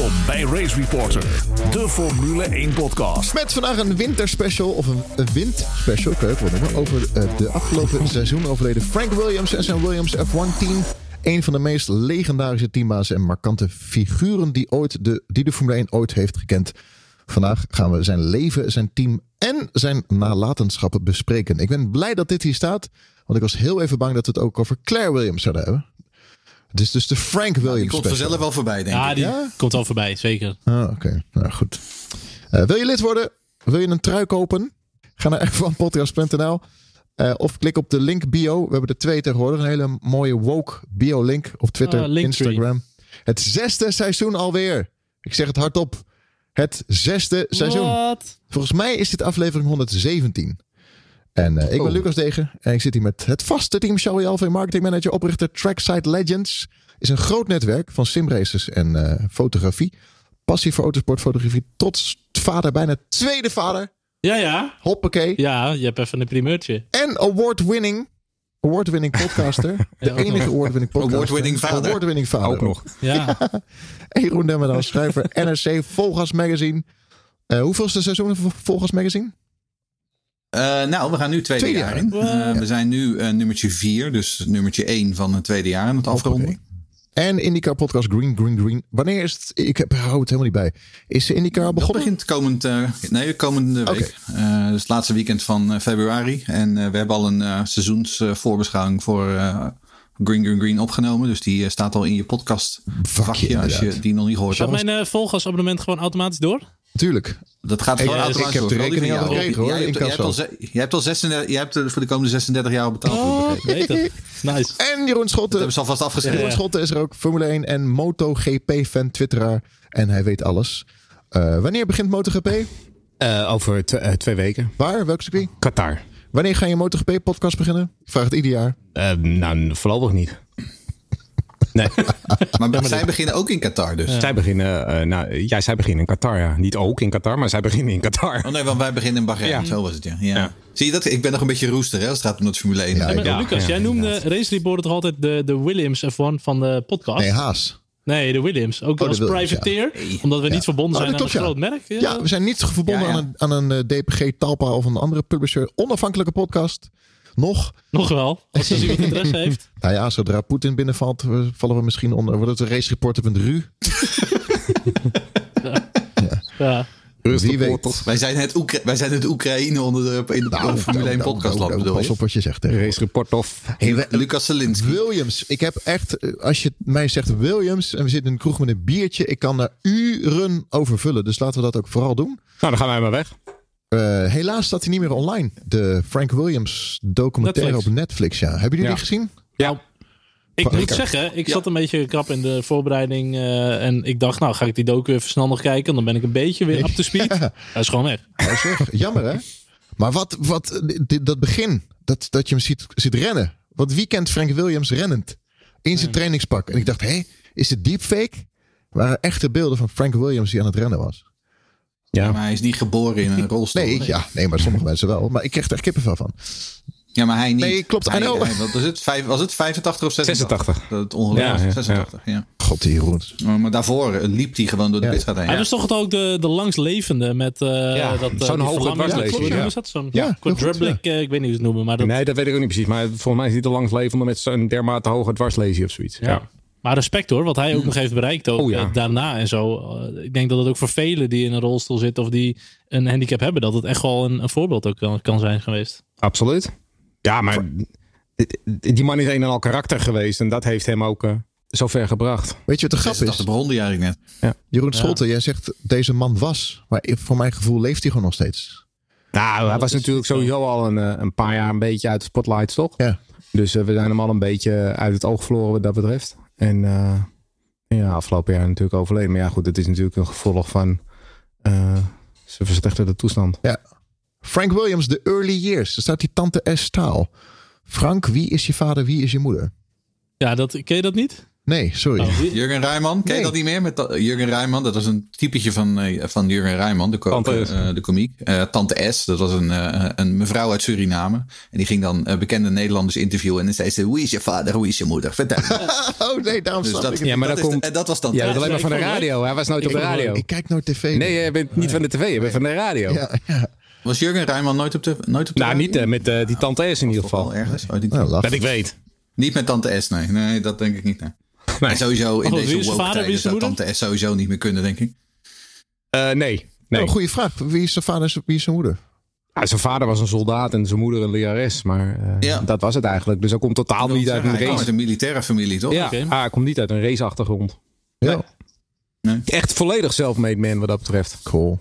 Welkom bij Race Reporter, de Formule 1 podcast. Met vandaag een winterspecial, of een, een windspecial, kan je het wel noemen, over eh, de afgelopen seizoen overleden Frank Williams en zijn Williams F1-team. Een van de meest legendarische teambazen en markante figuren die, ooit de, die de Formule 1 ooit heeft gekend. Vandaag gaan we zijn leven, zijn team en zijn nalatenschappen bespreken. Ik ben blij dat dit hier staat, want ik was heel even bang dat we het ook over Claire Williams zouden hebben. Het is dus de Frank Williams Die komt special. vanzelf wel voorbij, denk Ja, ik. die Ja? komt al voorbij, zeker. Ah, oké. Nou, goed. Eh, wil je lid worden? Wil je een trui kopen? Ga naar f1podcast.nl eh, of klik op de link bio. We hebben er twee tegenwoordig. Een hele mooie woke bio link op Twitter, Ah. Instagram. Het zesde seizoen alweer. Ik zeg het hardop. Het zesde seizoen. Wat? Volgens mij is dit aflevering 117. En eh, ik ben Oh. Lucas Degen. En ik zit hier met het vaste team. Shelby Alve, marketing manager, oprichter Trackside Legends. Is een groot netwerk van simraces en eh, fotografie. Passie voor autosportfotografie. Trots vader, bijna tweede vader. Ja, ja. Hoppakee. Ja, je hebt even een primeurtje. En award-winning. Award-winning podcaster. De Ja, enige award-winning podcaster. Award-winning vader. Award-winning vader. Ook nog. Ja. En Jeroen schrijver NRC Volgas Magazine. Eh hoeveelste seizoen van Volgas Magazine? Eh, nou, we gaan nu tweede, Tweede jaar in. Eh, We zijn nu eh, nummertje vier, dus nummertje één van het tweede jaar aan het afronden. En IndyCar podcast Green, Green, Green. Wanneer is het? Ik heb, hou het helemaal niet bij. Is de IndyCar Dat begonnen? begint komend, eh, nee, komende week. Eh, dus het laatste weekend van februari. En eh, we hebben al een eh seizoensvoorbeschouwing voor eh, Green Green Green opgenomen. Dus die staat al in je podcast vakje als je die nog niet gehoord Gaat hebt. mijn uh, volgasabonnement gewoon automatisch door? Tuurlijk. Dat gaat Ik- gewoon ik automatisch heb de rekening al gekregen, hoor, Jij hebt, al, jij hebt al 36, jij hebt er voor de komende 36 jaar al betaald. ik Oh. Nice. En Jeroen Dat Schotten. hebben ze alvast afgeschreven. Jeroen Schotten is er ook. Formule 1 en MotoGP-fan, twitteraar. En hij weet alles. Eh, wanneer begint MotoGP? Eh, over tw- eh, twee weken. Waar? Welk circuit? Qatar. Wanneer ga je MotoGP-podcast beginnen? Ik vraag het ieder jaar. Eh, nou, voorlopig niet. Nee, Maar, zij beginnen ook in Qatar dus. zij beginnen, eh, nou, ja, zij beginnen in Qatar, ja. Niet ook in Qatar, maar zij beginnen in Qatar. Oh nee, want wij beginnen in Bahrein. Ja. Zo was het, ja. ja. Ja. Zie je dat? Ik ben nog een beetje roester hè, als het gaat om dat Formule 1. Ja, Ja, maar Ja, Lucas, ja, jij noemde. Race Reporter toch altijd de, de Williams F1 van de podcast? Nee, Haas. Nee, de Williams. Ook de als Williams, privateer. ja. Omdat we niet verbonden Oh, zijn aan een klopt, groot merk. Ja. Ja, we zijn niet verbonden Ja, ja. aan een, aan een eh, DPG, Talpa of een andere publisher. Onafhankelijke podcast. Nog. Nog wel. Als er iemand interesse heeft. Nou ja, zodra Poetin binnenvalt, eh, vallen we misschien onder. Wordt het een racereporter.ru? Ja. Wie weet. Wij zijn het, Oekra- wij zijn het Oekraïne onder de, in de Nou, Formule 1 nou, podcast nou, nou, bedoel Pas op wat je zegt. Hè. Race report of. Hey, Lucas Selinski. Williams. Ik heb echt, eh, als je mij zegt Williams en we zitten in een kroeg met een biertje, ik kan daar uren over vullen. Dus laten we dat ook vooral doen. Nou, dan gaan wij maar weg. Eh, helaas staat hij niet meer online. De Frank Williams documentaire Netflix. op Netflix. Ja. Hebben jullie Ja. die gezien? Ja. Ik Van- moet zeggen, ik zat een beetje krap in de voorbereiding. eh, en ik dacht, nou ga ik die docu even snel nog kijken. Dan ben ik een beetje weer up to speed. Hij is gewoon weg. Hij is weg. Jammer hè? Maar wat, wat dit, dat begin, dat, dat je hem ziet, ziet rennen. Want wie kent Frank Williams rennend? In zijn trainingspak. En ik dacht, hé, is het deepfake? Waren echte beelden van Frank Williams die aan het rennen was. Ja. Maar hij is niet geboren in een rolstoel. Nee, ja, nee, maar sommige mensen wel. Maar ik kreeg er echt kippenvel van. Ja, maar hij niet. Nee, klopt, Hij, hij- wat was, het, Vijf- was het 85 of 86? 86. Dat ongeluk Ja, ja, 86, ja. God, die Jeroen. Maar, maar daarvoor eh, liep hij gewoon door de Ja. pitstraat heen. Hij Ja. was toch het ook de, de langstlevende met eh Ja, dat, eh, zo'n hoge Hoe ja. dat? Zo'n Ja, quadruplic, eh, ik weet niet hoe ze het noemen. Maar, dat, Nee, dat weet ik ook niet precies. Maar volgens mij is hij de langslevende met zo'n dermate hoge dwarslesie of zoiets. ja. Maar respect hoor, wat hij ook nog heeft bereikt ook, Oh, ja. eh, daarna en zo. Eh, ik denk dat het ook voor velen die in een rolstoel zitten of die een handicap hebben, dat het echt wel een, een voorbeeld ook kan, kan zijn geweest. Absoluut. Ja, maar die man is een en al karakter geweest. En dat heeft hem ook eh, zo ver gebracht. Weet je wat de grap 86 is? begon die eigenlijk net. Jeroen Scholte, jij zegt deze man was. Maar voor mijn gevoel leeft hij gewoon nog steeds. Nou, hij was is natuurlijk zo. sowieso al een, eh, een paar jaar een beetje uit de spotlights, toch? Ja. Dus eh, we zijn hem al een beetje uit het oog verloren wat dat betreft. En eh, ja, afgelopen jaar natuurlijk overleden. Maar ja, goed, het is natuurlijk een gevolg van eh zijn verslechterde toestand. Frank Williams, The Early Years. Daar staat die tante S. Taal. Frank, wie is je vader, wie is je moeder? Ja, dat, ken je dat niet? Nee, sorry. Oh, Jurgen Rijman, ken je Nee. dat niet meer? Met Jurgen Rijman, dat was een typetje van, eh, van Jurgen Rijman, de, S. eh, de komiek. Eh, Tante S, dat was een, eh, een mevrouw uit Suriname. En die ging dan bekende Nederlanders interviewen. En dan zei ze, hoe is je vader, hoe is je moeder? Vertel. Oh nee, daarom Dus dat, ik het. Ja, maar dat, komt- en dat was dan... Ja, alleen maar van de radio. Hij was nooit op de radio. Ik kijk nooit tv. Nee, jij bent niet van de tv. Je bent van de radio. Ja, ja. Was Jurgen Rijman nooit op de nooit op de Nou, radio? niet met eh, die tante S in ieder geval. ergens. Oh, die- Nou. Dat ik weet. Niet met Tante S, nee. Nee, dat denk ik niet. Nee. Nee. En sowieso in Oh, deze woke zou moeder? Tante S sowieso niet meer kunnen, denk ik. Eh, nee. nee. Oh, goede vraag. Wie is zijn vader en wie is zijn moeder? Ja, zijn vader was een soldaat en zijn moeder een lerares. Maar eh, Ja. dat was het eigenlijk. Dus hij komt totaal niet uit een Hij kwam uit race. een militaire familie, toch? Ja, ah, hij komt niet uit een raceachtergrond. Ja. Echt volledig self-made man wat dat betreft. Cool.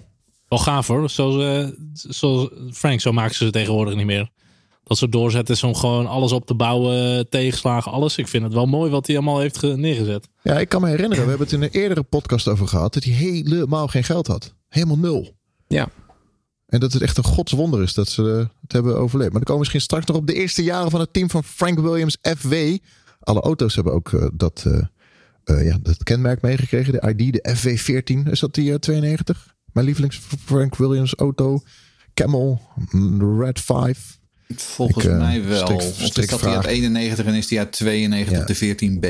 Wel gaaf hoor. Zoals, eh, zoals Frank, zo maken ze het tegenwoordig niet meer. Dat ze doorzetten is om gewoon alles op te bouwen, tegenslagen, alles. Ik vind het wel mooi wat hij allemaal heeft ge- neergezet. Ja, ik kan me herinneren. We hebben het in een eerdere podcast over gehad. Dat hij helemaal geen geld had. Helemaal nul. Ja. En dat het echt een godswonder is dat ze het hebben overleefd. Maar dan komen we misschien straks nog op de eerste jaren van het team van Frank Williams FW. Alle auto's hebben ook eh, dat, eh, eh, ja, dat kenmerk meegekregen. De ID, de FW14. Is dat die eh, 92? Mijn lievelings Frank Williams auto. Camel, mm, Red 5. Volgens Ik, eh, mij wel. strik- of is dat die uit 91 en is die uit 92 Ja. de 14B?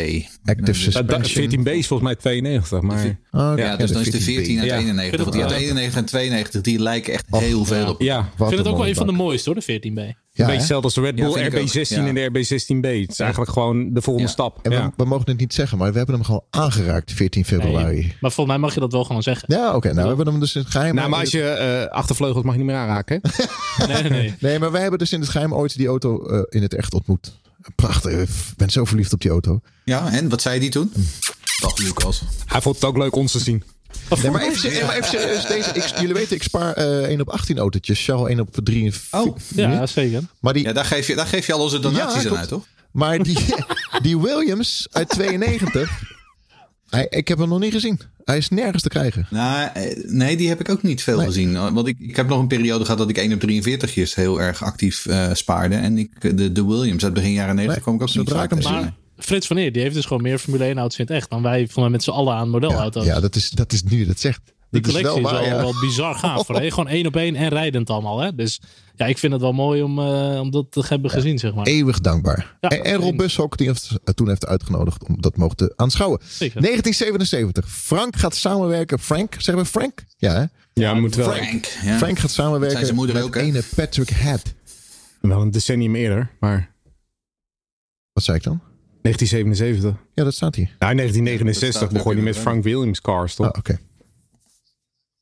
Active Dat, suspension. dat, 14B is volgens mij 92. Maar Oh. Ja, dus dan is de 14 uit Ja. 91. Want die uit 91 en 92, die lijken echt heel veel op. ja, Ik vind het ook wel een van de mooiste hoor, de 14B. Ja, een beetje hetzelfde als de Red Ja, Bull vind ik ook. RB16 Ja. en de RB16B. Het is eigenlijk gewoon de volgende Ja. stap. En we, Ja. we mogen het niet zeggen, maar we hebben hem gewoon aangeraakt 14 februari. Nee, maar volgens mij mag je dat wel gewoon zeggen. Ja, oké. nou, we hebben hem dus in het geheim. Nou, maar als je eh, achtervleugels mag je niet meer aanraken. Hè? Nee, nee, nee. Nee, maar wij hebben dus in het geheim ooit die auto eh, in het echt ontmoet. Prachtig. Ik ben zo verliefd op die auto. Ja, en wat zei die toen? Dag Lucas. Hij vond het ook leuk ons te zien. Nee, maar even, nee, maar even serieus. Deze, ik, jullie weten, ik spaar eh 1 op 18 autootjes. Charles 1 op 3. Oh. Ja, zeker. Maar, die, Ja, daar geef je, daar geef je al onze donaties Ja, aan uit, toch? maar die, die Williams uit 92. Hij, ik heb hem nog niet gezien. Hij is nergens te krijgen. Nou, eh, nee, die heb ik ook niet veel Nee. gezien. Want ik, ik heb nog een periode gehad dat ik 1 op 43'jes heel erg actief eh, spaarde. En ik, de, de Williams uit begin jaren 90 Nee, kwam ik ook niet vaak. Maar Frits van Eer, die heeft dus gewoon meer Formule 1 auto's in het echt dan wij mij met z'n allen aan Ja, modelauto's. ja dat, is, dat is nu dat zegt. Die Dat collectie is wel ja. wel bizar gaaf. Voor, hè? Gewoon één op één en rijdend allemaal. Hè? Dus ja, ik vind het wel mooi om, eh, om dat te hebben gezien, zeg maar. Eeuwig dankbaar. Ja, en, en Rob. Bushok, die heeft, eh, toen heeft uitgenodigd om dat mogen te aanschouwen. Zeker. 1977. Frank gaat samenwerken. Frank, zeggen we Frank? Ja, hè? Ja, moet wel. Frank. Ja. Frank gaat samenwerken Zijn zijn moeder met ook, ene Patrick Head. Wel een decennium eerder, maar Wat zei ik dan? 1977. Ja, dat staat hier. Nou, in Ja, dat 1969 staat begon hij met Frank Williams cars, toch? Ah, oké.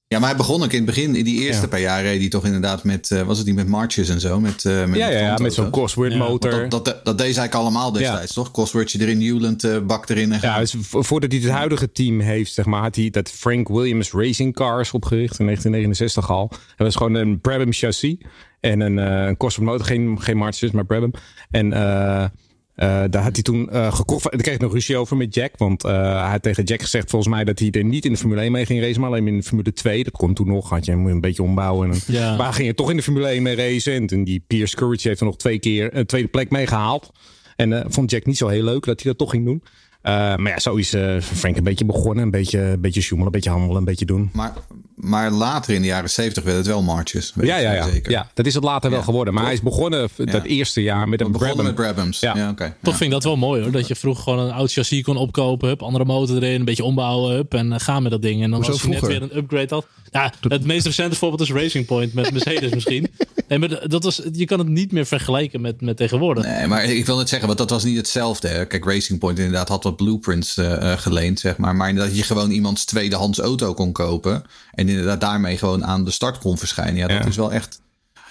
Ja, maar hij begon ook in het begin, in die eerste Ja. paar jaar reed hij toch inderdaad met, eh, was het niet met marches en zo? Met, eh, met ja, ja, ja, met zo'n? Cosworth Ja, motor. Dat, dat, dat deed ze eigenlijk allemaal destijds, toch? Cosworthje erin, Newland eh, bak erin. En Ja, dus vo- voordat hij het huidige team heeft, zeg maar, had hij dat Frank Williams Racing Cars opgericht in 1969 al. Dat was gewoon een Brabham chassis en een, eh een Cosworth motor, geen, geen Marches, maar Brabham. En eh, daar had hij toen eh gekocht. Daar kreeg ik nog ruzie over met Jack. Want eh, hij had tegen Jack gezegd volgens mij dat hij er niet in de Formule 1 mee ging racen. Maar alleen in de Formule 2. Dat kon toen nog. Had je hem een beetje ombouwen. En, Ja. Maar ging er toch in de Formule 1 mee racen. En toen die Pierce Courage heeft er nog twee keer een tweede plek meegehaald. En eh, vond Jack niet zo heel leuk dat hij dat toch ging doen. Eh, maar ja, zo is eh, Frank een beetje begonnen. Een beetje, een beetje sjoemelen, een beetje handelen, een beetje doen. Maar, maar later in de jaren 70 werd het wel marches. weet Ja, ja, ja. Zeker. ja, dat is het later wel geworden. Maar hij is begonnen dat Ja. eerste jaar met een begonnen Brabham. met Brabhams. Ja. Ja, oké. Toch Ja. vind ik dat wel mooi hoor. Dat je vroeger gewoon een oud chassis kon opkopen. Hup, andere motor erin, een beetje ombouwen. Hup, en uh, gaan met dat ding. En dan Hoezo als je net weer een upgrade had. Ja, het meest recente voorbeeld is Racing Point met Mercedes misschien. Nee, maar dat was, je kan het niet meer vergelijken met, met tegenwoordig. Nee, maar ik wil net zeggen, want dat was niet hetzelfde. Hè. Kijk, Racing Point inderdaad had wat blueprints eh, eh, geleend, zeg maar. Maar dat je gewoon iemands tweedehands auto kon kopen. En inderdaad daarmee gewoon aan de start kon verschijnen. Ja, dat Ja. is wel echt...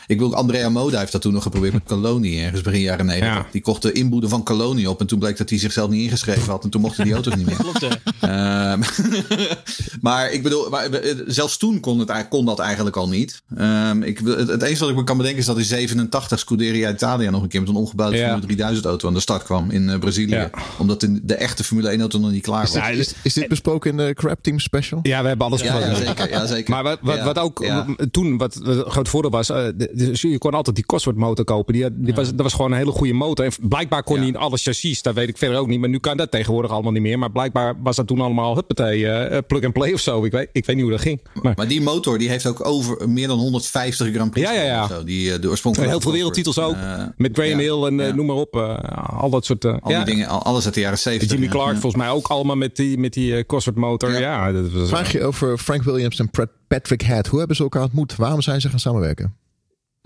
Ik wil, Andrea Moda heeft dat toen nog geprobeerd met Coloni, ergens begin jaren 90. Ja. Die kocht de inboede van Coloni op. En toen bleek dat hij zichzelf niet ingeschreven had. En toen mochten die auto's niet meer. Klopt, hè? Ehm, maar ik bedoel, maar, eh, zelfs toen kon, het, eigenlijk- kon dat eigenlijk al niet. Ehm, ik, wil- het, het enige wat ik me kan bedenken is dat in 87 Scuderia Italia nog een keer met een ongebouwde Ja. Formule 3000 auto aan de start kwam in eh, Brazilië. Ja. Omdat de, de echte Formule 1 auto nog niet klaar was. Is, is dit besproken in de Crap Team Special? Ja, we hebben alles Ja, ja, besproken. zeker. Ja, zeker. Maar wat, wat, Ja, wat ook toen, wat, groot voordeel was, eh, de- dus je kon altijd die Cosworth motor kopen. Die, was, dat was gewoon een hele goede motor. En blijkbaar kon Ja. hij in alle chassis. Dat weet ik verder ook niet. Maar nu kan dat tegenwoordig allemaal niet meer. Maar blijkbaar was dat toen allemaal huppatee, eh, plug and play of zo. Ik weet, ik weet niet hoe dat ging. Maar, Maar die motor die heeft ook over meer dan 150 Grand Prix. Ja, ja, ja. Zo, die, eh, de oorspronkelijke. heel veel wereldtitels ook. Met Graham ja, Hill en noem maar op. eh, al dat soort... Al ja. die dingen, al- alles uit de jaren 70. Jimmy ja. Clark Ja. volgens mij ook allemaal met die, met die Cosworth motor. Ja, Ja. dat was, Vraag je over Frank Williams en Pat- Patrick Head. Hoe hebben ze elkaar ontmoet? Waarom zijn ze gaan samenwerken?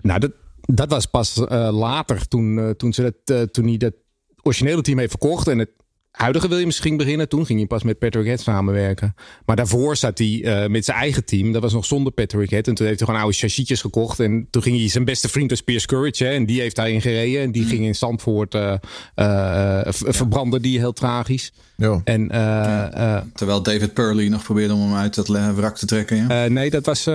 Nou, dat, dat was pas eh, later toen, eh, toen, ze dat, eh, toen hij dat originele team heeft verkocht en het huidige Williams ging beginnen. Toen ging hij pas met Patrick Head samenwerken. Maar daarvoor zat hij met zijn eigen team. Dat was nog zonder Patrick Head. En toen heeft hij gewoon oude chassisjes gekocht. En toen ging hij zijn beste vriend was Piers Courage. Hè, en die heeft daarin gereden. En die ging in Zandvoort verbranden. Die heel tragisch. En Terwijl David Purley nog probeerde om hem uit dat wrak te trekken. Ja. nee, dat was...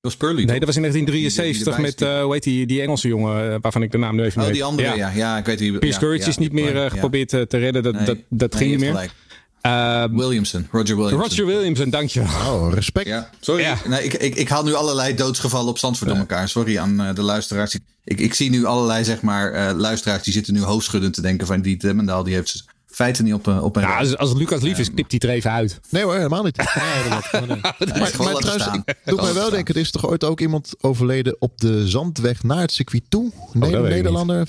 dat was Purley. nee, toch? dat was in 1973 Die- die met, eh hoe heet die, die Engelse jongen, eh, waarvan ik de naam nu even Oh, die andere, Ja. ja. ja. ik weet wie. Piers ja, Courage ja, is niet meer eh, geprobeerd te redden. Dat, Nee. dat, dat Nee, ging niet je meer. hebt gelijk. Eh, Williamson, Roger Williamson. Roger Williamson, dankjewel. Oh, respect. Ja, sorry. Ja. Nee, ik, ik, ik haal nu allerlei doodsgevallen op Zandvoort door elkaar. Sorry aan eh, de luisteraars. Ik, ik, zie nu allerlei zeg maar, eh, luisteraars die zitten nu hoofdschuddend te denken van die Temmendaal. Die heeft feiten niet op, eh, op een Ja, als, als Lucas lief is, knipt hij er even uit. Nee hoor, helemaal niet. Ja, dat Maar, trouwens, doet mij wel denken, er is toch ooit ook iemand overleden op de zandweg naar het circuit toe? Nee, Oh, ik Nederlander.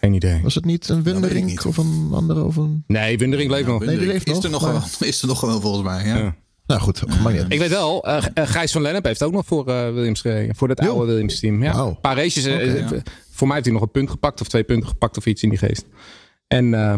Geen idee. Was het niet een Windering niet. of een andere? Of een... Nee, Wundering leeft nog. Nee, die leeft is, nog, er nog maar- gewoon, is er nog gewoon volgens mij. Ja. Ja. Nou goed, maar niet uit. Ik weet wel, eh, eh, Gijs van Lennep heeft ook nog voor eh, Williams gereden. Voor dat Jo. oude Williams team. Ja. Een paar races. Voor mij heeft hij nog een punt gepakt of twee punten gepakt of iets in die geest. En eh,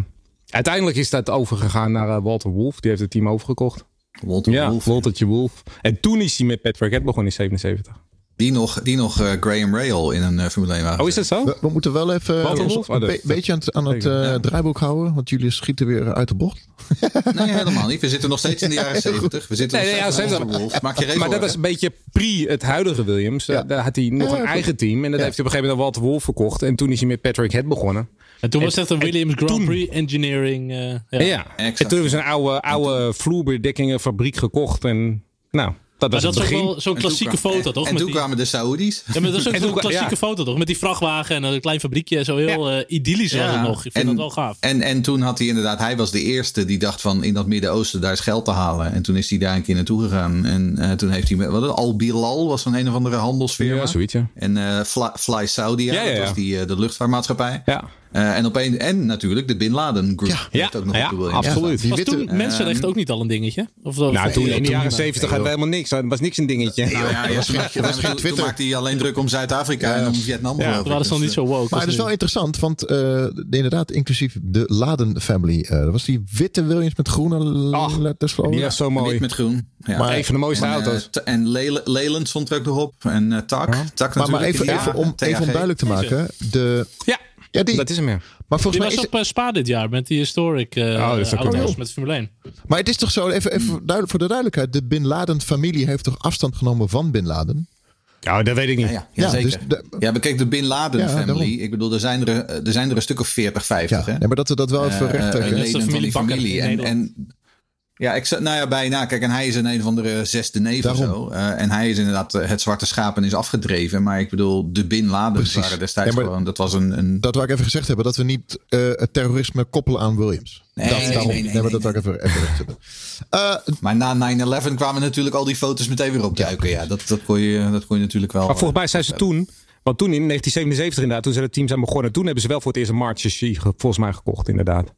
uiteindelijk is dat overgegaan naar eh, Walter Wolf. Die heeft het team overgekocht. Walter Ja. Waltertje Wolf. En toen is hij met Patrick Head begonnen in 77. Die nog, die nog eh, Graham Rail in een eh, Formule 1 wagen. Oh, is dat zo? We, we moeten wel even Wolf? een Oh, be- beetje aan het, aan het eh, Ja. draaiboek houden. Want jullie schieten weer uit de bocht. Nee, helemaal niet. We zitten nog steeds in de jaren 70. We zitten Nee, nog nee, steeds ja, Wolff. Maak je Maar dat was een beetje pre het huidige Williams. Ja. Daar had hij nog Ja, een goed. eigen team. En dat Ja. heeft hij op een gegeven moment aan Walter Wolf verkocht. En toen is hij met Patrick Head begonnen. En toen was het echt een Williams Grand toen- Prix Engineering. eh, ja. Ja. ja. Exact. En toen hebben ze een oude, oude vloerbedekkingenfabriek gekocht. En nou, dat Maar was dat is ook begin. wel zo'n klassieke kwam- foto, toch? En Met toen die- kwamen de Saoedi's. Ja, maar dat is ook zo'n klassieke ja. foto, toch? Met die vrachtwagen en een klein fabriekje. Zo heel eh, idyllisch was het nog. Ik vind en, dat wel gaaf. En, en toen had hij inderdaad, hij was de eerste die dacht van in dat Midden-Oosten daar is geld te halen. En toen is hij daar een keer naartoe gegaan. En eh, toen heeft hij, met- wat, Al Bilal was van een of andere handelsfirma. Ja, zoiets, ja. En eh, Fly, Fly Saudi, Ja, ja, dat ja. was die, eh, de luchtvaartmaatschappij. Ja, Eh, en, opeens, en natuurlijk de Bin Laden Group. Ja. Ja, heeft ook nog ja op de Williams. absoluut. Die Was witte, toen mensenrecht ook niet al een dingetje? Of dat Nou, toen in de jaren niet. 70 Nee, hadden we helemaal niks. Dat was niks een dingetje. Nou ja, ja, toen, was geen toen, Twitter. toen maakte hij alleen druk om Zuid-Afrika en om Vietnam. Ja, ik. waren ze nog Dus, niet zo woke. Maar het is wel interessant, want eh, inderdaad, inclusief de Laden family. eh, dat was die witte Williams met groene Ach, letters. Die was zo eh, mooi. wit met groen. Ja. Maar- Een van de mooiste eh, auto's. en Lele- Leland stond er ook nog op. En eh, Tak. Tak maar, maar natuurlijk, even, ja, even, om, TAG. even om duidelijk te maken. De, Ja, ja, die, dat is hem ja. maar volgens Die mij was is op eh, Spa dit jaar met die historic eh Oh, dat auto's met Formule 1. Maar het is toch zo, even, even duidelijk, voor de duidelijkheid. De Bin Laden familie heeft toch afstand genomen van Bin Laden? Ja, dat weet ik niet. Ja, ja, ja, Ja, zeker. dus de- ja, maar kijk, de Bin Laden Ja, family. daarom. Ik bedoel, er zijn er, eh, er zijn er een stuk of 40, 50. Ja, hè? nee, maar dat we dat wel even Eh, recht de van familie die familie. En, en ja, ik nou ja, bijna. Kijk, en hij is een een of andere zesde neef of zo. Eh, en hij is inderdaad eh, het zwarte schaap en is afgedreven. Maar ik bedoel, de Bin Laden waren destijds Ja, maar- gewoon. Dat was een. een Dat wil ik even gezegd hebben, dat we niet eh, het terrorisme koppelen aan Williams. Nee, dat, nee, daarom. nee, nee, maar nee, dat wil ik even, even recht zetten. Eh, maar na 9-11 kwamen natuurlijk al die foto's meteen weer opduiken. Ja, dat, dat, kon je, dat kon je natuurlijk wel. Maar volgens mij eh, zijn ze toen... Want toen in 1977 inderdaad, toen ze het team zijn begonnen... toen hebben ze wel voor het eerst een March volgens mij gekocht inderdaad.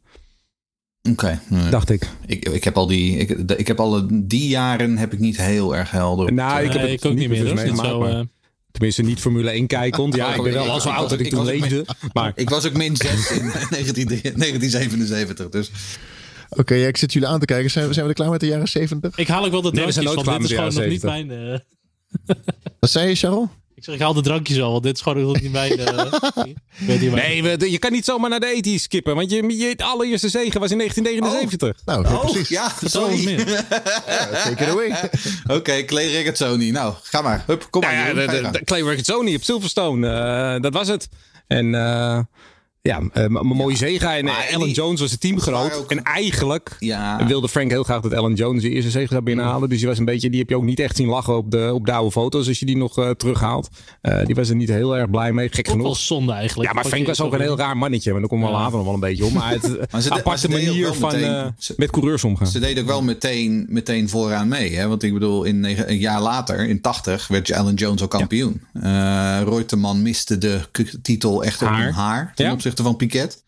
Oké. nee. Dacht ik. Ik, ik heb al die, ik, ik heb alle die jaren heb ik niet heel erg helder. Nou, ik heb Nee, het ik ook niet meer. zo, maar- eh, Tenminste, niet Formule 1 kijkend. Ja, ik ben wel ik- al zo ik oud dat ik ik toen leefde. Maar Ik was ook min 6 in 19, 1977. Dus Oké, ja, ik zit jullie aan te kijken. Zijn, we- zijn we er klaar met de jaren 70? ik haal ook wel de Nee, we zijn drankjes, nooit want dit is gewoon nog niet mijn... eh, Wat zei je, Charles? Ik zeg, ik haal de drankjes al, want dit is gewoon niet mijn... eh, weet niet nee, we- je kan niet zomaar naar de ethisch skippen. Want je, je allereerste zegen was in 1979. Nou, oh, precies. ja, sorry. Take it away. Oké, Clay Rigazzoni. Nou, ga maar. Hup, kom Nou maar. ja, de, Clay op Silverstone. eh, dat was het. En eh, ja, een mooie zege. En Maar eh, en Alan die- Jones was de waren teamgenoot. ook- En eigenlijk Ja. wilde Frank heel graag dat Alan Jones de eerste zege zou binnenhalen. Dus die was een beetje, die heb je ook niet echt zien lachen op de, op de oude foto's als je die nog eh, terughaalt. Eh, die was er niet heel erg blij mee, gek Ook wel genoeg. zonde eigenlijk. Ja, maar Frank was ook een heel raar mannetje. Maar daar komen we Ja. later nog wel een beetje op. Maar het Maar ze de- maar aparte manier wel van meteen- ze- met coureurs omgaan. Ze deden ook wel meteen, meteen vooraan mee. Hè? Want ik bedoel, in negen- een jaar later, in 80, werd Alan Jones al kampioen. Eh Reutemann miste de titel echt op Haar. haar, haar ten Ja. Opzichte van Piquet.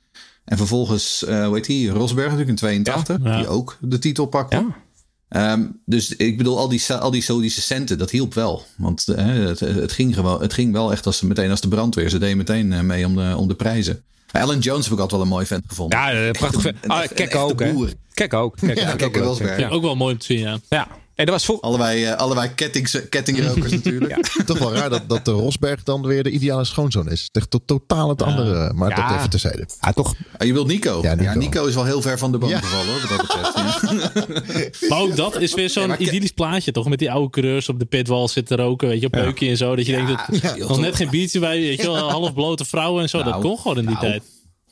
En vervolgens, eh hoe heet hij, Rosberg natuurlijk in 82, Ja. die ook de titel pakte. Ja. Ehm, dus ik bedoel, al die, al die Saudische centen, dat hielp wel. Want eh, het, het, ging gewoon, het ging wel echt als, meteen als de brandweer. Ze deden meteen eh, mee om de, om de prijzen. Maar Alan Jones heb ik altijd wel een mooi vent gevonden. Ja, prachtig. Ah, echte ook, hè? Kek ook. Kek ook. Ook wel mooi om te zien, ja. ja. En dat was voor... Allebei, eh, allebei kettings, kettingrokers natuurlijk. Toch wel raar dat, dat de Rosberg dan weer de ideale schoonzoon is. Echt to- totaal het andere. Maar Ja. dat even terzijde. Ah, toch Ah, je wilt Nico. Ja, Ja, Nico. Nico. is wel heel ver van de boom Ja. gevallen hoor, wat dat betreft. Ja. Maar ook dat is weer zo'n Ja, maar idyllisch plaatje, toch? Met die oude coureurs op de pitwall zitten roken, weet je, op peukje en zo. Dat je denkt, dat, nog net geen biertje bij, weet je wel, half blote vrouwen en zo. dat Nou, kon gewoon in die nou. tijd.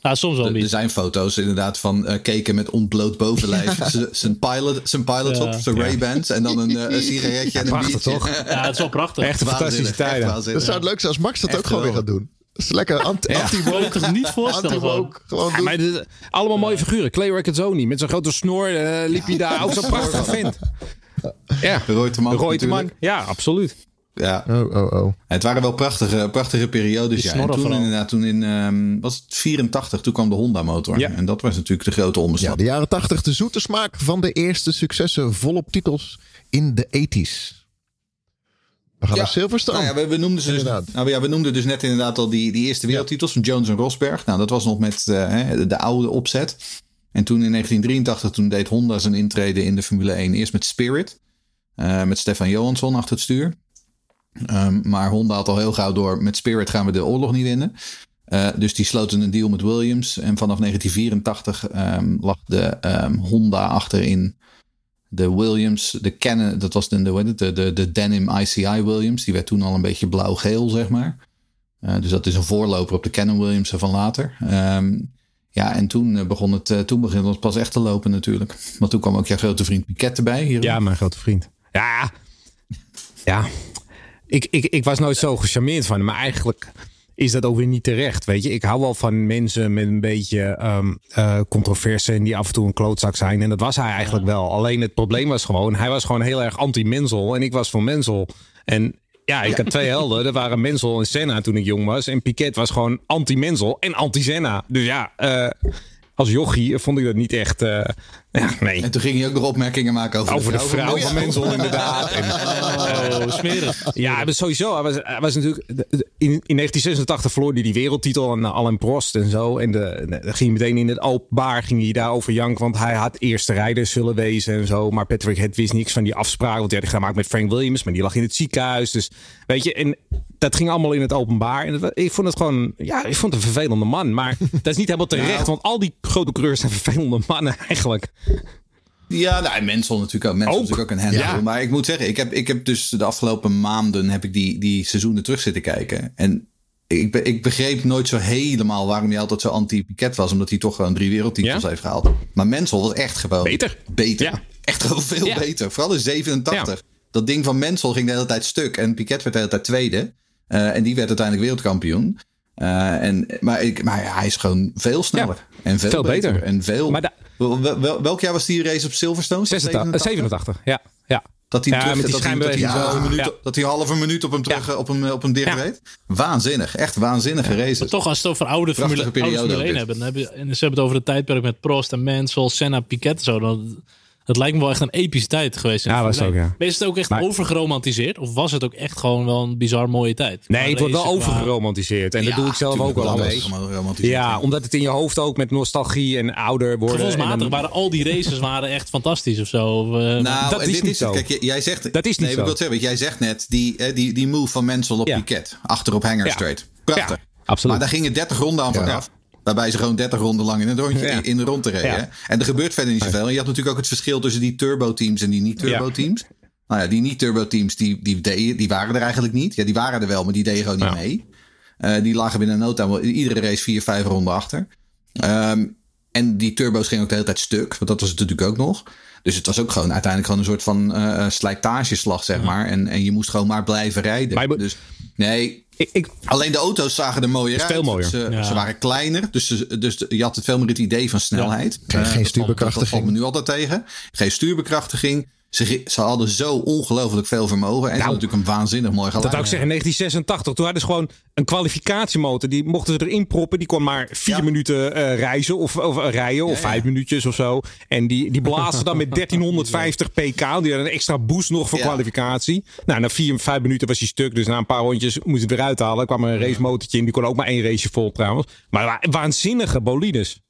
Nou, soms wel Er- Er niet. zijn foto's inderdaad van eh keken met ontbloot bovenlijf. Zijn pilot, zijn pilot Ja. op, zijn Ray-Bans en dan een, eh, een sigaretje en een prachtig, biertje. toch? Ja, het is wel prachtig. echt fantastische tijden. Dat zou het leuk zijn als Max dat Echt ook gewoon weer gaat doen. Dat is lekker anti- Ja. Kan je anti-woke. toch niet voorstellen gewoon? Ja, maar dit- allemaal mooie figuren. Clay Recordzoni met zijn grote snor eh, liep hij daar. Ook zo'n prachtig vent. Ja, Reutemann. natuurlijk. Ja, absoluut. Ja, Oh, oh, oh. het waren wel prachtige, prachtige periodes. Ja. En toen inderdaad, toen in ehm, was het 84, toen kwam de Honda motor. Ja. En dat was natuurlijk de grote Ja, omslag. de jaren 80, de zoete smaak van de eerste successen volop titels in de 80s. We gaan Ja. naar Silverstone. Nou ja, we, we, noemden ze dus, Inderdaad. nou ja, we noemden dus net inderdaad al die, die eerste wereldtitels van Jones en Rosberg. Nou, dat was nog met eh, hè, de oude opzet. En toen in 1983 toen deed Honda zijn intrede in de Formule 1. Eerst met Spirit. eh, met Stefan Johansson achter het stuur. Ehm, maar Honda had al heel gauw door. Met Spirit gaan we de oorlog niet winnen. Eh, dus die sloten een deal met Williams. En vanaf 1984 ehm, lag de ehm, Honda achterin de Williams, de Canon, dat was de, de, de, de, de Denim ICI Williams. Die werd toen al een beetje blauw-geel, zeg maar. Eh, dus dat is een voorloper op de Canon Williams van later. Ja, en toen eh, begon het, toen begon het pas echt te lopen natuurlijk. Want toen kwam ook jouw grote vriend Piquet erbij. Ja, mijn grote vriend. Ja, ja. Ik, ik, ik was nooit zo gecharmeerd van hem. Maar eigenlijk is dat ook weer niet terecht. Weet je, ik hou wel van mensen met een beetje eh, controverse en die af en toe een klootzak zijn. En dat was hij eigenlijk wel. Alleen het probleem was gewoon, hij was gewoon heel erg anti-Mensel. En ik was voor Mensel. En ja, ik had twee helden. Dat waren Mensel en Senna toen ik jong was. En Piquet was gewoon anti-Mensel en anti-Senna. Dus ja, eh, als jochie vond ik dat niet echt... eh, ja, nee. En toen ging hij ook nog opmerkingen maken over, Over de vrouw van Mensel, inderdaad. En, Oh, smerig. ja, maar sowieso. Hij was, hij was natuurlijk. In, in 1986 verloor hij die wereldtitel aan Alain Prost en zo. En de, de- dan ging hij meteen in het openbaar ging hij daarover janken. Want hij had eerste rijder zullen wezen en zo. Maar Patrick het wist niks van die afspraak. Want hij had gemaakt met Frank Williams. Maar die lag in het ziekenhuis. Dus weet je. En dat ging allemaal in het openbaar. En dat, ik vond het gewoon. Ja, ik vond het een vervelende man. Maar dat is niet helemaal terecht. Want al die grote coureurs zijn vervelende mannen eigenlijk. Ja, nou, en Mensel natuurlijk ook. Is natuurlijk ook een handel. Ja. Maar ik moet zeggen, ik heb, ik heb dus de afgelopen maanden heb ik die, die seizoenen terug zitten kijken. En ik, be- ik begreep nooit zo helemaal waarom hij altijd zo anti-Piquet was. Omdat hij toch gewoon drie wereldtitels Ja? heeft gehaald. Maar Mensel was echt gewoon Beter. Beter. Ja. Echt gewoon veel beter. Vooral in 87. Dat ding van Mensel ging de hele tijd stuk. En Piquet werd de hele tijd tweede. Eh, en die werd uiteindelijk wereldkampioen. Eh, en, maar, ik, maar hij is gewoon veel sneller. en veel, veel beter. beter. En veel, Maar da- wel, wel- wel- welk jaar was die race op Silverstone? 86, 87, ja. ja. Dat hij Ja, terug, met die dat hij, dat hij, minuut, Ja. dat hij een minuut op hem terug Ja. op hem, op hem dicht Ja. reed. Waanzinnig. Echt waanzinnige races. Maar toch, als we het over oude Prachtige Formule, oude periode Formule 1 ook dit. hebben, dan heb je, en ze hebben het over het tijdperk met Prost en Mansell, Senna, Piquet en zo. Dan, het lijkt me wel echt een epische tijd geweest. Ja, was Formule het 1. ook, Maar is het ook echt Maar- overgeromantiseerd? Of was het ook echt gewoon wel een bizar mooie tijd? Nee, het wordt wel overgeromantiseerd. En dat Ja, doe ik zelf ook wel dat mee. Ja, omdat het in je hoofd ook met nostalgie en ouder worden. Gevoelsmatig dan- waren al die races waren echt fantastisch of zo. Of, eh, Nou, Dat is dit niet is zo. Kijk, jij zegt... Dat is niet nee, zo. Ik wil zeggen, jij zegt net die, eh, die, die move van Mansell op Ja. Piquet. Achter op hanger Ja. straight. Prachtig. Ja, absoluut. Maar daar gingen 30 ronden aan vooraf. Waarbij ze gewoon 30 ronden lang in een rondje Ja. in de rond te reden. Ja. En er gebeurt verder niet zoveel. En je had natuurlijk ook het verschil tussen die turbo-teams en die niet-turbo-teams. Nou ja, die niet-turbo-teams die, die, deden- die waren er eigenlijk niet. Ja, die waren er wel, maar die deden gewoon niet mee. Eh, die lagen binnen no time iedere race vier, vijf ronden achter. Ehm, en die turbo's gingen ook de hele tijd stuk. Want dat was het natuurlijk ook nog. Dus het was ook gewoon uiteindelijk gewoon een soort van eh, slijtageslag, zeg maar. En, en je moest gewoon maar blijven rijden. Maar je moet- dus nee, Ik, ik, alleen de auto's zagen er mooier uit. Veel mooier. Ze, Ja. ze waren kleiner, dus, ze- dus je had veel meer het idee van snelheid. Geen- Eh, geen dat stuurbekrachtiging. valt- Dat valt me nu altijd tegen. Geen stuurbekrachtiging. Ze, ze hadden zo ongelooflijk veel vermogen. En ze hadden natuurlijk een waanzinnig mooi geluid. dat wou ik zeggen, in 1986. Toen hadden ze gewoon een kwalificatiemotor. Die mochten ze erin proppen. Die kon maar vier Ja. minuten eh, reizen of, of eh, rijden. Of Ja, vijf minuutjes of zo. En die, die blazen dan met 1350 pk. Die hadden een extra boost nog voor kwalificatie. Nou, na vier, vijf minuten was hij stuk. Dus na een paar rondjes moest het eruit halen. Er kwam een racemotortje in. Die kon ook maar één raceje vol trouwens. Maar wa- waanzinnige bolides.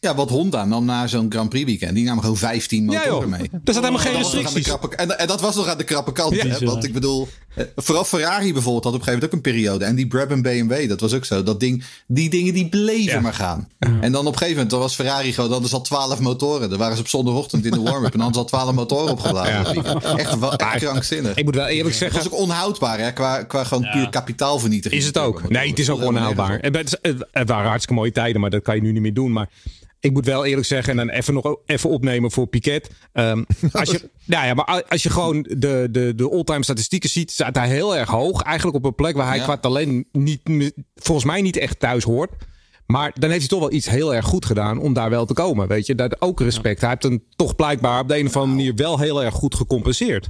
Ja, wat Honda nam na zo'n Grand Prix weekend. Die namen gewoon 15 Ja motoren mee. er zat helemaal geen restricties. krappe- en, en dat was nog aan de krappe kant. Ja. hè? Want ik bedoel, eh, vooral Ferrari bijvoorbeeld had op een gegeven moment ook een periode. En die Brabham BMW, dat was ook zo. Dat ding, die dingen die bleven Ja. maar gaan. En dan op een gegeven moment, dan was Ferrari gewoon, dan is al 12 motoren. Dan waren ze op zondagochtend in de warm-up. En dan hadden ze al 12 motoren opgeladen. Echt, wel- echt krankzinnig. Ik moet wel eerlijk zeggen. was ook onhoudbaar, hè? Qua, qua gewoon puur kapitaalvernietiging. Is het ook? Nee, het is ook. En Het, het, het waren hartstikke mooie tijden, maar dat kan je nu niet meer doen. Maar ik moet wel eerlijk zeggen, en dan even nog even opnemen voor Piquet. Ehm, als je, nou ja, maar als je gewoon de, de, de all-time statistieken ziet, staat hij heel erg hoog. Eigenlijk op een plek waar hij Ja. qua talent niet, volgens mij niet echt thuis hoort. Maar dan heeft hij toch wel iets heel erg goed gedaan om daar wel te komen. Weet je, dat ook respect. Hij heeft hem toch blijkbaar op de een of andere manier wel heel erg goed gecompenseerd.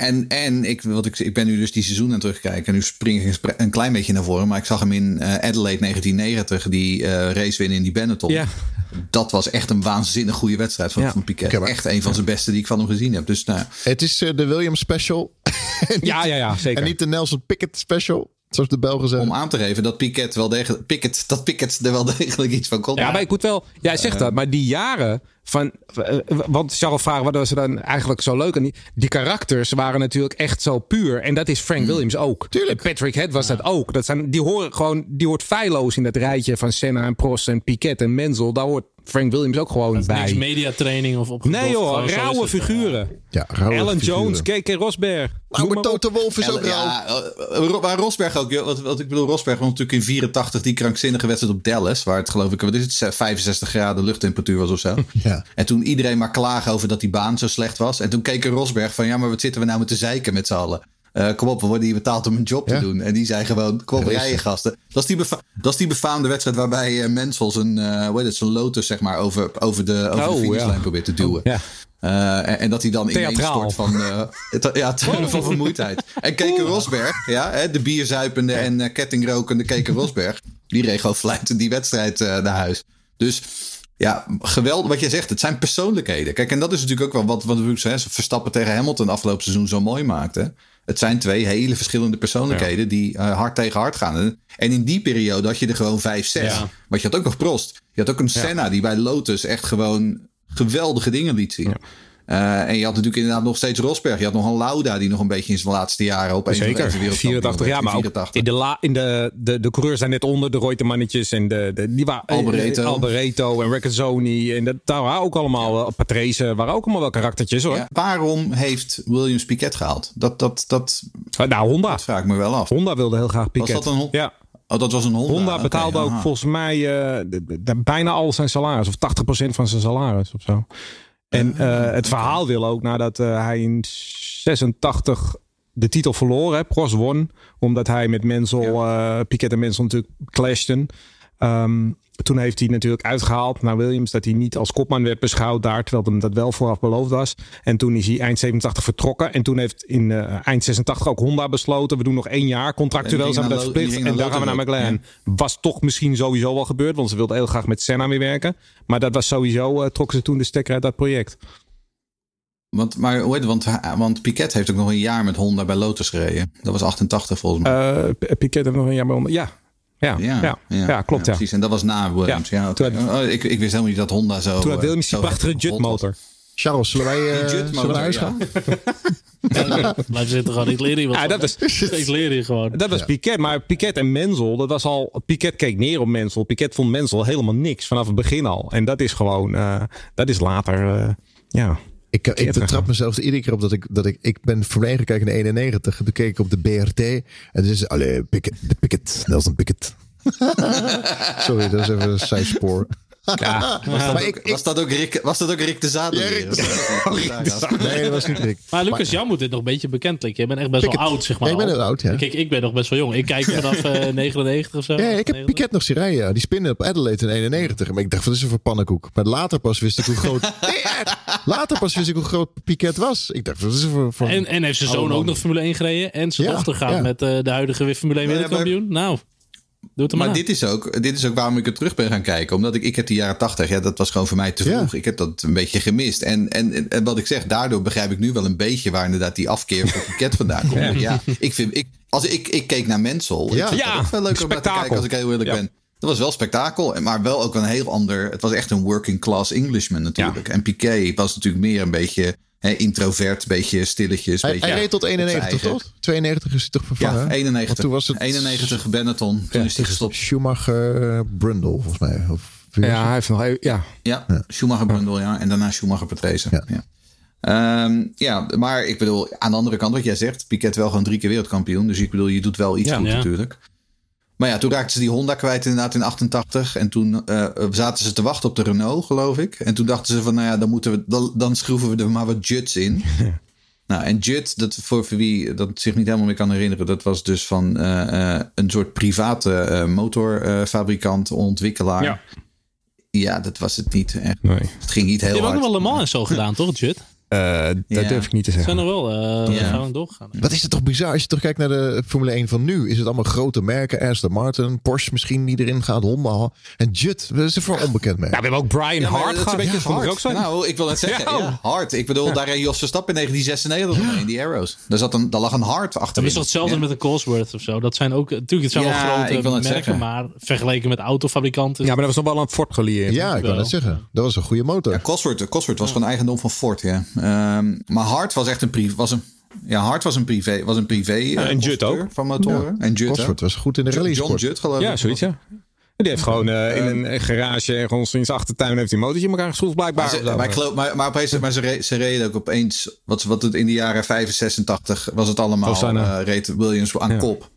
En, en ik, wat ik, ik ben nu dus die seizoen aan het terugkijken. En nu spring ik een klein beetje naar voren. Maar ik zag hem in eh, Adelaide 1990. Die eh, race winnen in die Benetton. Ja. Dat was echt een waanzinnig goede wedstrijd van, Ja. van Piquet. Echt een van zijn beste die ik van hem gezien heb. Dus nou, Het is eh, de Williams special. Niet- Ja, ja, ja, zeker. En niet de Nelson Pickett special. Zoals de Belgen zeggen. om aan te geven dat Piquet wel degelijk, Piquet, dat Piquet er wel degelijk iets van kon. Ja, maar ik moet wel. Jij zegt dat, maar die jaren van. eh, Want Charles vragen, wat was er dan eigenlijk zo leuk? En die, die karakters waren natuurlijk echt zo puur. En dat is Frank Williams ook. Tuurlijk. En Patrick Head was dat ook. Dat zijn, die horen gewoon. Die hoort feilloos in dat rijtje van Senna en Prost en Piquet en Menzel. Daar hoort Frank Williams ook gewoon Niks bij. mediatraining of opgedoft. Nee joh, rauwe het. figuren. Ja, rauwe Alan figuren. Jones, K.K. Rosberg. Nou, maar op. Toto Wolff is ook rauw. ja, eh, Ro- maar Rosberg ook. Wat, wat ik bedoel, Rosberg won natuurlijk in 84 die krankzinnige wedstrijd op Dallas. Waar het geloof ik, wat is het, 65 graden luchttemperatuur was of zo. Ja. En toen iedereen maar klagen over dat die baan zo slecht was. En toen keek Rosberg van, ja, maar wat zitten we nou met te zeiken met z'n allen? Eh, kom op, we worden hier betaald om een job Ja. te doen. En die zei gewoon, kom op, rijden gasten. Dat is die, dat is die befaamde wedstrijd waarbij uh, Mensel zijn, eh hoe heet het, zijn Lotus zeg maar, over, over de, over Oh, de finishlijn ja. probeert te duwen. Ja. Eh, en, en dat hij dan ineens Theatraal. stort van, eh, ja, van vermoeidheid. En Keke Rosberg, ja, hè, de bierzuipende en uh, kettingrokende Keke Rosberg, die reed gewoon fluitend die wedstrijd uh, naar huis. Dus ja, geweldig wat je zegt. Het zijn persoonlijkheden. Kijk, en dat is natuurlijk ook wel wat, wat Verstappen tegen Hamilton afgelopen seizoen zo mooi maakte. Het zijn twee hele verschillende persoonlijkheden die uh, hard tegen hard gaan. En in die periode had je er gewoon vijf, zes. Ja. Maar je had ook nog Prost. Je had ook een Senna die bij Lotus echt gewoon geweldige dingen liet zien. Uh, en je had natuurlijk inderdaad nog steeds Rosberg. Je had nog een Lauda die nog een beetje in zijn laatste jaren op Zeker, 84 jaar. Maar ook in de, la, in de, de, de coureurs zijn net onder, de Reutemannetjes en de, de, die waren. Eh, Alboreto en Recazzoni. En dat, daar waren ook allemaal, ja. Patrese, waren ook allemaal wel karaktertjes hoor. Ja. Waarom heeft Williams Piquet gehaald? Dat, dat, dat, nou, Honda. dat vraag ik me wel af. Honda wilde heel graag Piquet. Was dat een Ja. Oh, dat was een Honda. Honda betaalde okay, ook aha. volgens mij uh, bijna al zijn salaris. Of 80% van zijn salaris of zo. En uh, het verhaal wil ook nadat uh, hij in 86 de titel verloren, hè, Prost won, omdat hij met Menzel, ja. uh, Piquet en Menzel natuurlijk clashten. Um, toen heeft hij natuurlijk uitgehaald naar Williams dat hij niet als kopman werd beschouwd daar, terwijl hem dat wel vooraf beloofd was. En toen is hij eind 87 vertrokken. En toen heeft in uh, eind 86 ook Honda besloten, we doen nog één jaar contractueel zijn we dat verplicht. En daar gaan we naar McLaren. Ja. Was toch misschien sowieso wel gebeurd, want ze wilden heel graag met Senna weer werken. Maar dat was sowieso, uh, trokken ze toen de stekker uit dat project. Want, maar hoe heet het? Want, want Piquet heeft ook nog een jaar met Honda bij Lotus gereden. Dat was 88 volgens mij. Uh, Piquet heeft nog een jaar bij Honda. Ja, ja, ja, ja, ja, ja klopt. Ja, precies. En dat was na Williams. Ja, okay. had, oh, ik, ik wist helemaal niet dat Honda zo. Toen had Williams die prachtige jutmotor. Charles, zullen wij, uh, zullen wij naar huis gaan? Ja, blijf zitten gewoon. Ik leer hier wat. Ja, dat was, ik leer hier gewoon. Dat was ja. Piquet. Maar Piquet en Menzel, dat was al. Piquet keek neer op Menzel. Piquet vond Menzel helemaal niks vanaf het begin al. En dat is gewoon. Uh, dat is later. Uh, ja. Ik, ik betrap mezelf er iedere keer op dat ik, dat ik, ik ben verleden gekeken naar 91. Toen keek ik op de BRT. En dan is allee, Pickett, de Pickett, Nelson Pickett. Sorry, dat is even een zijspoor. Ja, maar ik, Was dat ook Rick, was dat ook Rick de Zaden? Ja, Rick weer? de nee, dat was niet Rick. Maar Lucas, jou moet dit nog een beetje bekend liggen. Je bent echt best wel oud, zeg maar. Ja, ik ben oud, ja. Kijk, ik ben nog best wel jong. Ik kijk vanaf eh 99 of zo. Ja, ik heb 99. Piquet nog zien rijden. Die spinnen op Adelaide in 91. Maar ik dacht, wat is er voor pannenkoek? Maar later pas wist ik hoe groot... Later pas wist ik hoe groot Piquet was. Ik dacht, wat is voor... voor... En, en heeft zijn zoon ook nog Formule 1 gereden. En zijn Ja, dochter gaat ja. met eh, de huidige Formule 1 Ja, wereldkampioen. Nou, doe het maar, Maar dit is, ook, dit is ook waarom ik er terug ben gaan kijken. Omdat ik, ik heb die jaren tachtig, ja, dat was gewoon voor mij te Ja. vroeg. Ik heb dat een beetje gemist. En, en, en wat ik zeg, daardoor begrijp ik nu wel een beetje waar inderdaad die afkeer voor Piquet vandaan komt. Ja, ja ik, vind, ik, als ik, ik keek naar Mensel. Ja. Ik Ja, dat ook wel leuk om naar te kijken als ik heel eerlijk Ja. ben. Dat was wel spektakel, maar wel ook een heel ander. Het was echt een working class Englishman natuurlijk. En Piquet was natuurlijk meer een beetje hè, introvert, beetje stilletjes. hij, beetje, hij reed tot op zijn 91, eigen. toch? 92 is hij toch vervangen? Ja, 91. Want toen was het 91 Benetton. Toen is hij gestopt. Schumacher eh, Brundle, volgens mij. Of, ja, hij heeft nog even, ja. Ja, Schumacher Brundle, ja. En daarna Schumacher Patrese. Ja. Ja. Ehm, ja, maar ik bedoel, aan de andere kant, wat jij zegt, Piquet wel gewoon drie keer wereldkampioen. Dus ik bedoel, je doet wel iets Ja, goed ja. natuurlijk. Maar ja, toen raakten ze die Honda kwijt inderdaad in 88. En toen eh, zaten ze te wachten op de Renault, geloof ik. En toen dachten ze van, nou ja, dan, moeten we, dan, dan schroeven we er maar wat Juts in. nou, en Jut, dat voor wie dat zich niet helemaal meer kan herinneren... dat was dus van eh, eh, een soort private eh, motorfabrikant, ontwikkelaar. Ja. Ja. dat was het niet. Echt. Nee. Het ging niet heel Die hebben ook hard. nog wel Le Mans en zo gedaan, toch, Jut? Eh, dat Ja. durf ik niet te Zijn zeggen. er wel eh Ja. gaan we doorgegaan. Wat is het toch bizar als je toch kijkt naar de Formule 1 van nu? Is het allemaal grote merken? Aston Martin, Porsche misschien die erin gaat, Honda. En Jut, is er voor een onbekend merk? Ja, we hebben ook Brian Ja, Hart dat is een gehad. beetje hard. ook zo. Nou, ik wil het zeggen. Ja. Ja, hard. Ik bedoel, daar reed Jos Verstappen in 1996 mee, in die Arrows. Daar, zat een, daar lag een hard achter. Dat is toch hetzelfde met een Cosworth of zo. Dat zijn ook, natuurlijk, het zijn Ja, wel ik grote merken, zeggen. maar vergeleken met autofabrikanten. Ja, maar dat was nog wel een Ford gelieerd. ja, ik kan het zeggen. Dat was een goede motor. Ja, Cosworth, Cosworth was gewoon eigendom van Ford, ja. Ehm, maar Hart was echt een privé... Was een, ja, Hart was een privé, was een privé eh, en Judd constructeur ook. van motoren. En ook. was goed in de rally John. Judd, geloof ik. Ja, zoiets, ja. Die heeft gewoon eh, in een garage ergens in zijn achtertuin heeft hij een motortje in elkaar geschroefd blijkbaar. Maar, ze, maar, ik geloof, maar, maar, opeens, maar ze, re- ze reden ook opeens, wat, wat het in de jaren 85, 86 was het allemaal, Hosanna. eh, reed Williams aan Ja. kop.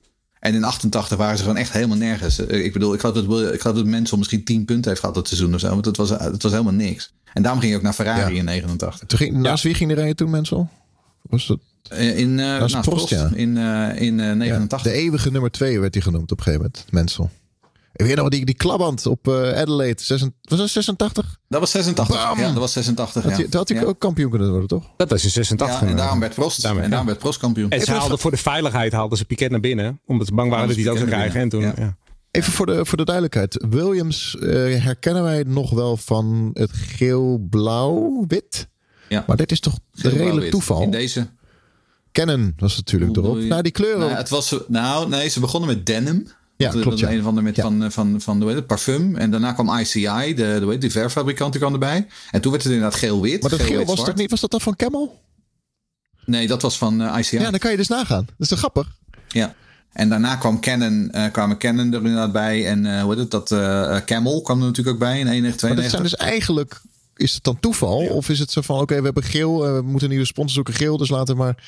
En in 88 waren ze gewoon echt helemaal nergens. Eh, Ik bedoel, ik geloof dat, ik geloof dat Mansell misschien 10 punten heeft gehad dat seizoen of zo. Want het was, het was helemaal niks. En daarom ging hij ook naar Ferrari Ja. in 89. Toen ging, naast wie ging de rijden toen, mensen? Was dat Eh, In, eh is nou, Prost, Prost, ja. in, eh, in eh, ja, 89. de eeuwige nummer 2 werd hij genoemd op een gegeven moment, Mensel. Ik weet nog die, die klaband op eh, Adelaide. 86 was dat 86? Dat was 86. Bam! Ja, dat was 86. Had ja. had hij ja. ook kampioen kunnen worden, toch? Dat was in 86. Ja, en daarom werd Prost, en daarom werd Prost kampioen. En ze haalden voor de veiligheid haalden ze Piquet naar binnen. Omdat ze bang waren dat hij ook zou krijgen. En toen, ja. Even voor de, voor de duidelijkheid. Williams eh, herkennen wij nog wel van het geel-blauw-wit. Ja. Maar dit is toch redelijk Blauw-wit. toeval. In deze. Canon was natuurlijk erop. Nou, die kleuren. Nou, het was, nou, nee, ze begonnen met denim. Ja, Dat- klopt, dat ja. Een of andere met Ja. van, van, van het, parfum. En daarna kwam ICI, de, de, die kwam erbij. En toen werd het inderdaad geel-wit. maar dat geel was toch niet? Was dat dan van Camel? Nee, dat was van eh, ICI. Ja, dan kan je dus nagaan. Dat is toch grappig? Ja. En daarna kwam Canon, eh, kwamen Canon er inderdaad bij. En eh, hoe heet het, dat eh, Camel kwam er natuurlijk ook bij in 91, Maar dat zijn 92. dus eigenlijk. Is het dan toeval? Of is het zo van: oké, we hebben geel. eh, we moeten nieuwe sponsor zoeken geel. Dus laten we maar.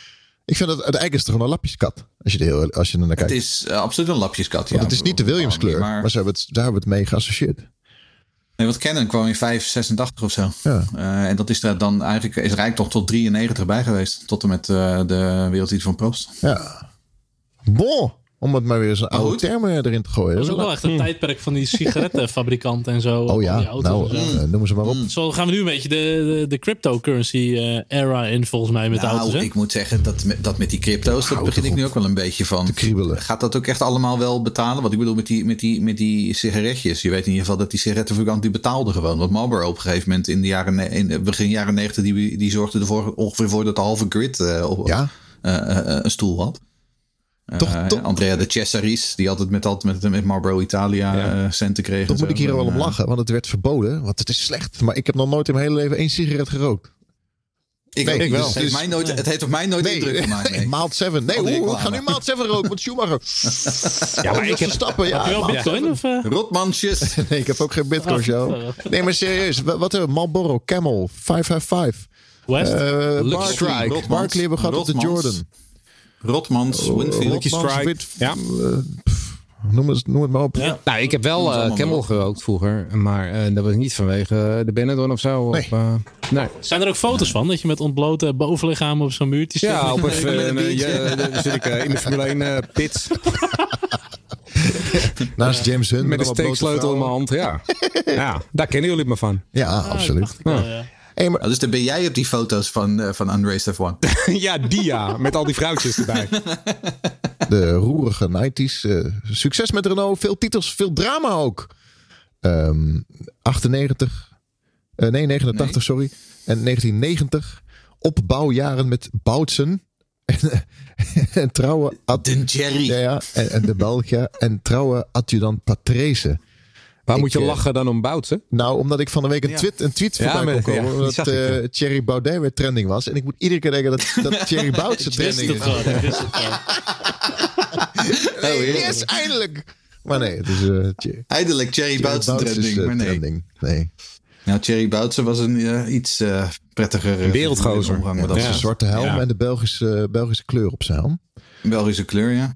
Ik vind dat het eigenlijk is het gewoon een lapjeskat. Als je er, heel, als je er naar Het kijkt. is eh, absoluut een lapjeskat. Ja. Want het is niet de Williams kleur. Maar, Maar, ze hebben het, daar hebben we het mee geassocieerd. nee, want Canon kwam in 586 of zo. Ja. Eh, en dat is er dan eigenlijk, is eigenlijk toch tot 93 bij geweest. Tot en met eh, de wereldtitel van Prost. Ja. Bon. Om het maar weer eens een oude goed. term eh, erin te gooien. Dat was ook wel echt een tijdperk van die sigarettenfabrikanten en zo. Oh ja, nou, noemen ze maar op. Zo gaan we nu een beetje de, de, de cryptocurrency eh, era in volgens mij met Nou, auto's. Hè? ik moet zeggen dat met, dat met die crypto's, dat begin ik nu ook wel een beetje van. te kriebelen. Gaat dat ook echt allemaal wel betalen? Wat ik bedoel met die, met die, met die sigaretjes. Je weet in ieder geval dat die sigarettenfabrikant die betaalde gewoon. Want Marlboro op een gegeven moment in de jaren, in, begin jaren 90, die, die zorgde ervoor ongeveer voor dat de halve grid eh, op, Ja, eh, eh, eh, een stoel had. Toch- Eh, toch- Andrea de Cesaris, die altijd met, altijd met, met Marlboro Italia Ja. eh, centen kreeg. toch moet ik hier wel om eh, lachen. Want het werd verboden. Want het is slecht. Maar ik heb nog nooit in mijn hele leven één sigaret gerookt. Ik, Nee, ook ik wel. Het heeft, Dus- mij nooit, het heeft op mij nooit indruk gemaakt. Nee. Maalt 7. Nee, nee, oeh, ik ik ga wou nu Maalt 7 roken. Want Schumacher. Ja, maar ik heb, stappen. Ja, Heb je wel bitcoin? 7. Of, eh? Rotmansjes. Nee, ik heb ook geen bitcoin, show. Nee, maar serieus. Wat hebben we? Marlboro Camel 555. West? Strike. Barkley hebben we gehad op de Rotmans. Jordan. Rotmans, Winfield. Lucky Strike. Ja. eh, noem, het, noem het maar op. Ja. Nou, ik heb wel het eh, Camel gerookt vroeger. Maar eh, dat was niet vanwege de Benetton of zo. Nee. Of, eh, nee. Zijn er ook foto's van? Dat je met ontblote bovenlichamen op zo'n muurtje zit? Ja, op een zit ik eh, in de Formule 1 eh, pits. Naast James Hunt. Met een steeksleutel in mijn hand. Ja. ja, daar kennen jullie me van. Ja, Ah, absoluut. wel, ja. Hey, maar Oh, dus dan ben jij op die foto's van, eh, van Unraced F1. ja, dia. Met al die vrouwtjes erbij. de roerige 90s. eh, succes met Renault. Veel titels, veel drama ook. Ehm 98. eh, nee, 89, Nee. sorry. En 1990. Opbouwjaren met Boutsen. En, en trouwe... ad- De Jerry. ja, ja, en, en de Belgia. En trouwe adjudant Patrese. Waar Ik, moet je eh, lachen dan om Boutsen? Nou, omdat ik van de week een Ja. tweet, een tweet Ja, voorbij maar- kon komen. omdat zag ik, eh. Thierry Baudet weer trending was. En ik moet iedere keer denken dat, dat Thierry Boutsen trending is. Nee, Oh, yes, eindelijk! Maar nee, het is... eh Thierry Eindelijk Thierry Boutsen is, trending. maar nee. trending. Nee. Nou, Thierry Boutsen was een eh, iets eh, prettiger eh, wereldgozer. omgang Ja. dat Zijn soort zwarte helm Ja. en de Belgische, Belgische kleur op zijn helm. Belgische kleur, ja.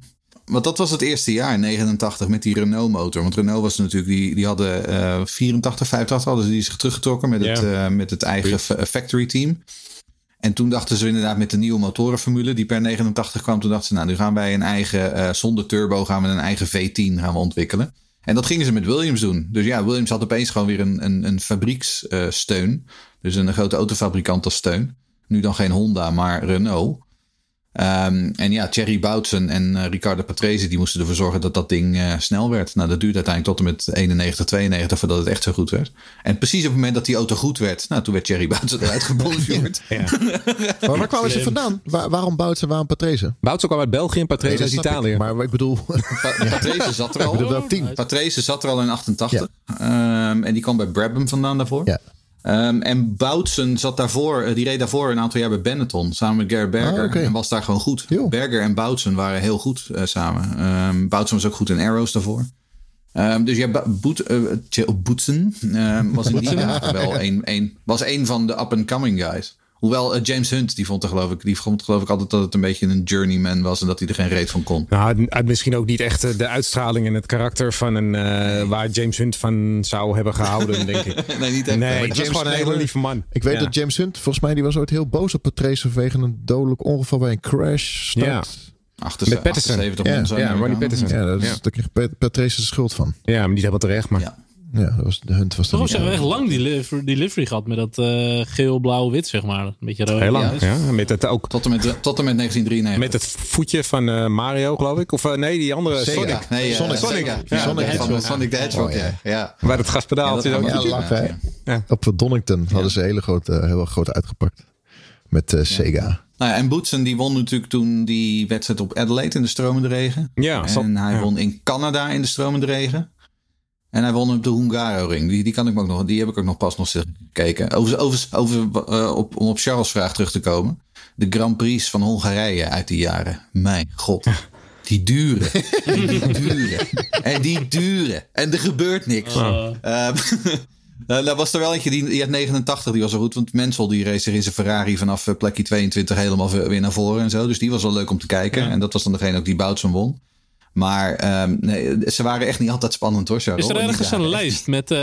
Want dat was het eerste jaar, 89, met die Renault motor. Want Renault was natuurlijk, die, die hadden eh 84, 85 hadden ze die zich teruggetrokken met, het, eh, met het eigen fa- factory team. En toen dachten ze inderdaad met de nieuwe motorenformule die per 89 kwam. Toen dachten ze, nou nu gaan wij een eigen, eh, zonder turbo gaan we een eigen V10 gaan we ontwikkelen. En dat gingen ze met Williams doen. Dus ja, Williams had opeens gewoon weer een, een, een fabriekssteun. dus een grote autofabrikant als steun. Nu dan geen Honda, maar Renault. Ehm, en ja, Thierry Boutsen en eh, Ricardo Patrese die moesten ervoor zorgen dat dat ding eh, snel werd. Nou, dat duurde uiteindelijk tot en met 91, 92 voordat het echt zo goed werd. En precies op het moment dat die auto goed werd, nou, toen werd Thierry Boutsen eruit gebonjourd. Maar waar kwamen ze vandaan? Waar- waarom Boutsen, waarom Patrese? Boutsen kwam uit België en Patrese uit ik. Italië. Maar ik bedoel... Pa- Patrese zat er Ik bedoel al. welk team? Patrese zat er al in 88. Ehm, en die kwam bij Brabham vandaan daarvoor. Ja. Ehm, en Boutsen zat daarvoor, eh, die reed daarvoor een aantal jaar bij Benetton samen met Gerrit Berger. Ah, oké. En was daar gewoon goed. Berger en Boutsen waren heel goed eh, samen. Ehm Boutsen was ook goed in Arrows daarvoor. Ehm, dus ja, Ba- Boet, Tje- Boetsen was in die dagen wel een, een, was een van de up-and-coming guys. Hoewel eh, James Hunt, die vond, er, geloof ik, die vond geloof ik altijd dat het een beetje een journeyman was en dat hij er geen reet van kon. Nou, het- het misschien ook niet echt eh, de uitstraling en het karakter van een eh, waar James Hunt van zou hebben gehouden, denk ik. Nee, niet echt. Nee, Maar het was James gewoon een hele lieve man. Ik weet Ja. dat James Hunt, volgens mij, die was ooit heel boos op Patrese vanwege een dodelijk ongeval bij een crash. Start. Ja. Achter, Met Patterson. 78 Ja, ja. Ronnie Patterson. Ja, dat is, daar kreeg Pat- Patrese de schuld van. Ja, maar niet helemaal terecht. Maar Ja. Ja, dat was, de Hunt was er ze hebben echt lang die, liver- die livery gehad met dat eh, geel-blauw-wit, zeg maar. Een beetje rood. heel lang. Ja, Ja, met het ook Tot en met, tot en met 1993. met het voetje van eh, Mario, geloof ik. Of eh, nee, die andere Sega. Sonic. Ja, nee, Sonic. Sega. Ja, Ja, Sonic van. Sonic the Hedgehog, Oh, ja. ja. ja. Waar het gaspedaal Ja, ook. Ja, Ja, laf, ja. hè? Ja. Op Donington hadden ze hele grote, heel groot uitgepakt. Met eh, Sega. Nou ja, en Boetsen die won natuurlijk toen die wedstrijd op Adelaide in de stromende regen. Ja, en zat- hij ja. won in Canada in de stromende regen. En hij won op de Hungaroring. Die, die kan ik ook nog, die heb ik ook nog pas nog gekeken. Over, over, over, eh, op, om op Charles' vraag terug te komen. De Grand Prix van Hongarije uit die jaren. Mijn god. Die duren. Die duren. En die duren. En er gebeurt niks. Daar was er wel eentje, die, die had 89, die was wel goed. Want Mensel die race zich in zijn Ferrari vanaf eh, plekje 22 helemaal weer naar voren en zo. Dus die was wel leuk om te kijken. En dat was dan degene ook die Boutsen won. Maar ehm, nee, ze waren echt niet altijd spannend hoor, Charles. Is er Die ergens een lijst met eh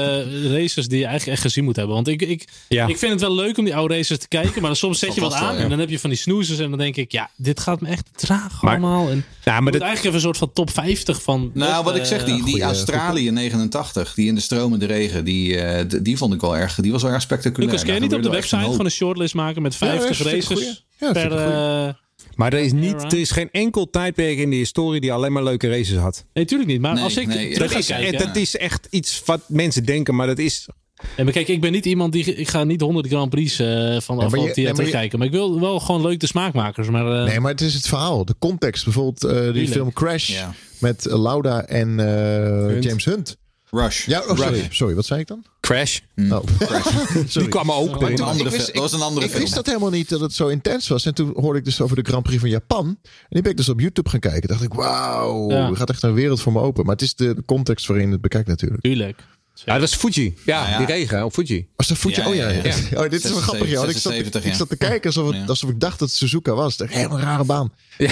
races die je eigenlijk echt gezien moet hebben? Want ik, ik, Ja. ik vind het wel leuk om die oude races te kijken. Maar dan soms zet je wat wel, aan ja. en dan heb je van die snoezers. En dan denk ik, ja, dit gaat me echt traag Maar- allemaal. En Ja, maar eigenlijk even een soort van top 50 van... Nou, wat ik zeg, die, die goeie- Australië 89, die in de stromende regen, die, eh, die vond ik wel erg, die was wel erg spectaculair. Lucas, kun je Daar niet op de website een gewoon een shortlist maken met Ja, 50 dat vind ik een races goeie. Ja, dat per... maar er is, niet, er is geen enkel tijdperk in de historie die alleen maar leuke races had. nee, tuurlijk niet. Maar Nee, als ik nee, terug Dat is, kijken... dat is echt iets wat mensen denken, maar dat is... Nee, maar kijk, ik ben niet iemand die... Ik ga niet honderd Grand Prix eh, van de je- afgelopen jaar maar je- terugkijken. Maar ik wil wel gewoon leuk de smaakmakers. Maar, eh, Nee, maar het is het verhaal, de context. Bijvoorbeeld eh, die film Crash Ja. met Lauda en eh, Hunt. James Hunt. Rush. Ja, oh, sorry. Rush. sorry, wat zei ik dan? Crash. Oh. Die sorry. kwam ook. Dat was een Ik andere, wist- fil- dat was een andere Ik film. wist dat helemaal niet dat het zo intens was. En toen hoorde ik dus over de Grand Prix van Japan. En die ben ik dus op YouTube gaan kijken. dacht ik, wauw, Ja. er gaat echt een wereld voor me open. Maar het is de context waarin het bekijkt natuurlijk. Tuurlijk. Ja, dat was Fuji. Ja, Nou ja. die regen op Fuji. Was dat voetje? Ja, oh ja, ja, ja. ja. Oh, dit is wel grappig. Ja. Ik, zat, 76, ik ja. zat te kijken alsof, het, Ja. alsof ik dacht dat het Suzuka was. Echt helemaal rare baan.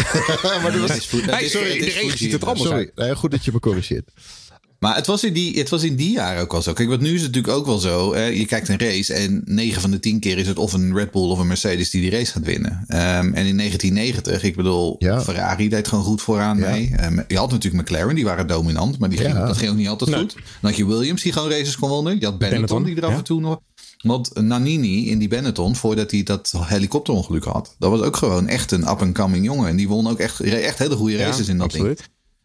maar dat was, Hey, sorry, de is regen Fuji, ziet het er allemaal sorry. Nee, goed dat je me corrigeert. Maar het was, in die, het was in die jaren ook al zo. Kijk, want nu is het natuurlijk ook wel zo. Hè, je kijkt een race en 9 van de 10 keer is het of een Red Bull of een Mercedes die die race gaat winnen. Ehm, en in 1990, ik bedoel, Ja. Ferrari deed gewoon goed vooraan Ja. mee. Ehm, je had natuurlijk McLaren, die waren dominant, maar die ging, Ja. dat ging ook niet altijd Nee. goed. Dan had je Williams, die gewoon races kon winnen. Je had Benetton, Benetton, die er af ja. en toe nog... Want Nannini in die Benetton, voordat hij dat helikopterongeluk had, dat was ook gewoon echt een up-and-coming jongen. En die won ook echt, echt hele goede races in dat ding.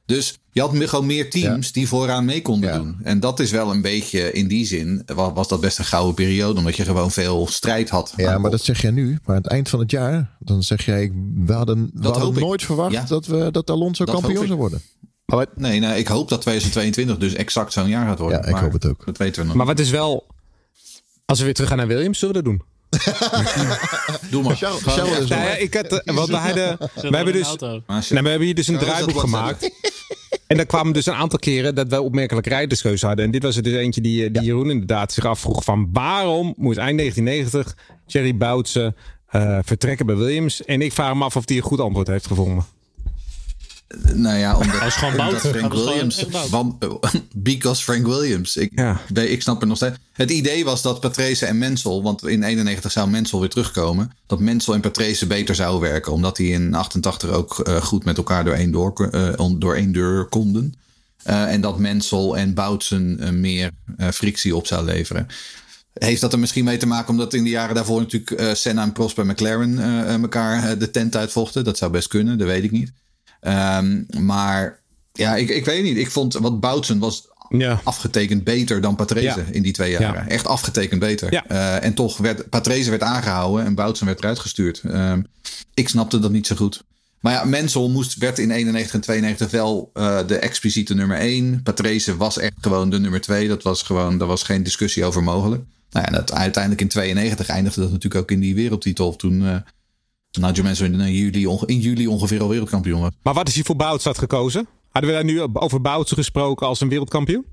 Dus je had gewoon meer teams die vooraan mee konden Ja. doen. En dat is wel een beetje, in die zin, wa- was dat best een gouden periode. Omdat je gewoon veel strijd had. Ja, maar dat zeg jij nu. Maar aan het eind van het jaar, dan zeg jij, we hadden, we Dat hadden ik. nooit verwacht Ja. dat, we, dat Alonso Dat kampioen zou worden. Maar wat, Nee, nou, ik hoop dat 2022 dus exact zo'n jaar gaat worden. Ja, ik Maar hoop het ook. Dat weten we nog maar wat is wel... Als we weer terug gaan naar Williams, zullen we dat doen? Doe maar. Nou ja, ik had, eh, want maar hebben dus... Nou, we hebben hier dus een draaiboek gemaakt. En daar kwamen dus een aantal keren dat wij opmerkelijk rijderskeuze hadden. En dit was er dus eentje die, die Jeroen inderdaad zich afvroeg van waarom moest eind 1990 Jerry Boutsen eh, vertrekken bij Williams? En ik vraag me af of hij een goed antwoord heeft gevonden. Nou ja, omdat, gewoon. Frank Williams. Bout. Want, because Frank Williams. Ik, Ja. ik snap het nog steeds. Het idee was dat Patrese en Mensel, want in 91 zou Mensel weer terugkomen, dat Mensel en Patrese beter zouden werken, omdat die in 88 ook eh, goed met elkaar door één, door, eh, door één deur konden. Eh, en dat Mensel en Boutsen eh, meer eh, frictie op zou leveren. Heeft dat er misschien mee te maken omdat in de jaren daarvoor natuurlijk eh, Senna en Prost bij McLaren eh, eh, elkaar eh, de tent uitvochten? Dat zou best kunnen, dat weet ik niet. Ehm, maar ja, ik, ik weet niet. Ik vond wat Boutsen was Ja. afgetekend beter dan Patrese Ja. in die twee jaren. Ja. Echt afgetekend beter. Eh, en toch werd Patrese werd aangehouden en Boutsen werd eruit gestuurd. Ehm, ik snapte dat niet zo goed. Maar ja, Mensel moest, werd in 91 en 92 wel eh, de expliciete nummer 1. Patrese was echt gewoon de nummer 2. Dat was gewoon, daar was geen discussie over mogelijk. Nou ja, dat, uiteindelijk in 92 eindigde dat natuurlijk ook in die wereldtitel. Toen Nigel Mansell in juli, onge- in juli ongeveer al wereldkampioen was. Maar wat is hij voor Bouts had gekozen? Hadden we daar nu over Bouts gesproken als een wereldkampioen?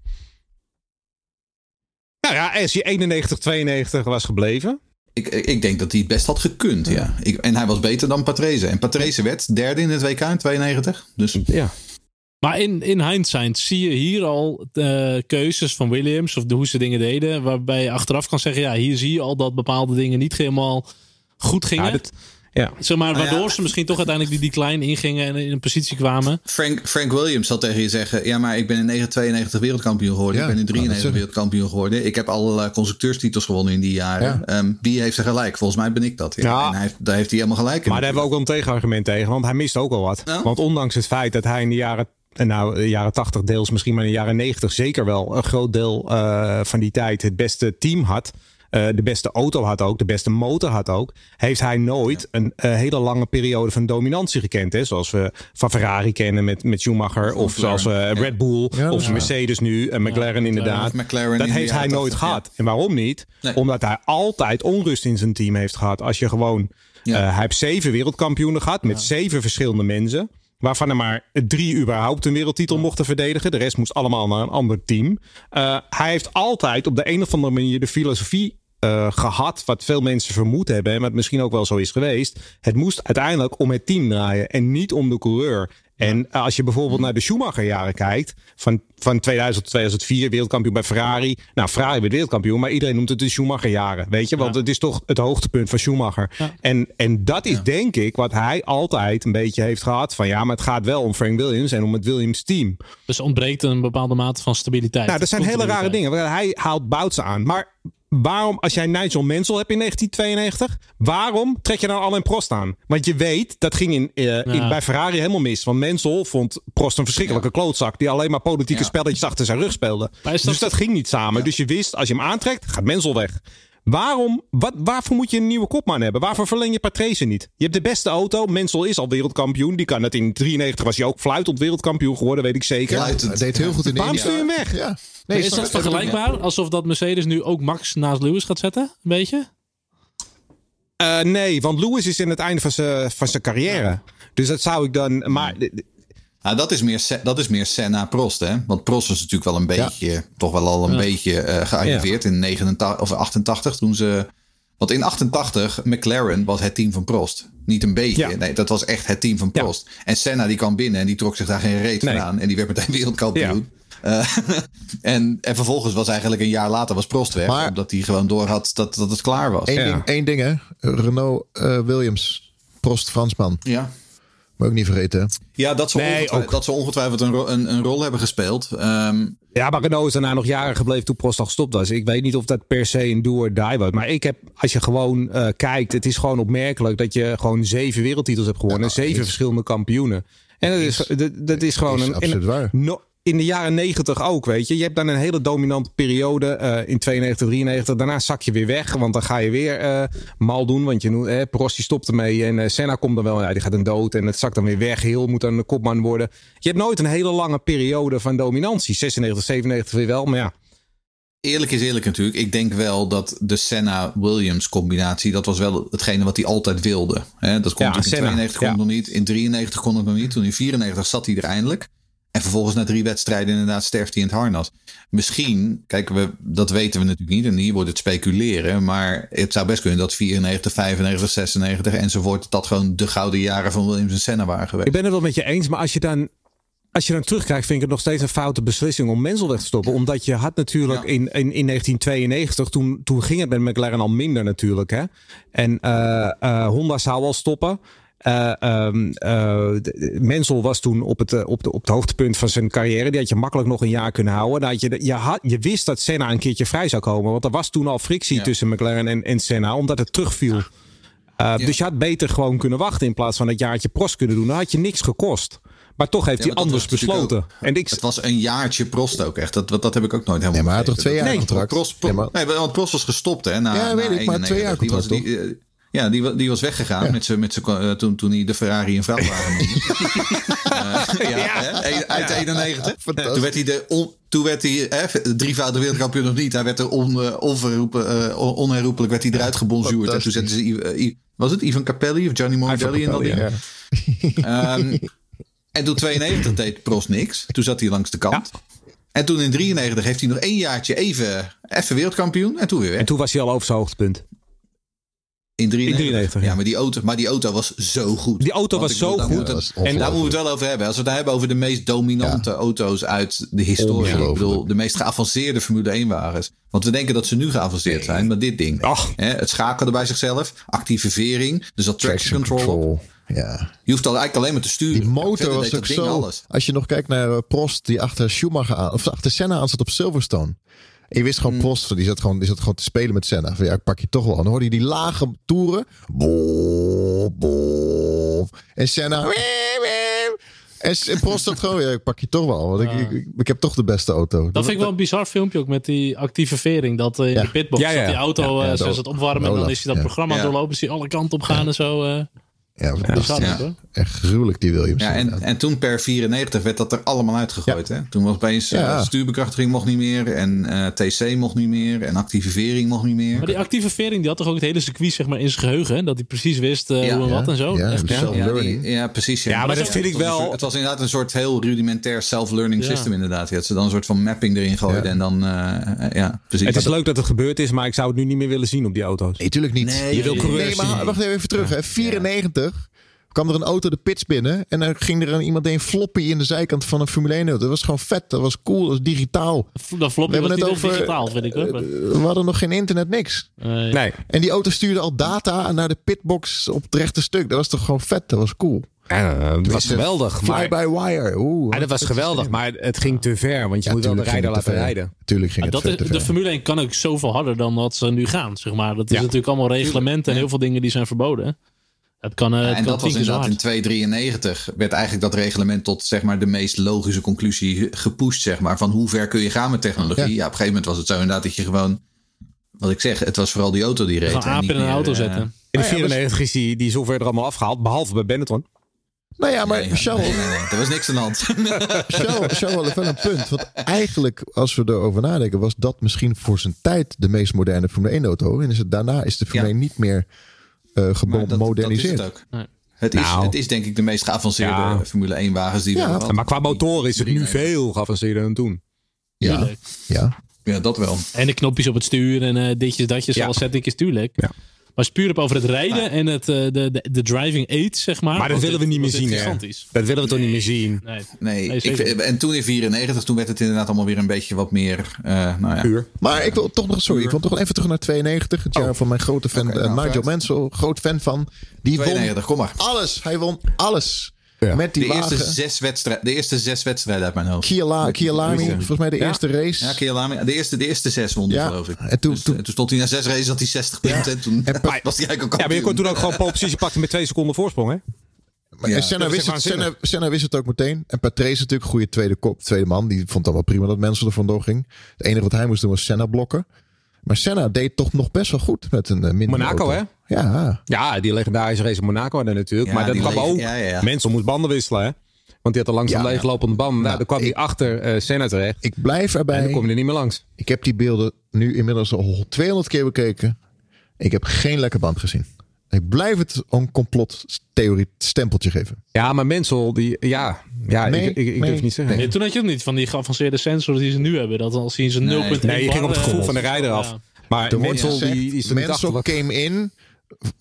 Nou ja, als hij 91, 92 was gebleven. Ik, ik denk dat hij het best had gekund, ja. Ik, en hij was beter dan Patrese. En Patrese werd derde in het WK in 92. Dus Ja. Maar in, in hindsight zie je hier al eh, keuzes van Williams of de, hoe ze dingen deden. Waarbij je achteraf kan zeggen, ja, hier zie je al dat bepaalde dingen niet helemaal goed gingen. Ja, dit- ja. zeg maar, Nou ja. waardoor ze misschien toch uiteindelijk die decline ingingen en in een positie kwamen. Frank, Frank Williams zal tegen je zeggen... ja, maar ik ben in 1992 wereldkampioen geworden. Ja, ik ben in nou, dat 93 zeg ik. wereldkampioen geworden. Ik heb alle constructeurstitels gewonnen in die jaren. Ja. Ehm, wie heeft er gelijk? Volgens mij ben ik dat. Ja. Ja. En hij, daar heeft hij helemaal gelijk in. Maar daar hebben we ook wel een tegenargument tegen, want hij mist ook wel wat. Ja. Want ondanks het feit dat hij in de jaren, eh, nou, de jaren 80 deels, misschien maar in de jaren 90 zeker wel een groot deel eh, van die tijd het beste team had. Eh, de beste auto had ook, de beste motor had ook. Heeft hij nooit een eh, hele lange periode van dominantie gekend. Hè? Zoals we van Ferrari kennen met, met Schumacher. Of zoals eh, Red Bull. Ja, of ja. Mercedes nu. En McLaren inderdaad. McLaren dat in heeft hij nooit 80, ja. gehad. En waarom niet? Nee. Omdat hij altijd onrust in zijn team heeft gehad. Als je gewoon Ja. eh, hij heeft zeven wereldkampioenen gehad met zeven verschillende mensen. Waarvan er maar drie überhaupt een wereldtitel mochten verdedigen. De rest moest allemaal naar een ander team. Eh, hij heeft altijd op de een of andere manier de filosofie eh, gehad. Wat veel mensen vermoed hebben. En wat misschien ook wel zo is geweest. Het moest uiteindelijk om het team draaien. En niet om de coureur. En als je bijvoorbeeld naar de Schumacher-jaren kijkt. Van, van 2000 tot 2004 wereldkampioen bij Ferrari. Nou, Ferrari werd wereldkampioen. Maar iedereen noemt het de Schumacher-jaren. Weet je? Want Ja. het is toch het hoogtepunt van Schumacher. Ja. En, en dat is denk ik wat hij altijd een beetje heeft gehad. Van ja, maar het gaat wel om Frank Williams en om het Williams team. Dus ontbreekt een bepaalde mate van stabiliteit. Nou, dat zijn hele rare dingen. Hij haalt Boutsen aan. Maar waarom, als jij Nigel Mansell hebt in 1992, waarom trek je dan Alain Prost aan? Want je weet, dat ging in, eh, in, Ja. bij Ferrari helemaal mis. Want Mansell vond Prost een verschrikkelijke klootzak. Die alleen maar politieke spelletjes achter zijn rug speelde. Dat- Dus dat ging niet samen. Dus je wist, als je hem aantrekt, gaat Mansell weg. Waarom, wat, waarvoor moet je een nieuwe kopman hebben? Waarvoor verleng je Patrese niet? Je hebt de beste auto. Mansell is al wereldkampioen. Die kan het in 93 was hij ook fluitend wereldkampioen geworden, weet ik zeker. Fluitend. Deed heel goed in de Waarom stuur je hem weg? Ja. Nee, is dat vergelijkbaar? Alsof dat Mercedes nu ook Max naast Lewis gaat zetten? Een beetje? Eh, nee, want Lewis is in het einde van zijn van zijn carrière. Dus dat zou ik dan. Maar Nou dat is meer, dat is meer Senna-Prost, hè? Want Prost was natuurlijk wel een beetje, toch wel al een Ja. beetje gearriveerd in 89 of 88 toen ze. Want in 88, McLaren was het team van Prost. Niet een beetje. Nee, dat was echt het team van. Prost. En Senna die kwam binnen en die trok zich daar geen reet Nee. van aan. En die werd meteen wereldkampioen. Eh, en, en vervolgens was eigenlijk een jaar later was Prost weg. Maar- omdat hij gewoon door had dat, dat het klaar was. Eén, ding, één ding, hè. Renault eh, Williams. Prost Fransman. Ja. Moet ook niet vergeten. hè. Ja, dat ze, Nee, ongetwijfeld, ook. dat ze ongetwijfeld een, ro- een, een rol hebben gespeeld. Ehm, Ja, maar Renault is daarna nog jaren gebleven toen Prost al gestopt was. Ik weet niet of dat per se een do or die was. Maar ik heb, als je gewoon eh, kijkt, het is gewoon opmerkelijk dat je gewoon zeven wereldtitels hebt gewonnen. zeven verschillende kampioenen. En dat is, dat, dat is gewoon is een... absoluut en- waar. no- in de jaren negentig ook, weet je. Je hebt dan een hele dominante periode eh, in 92, 93. Daarna zak je weer weg, want dan ga je weer eh, mal doen. Want je eh, Prost stopt ermee en eh, Senna komt dan wel. Ja, die gaat een dood en het zakt dan weer weg. Heel moet dan de kopman worden. Je hebt nooit een hele lange periode van dominantie. 96, 97 weer wel, maar ja. Eerlijk is eerlijk natuurlijk. Ik denk wel dat de Senna-Williams combinatie, dat was wel hetgene wat hij altijd wilde. Hè, dat Ja, natuurlijk in Senna, 92 kon het nog niet. In 93 kon het nog niet. Toen in 94 zat hij er eindelijk. En vervolgens na drie wedstrijden inderdaad sterft hij in het harnas. Misschien, kijk, we, dat weten we natuurlijk niet. En hier wordt het speculeren. Maar het zou best kunnen dat 94, 95, 96 enzovoort... dat gewoon de gouden jaren van Williams en Senna waren geweest. Ik ben het wel met je eens, maar als je dan. Als je dan terugkijkt, vind ik het nog steeds een foute beslissing om Menzel weg te stoppen. Omdat je had natuurlijk Ja. in, in, in 1992, toen, toen ging het met McLaren al minder natuurlijk. Hè? En eh, eh, Honda zou al stoppen. Eh, ehm, eh, Menzel was toen op het, eh, op, de, op het hoogtepunt van zijn carrière. Die had je makkelijk nog een jaar kunnen houden. Dan had je, je, had, je wist dat Senna een keertje vrij zou komen. Want er was toen al frictie Ja. tussen McLaren en, en Senna, omdat het terugviel. Uh, Dus je had beter gewoon kunnen wachten in plaats van dat jaartje Prost kunnen doen. Dan had je niks gekost. Maar toch heeft Ja, hij maar dat anders besloten. ook- En ik, Het was een jaartje Prost ook echt. Dat, dat heb ik ook nooit helemaal Nee, maar hij had toch twee jaar Dat- contract? Prost, Pro- Nee, maar- nee, want Prost was gestopt hè. Na, Ja, weet ik, maar twee 91. jaar Die was, contract, die, ja, die, die was weggegaan met zijn, met zijn, eh, toen, toen hij de Ferrari een vrachtwagen noemde. Eh, ja, hè, e- uit 91. Fantastisch. Toen werd hij, de on, toen werd hij hè, drievoudig wereldkampioen of niet. Hij werd er on, eh, onverroepen, onherroepelijk werd hij eruit gebonjourd. En toen zetten ze, was het Ivan Capelli of Johnny Morbidelli in dat ding? Ehm, en toen 92 deed Prost niks. Toen zat hij langs de kant. En toen in 93 heeft hij nog één jaartje even, even wereldkampioen. En toen weer weg. en toen was hij al over zijn hoogtepunt. In 93. In 93, ja, ja. maar die, auto, maar die auto was zo goed. Die auto Want was zo goed. en daar moeten we het wel over hebben. Als we het hebben over de meest dominante auto's uit de historie. Ik Ongelooflijk. bedoel, de meest geavanceerde Formule 1 wagens. Want we denken dat ze nu geavanceerd zijn. Maar dit ding. Ach. Hè, het schakelen bij zichzelf. Actieve vering. Dus dat traction control. Ja. Je hoeft al eigenlijk alleen maar te sturen. Die motor was ook zo. alles. Als je nog kijkt naar eh, Prost, die achter Schumacher aan, of achter Senna aan zat op Silverstone. En je wist gewoon, Prost, die zat gewoon, die zat gewoon te spelen met Senna. Van ja, ik pak je toch wel. En dan hoorde je die lage toeren. Bof. En Senna. En Prost zat gewoon, ja, ik pak je toch wel. Want ik, ik, ik, ik heb toch de beste auto. Dat vind ik wel een bizar filmpje ook met die actieve vering. Dat eh, in Ja. de pitbox Ja, ja, dat die auto Ja, eh, ja, ze dat- is het opwarmen en dan is hij dat ja. programma Ja. doorlopen. Is hij alle kanten op gaan en zo. eh Ja, hoor. echt gruwelijk die Williams. Ja, en, en toen per 94 werd dat er allemaal uitgegooid. Hè? Toen was opeens eh, Ja. stuurbekrachtiging mocht niet meer. En eh, TC mocht niet meer. En activering mocht niet meer. Maar die actieve vering die had toch ook het hele circuit zeg maar, in zijn geheugen. hè? Dat hij precies wist eh, Ja. hoe en wat Ja. en zo. Ja, Echt, die- ja, precies. Ja, maar dat dat Ja, vind ik het was een wel- het was inderdaad een soort heel rudimentair self-learning Ja. system inderdaad. Je had ze dan een soort van mapping erin gooien. Ja. En dan, eh, ja, precies. Het is leuk dat het gebeurd is, maar ik zou het nu niet meer willen zien op die auto's. Nee, tuurlijk niet. Nee, Je wil nee, coureurs Nee, maar wacht even terug. Hè. 94 kwam er een auto de pits binnen. En dan ging er een, iemand een floppy in de zijkant van een Formule 1 auto. Dat was gewoon vet. Dat was cool. Dat was digitaal. Dat floppy We was het over- digitaal, vind ik hoor. Maar, We hadden nog geen internet, niks. eh, Nee. En die auto stuurde al data naar de pitbox op het rechte stuk. Dat was toch gewoon vet. Dat was cool. Ja, dat was geweldig. Maar, Fly-by-wire. Oeh. ja, dat was geweldig, maar het ging te ver. Want je Ja, moet wel de rijder laten rijden. Tuurlijk ging het dat vet is, te de ver. Formule 1 kan ook zoveel harder dan dat ze nu gaan, zeg maar. Dat is Ja. natuurlijk allemaal reglementen en heel veel dingen die zijn verboden. Het kan, eh, Ja, en kan dat was inderdaad hard. in 293 werd eigenlijk dat reglement tot zeg maar de meest logische conclusie gepusht zeg maar van hoe ver kun je gaan met technologie. Ja. Ja, op een gegeven moment was het zo inderdaad dat je gewoon wat ik zeg, het was vooral die auto die reed. Gewoon en aap niet in een meer, auto eh, zetten. In de Ah ja, 94 is die, die software er allemaal afgehaald, behalve bij Benetton. Nou ja, maar nee, Charles, nee, nee, er was niks aan de hand. Charles, Charles had wel een punt. Want eigenlijk, als we erover nadenken, was dat misschien voor zijn tijd de meest moderne Formule 1 auto. En is het, daarna is de Formule Ja. 1 niet meer eh dat- gemoderniseerd. Dat, is het ook. Het is, Nou. het is denk ik de meest geavanceerde Ja. Formule 1 wagens die Ja. we Ja, hebben. maar qua motoren is het nu 93. veel geavanceerder dan toen. Ja, Tuurlijk. ja. Ja, dat wel. En de knopjes op het stuur en eh ditjes, datjes, Ja. alle settingjes, tuurlijk. Ja. Maar het is puur op over het rijden en het, eh, de, de, de driving aids, zeg maar. Maar dat willen we niet meer zien, hè? gigantisch. Dat willen we toch niet meer zien. Nee. Nee, Nee, ik, zeker. en toen in 94, toen werd het inderdaad allemaal weer een beetje wat meer. eh, nou ja. Puur. Maar ik wil toch nog, sorry, ik wil toch even terug naar 92. Het jaar van mijn grote fan Oké, eh, nou, Nigel. Mansell. Groot fan van. Die won 92, kom maar. alles. Hij won alles. Ja. Met die De eerste, zes wedstrijden, de eerste zes wedstrijden uit mijn hoofd. Kiala, Kialami, volgens mij de Ja. eerste race. Ja, Kialami, de eerste, de eerste zes Ja, geloof ik. en toen- Dus, toen- eh, toen stond hij na zes races, had hij 60 punten. En toen En- was hij eigenlijk al Ja, maar je kon toen ook gewoon pole positie pakken met twee seconden voorsprong, hè? Maar Ja, en Senna, dat is wist het. Senna, Senna wist het ook meteen. En Patrese natuurlijk, goede tweede, kop, tweede man. Die vond dan wel prima dat mensen er vandoor ging. Het enige wat hij moest doen was Senna blokken. Maar Senna deed toch nog best wel goed met een uh, minder Monaco, auto. hè? Ja, Ja, die legendarische race in Monaco hadden natuurlijk. Ja, maar dat kwam ook. ja, ja. Mensen moest banden wisselen, hè? Want die had al langzaam Ja, leeglopende banden. Nou, Nou, dan kwam hij achter eh Senna terecht. ik blijf En erbij. dan kom je er niet meer langs. Ik heb die beelden nu inmiddels al 200 keer bekeken. Ik heb geen lekker band gezien. Ik blijf het een complottheorie stempeltje geven. Ja, maar Mensel, die... Ja, ja Nee, ik, ik, ik nee, durf niet zeggen. Nee, toen had je het niet van die geavanceerde sensors die ze nu hebben. Dat als hij zijn 0.1 Nee. Nee, je ging op het gevoel eh, van de rijder af. ja. Maar wordt Mensel, gezegd, die, die is er niet Mansell achterlijk. came in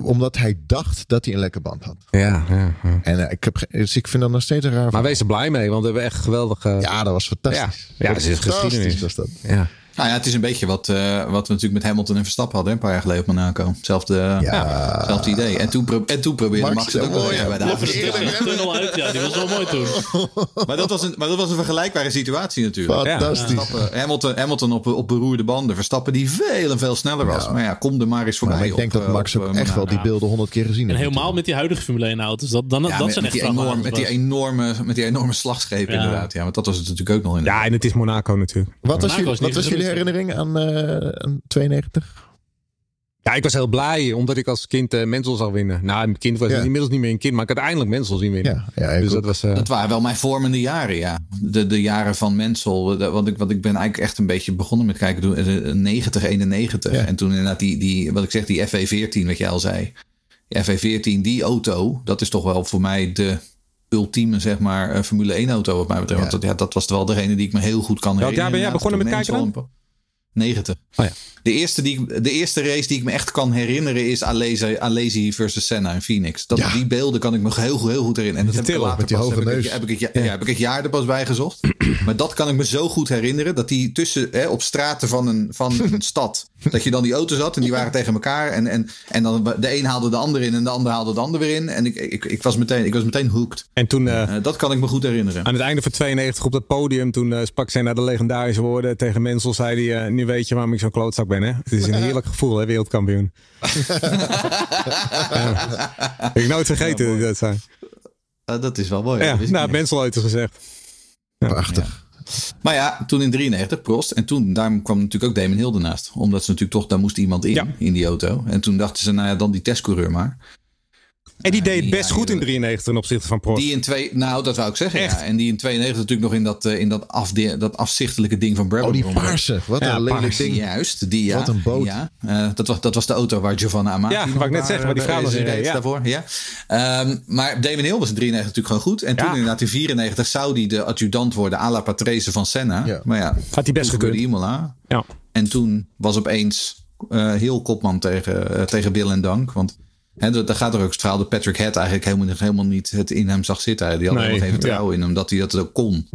omdat hij dacht dat hij een lekker band had. Ja, ja, ja. En eh, ik, heb, dus ik vind dat nog steeds een raar Maar verhaal. wees er blij mee, want we hebben echt geweldig... eh, Ja, dat was fantastisch. Ja. Ja, het is geschiedenis. was dat. ja. Nou ja, het is een beetje wat, eh, wat we natuurlijk met Hamilton en Verstappen hadden, een paar jaar geleden op Monaco. Hetzelfde, Ja. hetzelfde idee. En toen, pro- en toen probeerde Max, Max, het ook ja, mooi, even ja. bij de Ja, tunnel uit, ja, die was wel mooi toen. Maar dat, was een, maar dat was een vergelijkbare situatie natuurlijk. Fantastisch. Verstappen, Hamilton, Hamilton op, op beroerde banden. Verstappen die veel en veel sneller was. Maar ja, kom er maar eens voorbij. Maar ik denk op, dat eh, Max op, ook eh, echt wel die beelden honderd keer gezien En heeft. helemaal met die huidige Formule 1 auto's. Dat, dan, Ja, dat met, zijn met, echt die enorm, vrachtwagens. met, die enorme, met die enorme slagschepen Ja. inderdaad. Ja, want dat was het natuurlijk ook nog in. ja, en het is Monaco natuurlijk. Wat was, jullie, wat herinnering aan, eh, aan 92? Ja, ik was heel blij, omdat ik als kind eh Mensel zag winnen. Nou, mijn kind was Ja. inmiddels niet meer een kind, maar ik had eindelijk Mensel zien winnen. Ja, ja dus dat was... eh, Dat waren wel mijn vormende jaren, ja. De, de jaren van Mensel. Want ik, want ik ben eigenlijk echt een beetje begonnen met kijken toen eh, 90, 91. Ja. En toen inderdaad die, die, wat ik zeg, die FV14, wat jij al zei. Die FV14, die auto, dat is toch wel voor mij de ultieme, zeg maar, eh, Formule 1 auto wat mij betreft. Ja. Want dat, ja, dat was wel degene die ik me heel goed kan Welk herinneren. jaar ben jij begonnen met kijken 90. Oh ja. De eerste, die, ik- de eerste race die ik me echt kan herinneren is Alesi, Alesi versus Senna in Phoenix. Dat, Ja. Die beelden kan ik me heel, heel goed herinneren. En dat heb ik later met die pas, hoge heb ik, neus. het- heb, ik het, ja, heb ik het jaar er pas bij gezocht. maar dat kan ik me zo goed herinneren. Dat die tussen, hè, op straten van een, van een stad, dat je dan die auto's had en die waren tegen elkaar. En, en, en dan de een haalde de ander in en de ander haalde de ander weer in. En ik, ik, ik, was, meteen, ik was meteen hooked. En toen... eh, Eh, dat kan ik me goed herinneren. Aan het einde van 92 op dat podium, toen eh, sprak zij naar de legendarische woorden tegen Mensel, zei hij, eh, nu weet je waarom ik zo'n klootzak ben, hè? Het is een heerlijk gevoel, hè, wereldkampioen. ja. Ik nooit vergeten dat zei. Eh, dat is wel mooi. Ja, nou, niet. Mensel ooit gezegd. Prachtig. Maar ja, toen in 93, Prost. En toen, daar kwam natuurlijk ook Damon Hill ernaast. Omdat ze natuurlijk toch, daar moest iemand in, Ja. in die auto. En toen dachten ze, nou ja, dan die testcoureur maar. En die deed het Ja, best goed in die- 93 ten opzichte van Prost. Die in twee, nou dat wou ik zeggen. Echt? Ja. En die in 92 natuurlijk nog in dat, eh, in dat, afde, dat afzichtelijke ding van Brabham. Oh, die paarse. Wat Ja, een lelijk ding. Juist, die ja. Wat een boot. Ja, Eh, dat, was, dat was de auto waar Giovanna Amati Ja, wou ik net zeggen, waar die vrouw eh, in reed, ja. daarvoor. Ja. Ehm, maar Damon Hill was in 93 natuurlijk gewoon goed. En toen Ja. inderdaad in 94 zou die de adjudant worden à la Patrese van Senna. Ja. Maar ja, Had hij best gekund. Imola. Ja. En toen was opeens eh, heel kopman tegen, tegen Bill en Dank. Want hè, daar gaat er ook het verhaal dat Patrick Head eigenlijk helemaal, helemaal niet het in hem zag zitten. Die had Nee, er nog even ja. vertrouwen in hem dat hij dat ook kon.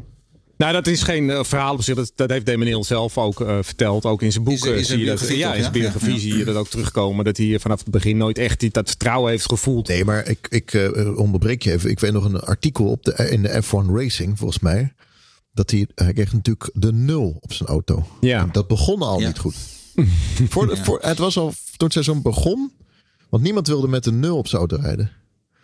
Nou, dat is geen eh, verhaal op zich. Dat, dat heeft Hill zelf ook eh, verteld. Ook in zijn boek In zijn- in zijn zie je dat. Ja, in zijn ja? biografie Ja, ja. zie je dat ook terugkomen. Dat hij vanaf het begin nooit echt die, dat vertrouwen heeft gevoeld. Nee, maar ik, ik eh, onderbreek je even. Ik weet nog een artikel op de, in de F1 Racing, volgens mij. Dat hij, hij kreeg natuurlijk de nul op zijn auto. Ja. Dat begon al Ja. niet goed. voor, de- voor, het was al toen het seizoen begon. Want niemand wilde met een nul op zijn auto rijden.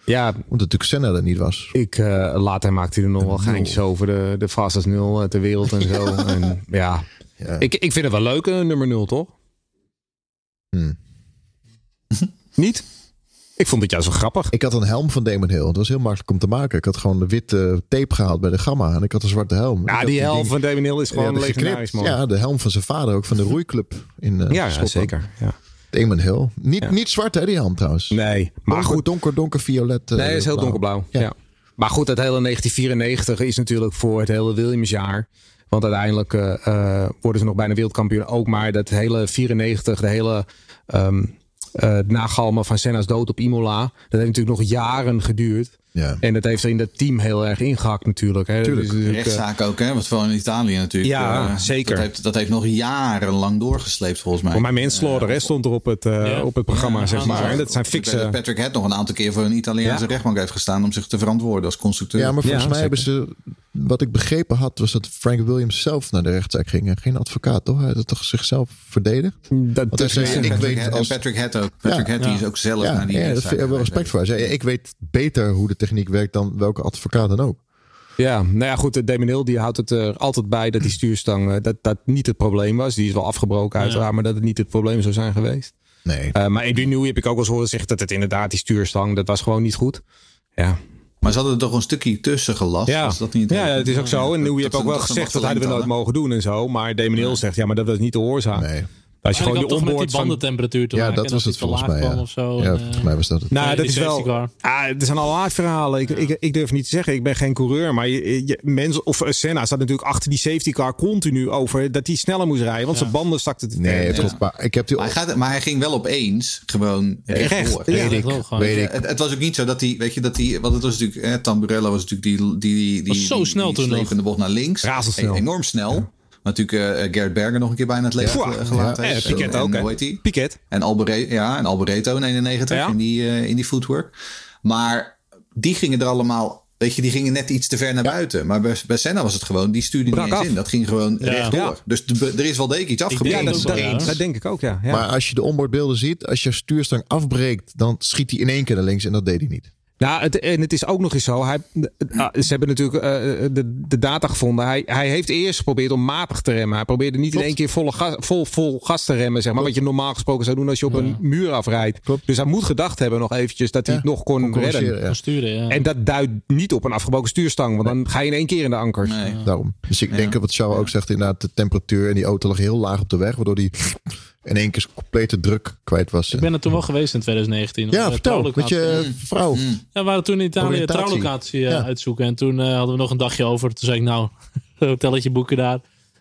Ja, Omdat natuurlijk Senna er niet was. Ik, eh, later maakte hij er nog wel geintjes over de, de fastest nul eh, ter wereld en zo. En, ja. Ja. Ik, ik vind het wel leuk, een nummer nul, toch? Hmm. Niet? Ik vond het juist wel grappig. Ik had een helm van Damon Hill. Het was heel makkelijk om te maken. Ik had gewoon de witte tape gehaald bij de Gamma. En ik had een zwarte helm. Ja, die helm ding- van Damon Hill is gewoon ja, legendarisch, man. Ja, de helm van zijn vader ook van de roeiclub in eh ja, ja, zeker. Ja. Damon Hill. Niet, Ja. niet zwart, hè, die helm trouwens. Nee, maar donker, goed. Donker, donker violet. eh, Nee, het is heel blauw. donkerblauw. Ja. Ja. Maar goed, het hele 1994 is natuurlijk voor het hele Williamsjaar. Want uiteindelijk eh, eh, worden ze nog bijna wereldkampioen. Ook maar dat hele 94, de hele eh, nagalmen van Senna's dood op Imola. Dat heeft natuurlijk nog jaren geduurd. Ja. En dat heeft er in het team heel erg ingehakt natuurlijk. Hè. Tuurlijk. Dus, Rechtszaak ook, hè? Wat vooral in Italië natuurlijk. Ja, eh, zeker. Dat heeft, dat heeft nog jarenlang doorgesleept, volgens mij. voor mij manslaughter hè, stond er op het, eh, Ja. op het programma, Ja, zeg ja, maar. ja. En dat zijn fikse... dat Patrick Head nog een aantal keer voor een Italiaanse Ja. rechtbank heeft gestaan om zich te verantwoorden als constructeur. Ja, maar volgens Ja, mij hebben ze. Wat ik begrepen had, was dat Frank Williams zelf naar de rechtszaak ging. En geen advocaat, toch? Hij had toch zichzelf verdedigd? Dat, hij zei, En ik Patrick weet als- Patrick Head ook. Patrick Ja. Head die Ja. is ook zelf Ja, naar die ja dat rechtszaak vind ik wel geweest. respect voor. Hij zei, ik weet beter hoe de techniek werkt dan welke advocaat dan ook. Ja, nou ja, goed. de Damon Hill die houdt het er altijd bij dat die stuurstang eh, dat, dat niet het probleem was. Die is wel afgebroken uiteraard, maar dat het niet het probleem zou zijn geweest. Nee. Eh, maar Adrian Newey heb ik ook wel eens horen zeggen dat het inderdaad die stuurstang, dat was gewoon niet goed. Ja, Maar ze hadden er toch een stukje tussen gelast. ja. Dat niet ja, ja, het is ook zo. En Dat heeft ook wel gezegd dat hadden we nooit mogen doen en zo. Maar Damon Hill zegt, ja, maar dat was niet de oorzaak. nee. Als je gewoon had de onboard van... bandentemperatuur te Ja, maken. dat en was het te volgens laag mij. kwam Ja, Of zo. ja En, volgens eh, mij was dat het. Nou, Nee, dat is wel. Ah, er zijn allerlei verhalen. Ik, ik, ik durf niet te zeggen, ik ben geen coureur. Maar je, je, mensen, of eh, Senna staat natuurlijk achter die safety car continu over dat hij sneller moest rijden. Want Ja. zijn banden stakten te Nee, klopt. Maar ik heb die. Maar hij, gaat, maar hij ging wel opeens gewoon Recht, weet ik. Weet ik. Het, het was ook niet zo dat hij, weet je, dat hij, want het was natuurlijk, eh, Tamburello was natuurlijk die, die, die, die, Was zo die, snel die toen nog. slepende bocht naar links. Razendsnel. Enorm snel. Natuurlijk eh Gerrit Berger nog een keer bijna het leven Ja. ge- gelaten Ja, heeft. Piquet ook, hè? Hoe heet die? Piquet. En Albere, ja, en Alboreto in 91 Ja. in, die, eh, in die footwork. Maar die gingen er allemaal, weet je, die gingen net iets te ver naar buiten. Maar bij, bij Senna was het gewoon, die stuurde Brak niet eens af. in. Dat ging gewoon Ja. rechtdoor. Ja. Dus de- er is wel degelijk iets denk Ja, afgebroken. dat, dat, denk ik ook, ja. ja. Maar als je de onboardbeelden ziet, als je stuurstang afbreekt, dan schiet hij in één keer naar links en dat deed hij niet. Nou, het, en het is ook nog eens zo. Hij, ah, ze hebben natuurlijk eh, de, de data gevonden. Hij, hij heeft eerst geprobeerd om matig te remmen. Hij probeerde niet in één keer volle gas, vol, vol gas te remmen. Zeg maar, wat je normaal gesproken zou doen als je op een muur afrijdt. Klopt. Dus hij moet gedacht hebben nog eventjes dat hij Ja, het nog kon, redden. ja. Van sturen, ja. En dat duidt niet op een afgebroken stuurstang. Want dan ga je in één keer in de ankers. Nee. Daarom. Dus ik denk dat wat Charles ook zegt, inderdaad, de temperatuur en die auto lag heel laag op de weg, waardoor die in één keer complete druk kwijt was. Ik ben er toen wel geweest in 2019. ja, eh, vertel. Met je vrouw. Mm. Ja, we waren toen in Italië trouwlocatie eh, Ja. uitzoeken. En toen eh, hadden we nog een dagje over. Toen zei ik, nou, hotelletje boeken daar.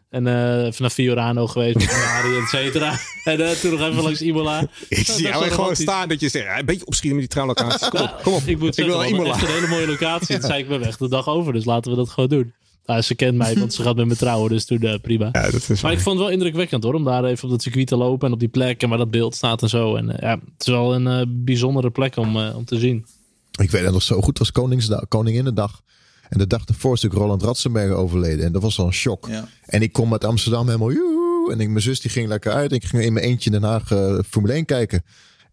En eh even naar Fiorano geweest met Ferrari, et cetera. En eh, toen nog even langs Imola. Ik Ja, zie jou gewoon staan dat je zegt, ja, een beetje opschieten met die trouwlocaties. Kom op, kom op. Ik moet Ik zeggen, wil naar hadden Imola. een hele mooie locatie. En toen zei ik, ben weg de dag over. Dus laten we dat gewoon doen. Nou, ze kent mij, want ze gaat met me trouwen. Dus toen eh, prima. Ja, dat is Maar ik vond het wel indrukwekkend hoor. Om daar even op dat circuit te lopen. En op die plek. En waar dat beeld staat en zo. En eh, ja, het is wel een eh, bijzondere plek om, eh, om te zien. Ik weet het nog zo goed, het was Koningsdag, Koninginnedag. En de dag ervoor is natuurlijk Roland Ratzenberger overleden. En dat was al een shock. Ja. En ik kom uit Amsterdam helemaal... joehoe. En ik, mijn zus die ging lekker uit. Ik ging in mijn eentje in Den Haag eh, Formule 1 kijken.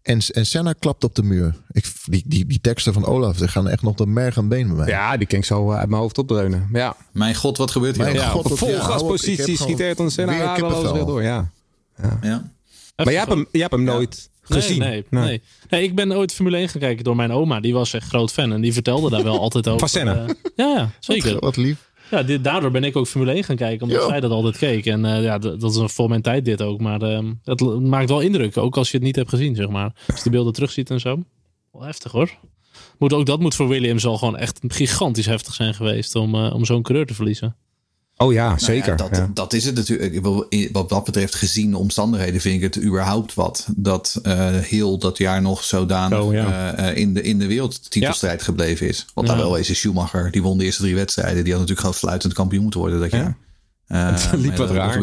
En, en Senna klapt op de muur. Ik, die, die, die teksten van Olaf, die gaan echt nog de merg aan been bij mij. Ja, die kan ik zo eh, uit mijn hoofd opdreunen. Ja, Mijn god, wat gebeurt hier? Mijn allemaal? god, vol ja, gaspositie heb schiet Ayrton Senna weer radeloos weer door. Ja. Ja. Maar jij hebt hem, jij hebt hem nooit gezien. Nee, nee, nee. nee. ik ben ooit Formule 1 gaan kijken door mijn oma. Die was echt groot fan. En die vertelde daar wel altijd over. Van Senna? Eh, ja, ja, zeker. Wat lief. Ja, dit, daardoor ben ik ook Formule 1 gaan kijken. Omdat Ja. zij dat altijd keek. En eh, ja, dat is een voor mijn tijd dit ook. Maar eh, het maakt wel indruk. Ook als je het niet hebt gezien, zeg maar. Als je de beelden terugziet en zo. Wel heftig hoor. Moet ook dat moet voor Williams al gewoon echt gigantisch heftig zijn geweest. Om, eh, om zo'n coureur te verliezen. Oh ja, Nou zeker. ja, dat, ja. dat is het natuurlijk. Wat dat betreft, gezien de omstandigheden, vind ik het überhaupt wat. Dat eh heel dat jaar nog zodanig Oh, ja. eh, eh, in, de, in de wereldtitelstrijd gebleven is. Wat daar wel is, is Schumacher. Die won de eerste drie wedstrijden. Die had natuurlijk gewoon fluitend kampioen moeten worden dat Ja. jaar. Eh, Het liep maar wat dat- dat raar.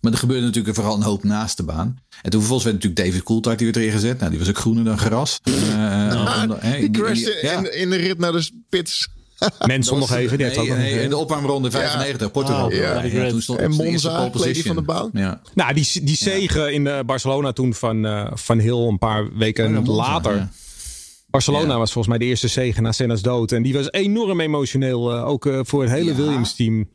maar er gebeurde natuurlijk vooral een hoop naast de baan. En toen vervolgens werd natuurlijk David Coulthard die werd erin gezet. Nou, die was ook groener dan gras. Die die- crashte ja. in, in de rit naar de pits. Mensen nog even, die heeft ook Nee, in de opwarmronde 95, Portugal. Oh, ja. Ja, toen stond En de Monza, die van de baan? Ja. Nou, die, die zege in eh, Barcelona toen van, eh, van Hill een paar weken Ja, Monza, later. ja. Barcelona Ja. was volgens mij de eerste zege na Senna's dood. En die was enorm emotioneel, eh, ook eh, voor het hele Ja. Williams-team.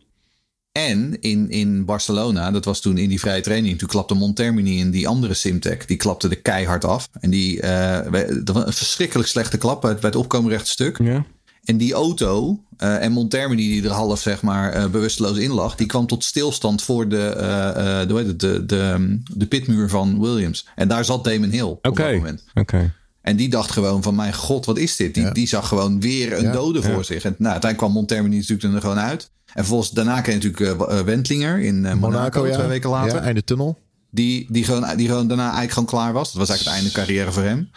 En in, in Barcelona, dat was toen in die vrije training, toen klapte Montermini in die andere Simtech, die klapte er keihard af. En die, eh, dat was een verschrikkelijk slechte klap bij het, bij het opkomen rechte stuk. Ja. En die auto eh, en Montermini die er half zeg maar eh, bewusteloos in lag, die kwam tot stilstand voor de, eh, eh, hoe heet het, de, de, de pitmuur van Williams. En daar zat Damon Hill op dat moment. Oké. En die dacht gewoon van mijn god, wat is dit? Die, Ja. die zag gewoon weer een Ja. dode voor zich. En nou, uiteindelijk kwam Montermini natuurlijk er gewoon uit. En vervolgens daarna kreeg je natuurlijk eh, Wentlinger in eh, Monaco, ja. twee weken later. Ja, einde tunnel. Die, die, gewoon, die gewoon daarna eigenlijk gewoon klaar was. Dat was eigenlijk het einde carrière voor hem.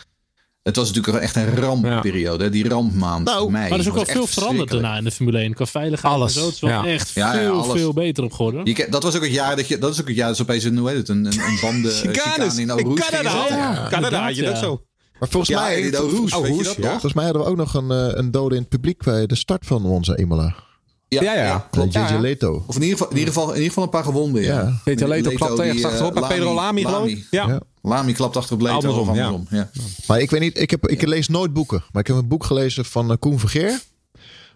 Het was natuurlijk echt een rampperiode. hè, Die rampmaand. Nou, mei. Maar er is ook wel was veel veranderd daarna in de Formule 1. Qua veiligheid Alles, en zo. Het is wel ja. echt Ja, ja, veel, alles. veel beter op geworden. Je, dat was ook het jaar dat je. Dat is ook het jaar dat ze opeens een, hoe heet het, een, een, een banden eh, chicane in gingen Canada. Ja, Canada had je dat ja. zo. Maar volgens Ja, mij... in ja. Volgens mij hadden we ook nog een, eh, een dode in het publiek bij de start van onze Imola. Ja, Ja, ja. klopt. J.J. Ja. Leto. Of in ieder, geval, in, ieder geval, in ieder geval een paar gewonden. Ja. Ja. Peter Leto die, echt eh, achterop. bij Pedro Lamy geloof ik. Ja. Ja. Lamy klapt achter op Leto. Andersom, of ja. andersom. Ja. Maar ik weet niet, ik, heb, ik lees nooit boeken. Maar ik heb een boek gelezen van eh, Koen Vergeer.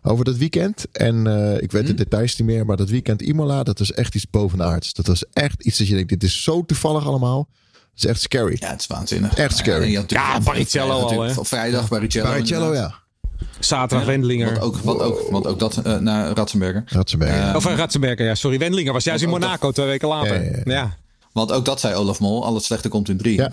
Over dat weekend. En eh, ik weet de details niet meer. Maar dat weekend Imola, dat was echt iets bovenaards. Dat was echt iets dat je denkt, dit is zo toevallig allemaal. Het is echt scary. Ja, het is waanzinnig. Echt scary. Ja, Barrichello vrijdag al, hè? Vrijdag. Barrichello, inderdaad. ja. Zaterdag Wendlinger. Want ook, want ook, want ook dat eh, naar Ratzenberger. Ratzenberger. Eh, Of uh, Ratzenberger, ja. Sorry, Wendlinger was juist in Monaco twee weken later. Ja, ja, Ja, ja. Want ook dat zei Olaf Mol. Al het slechte komt in drie. Ja.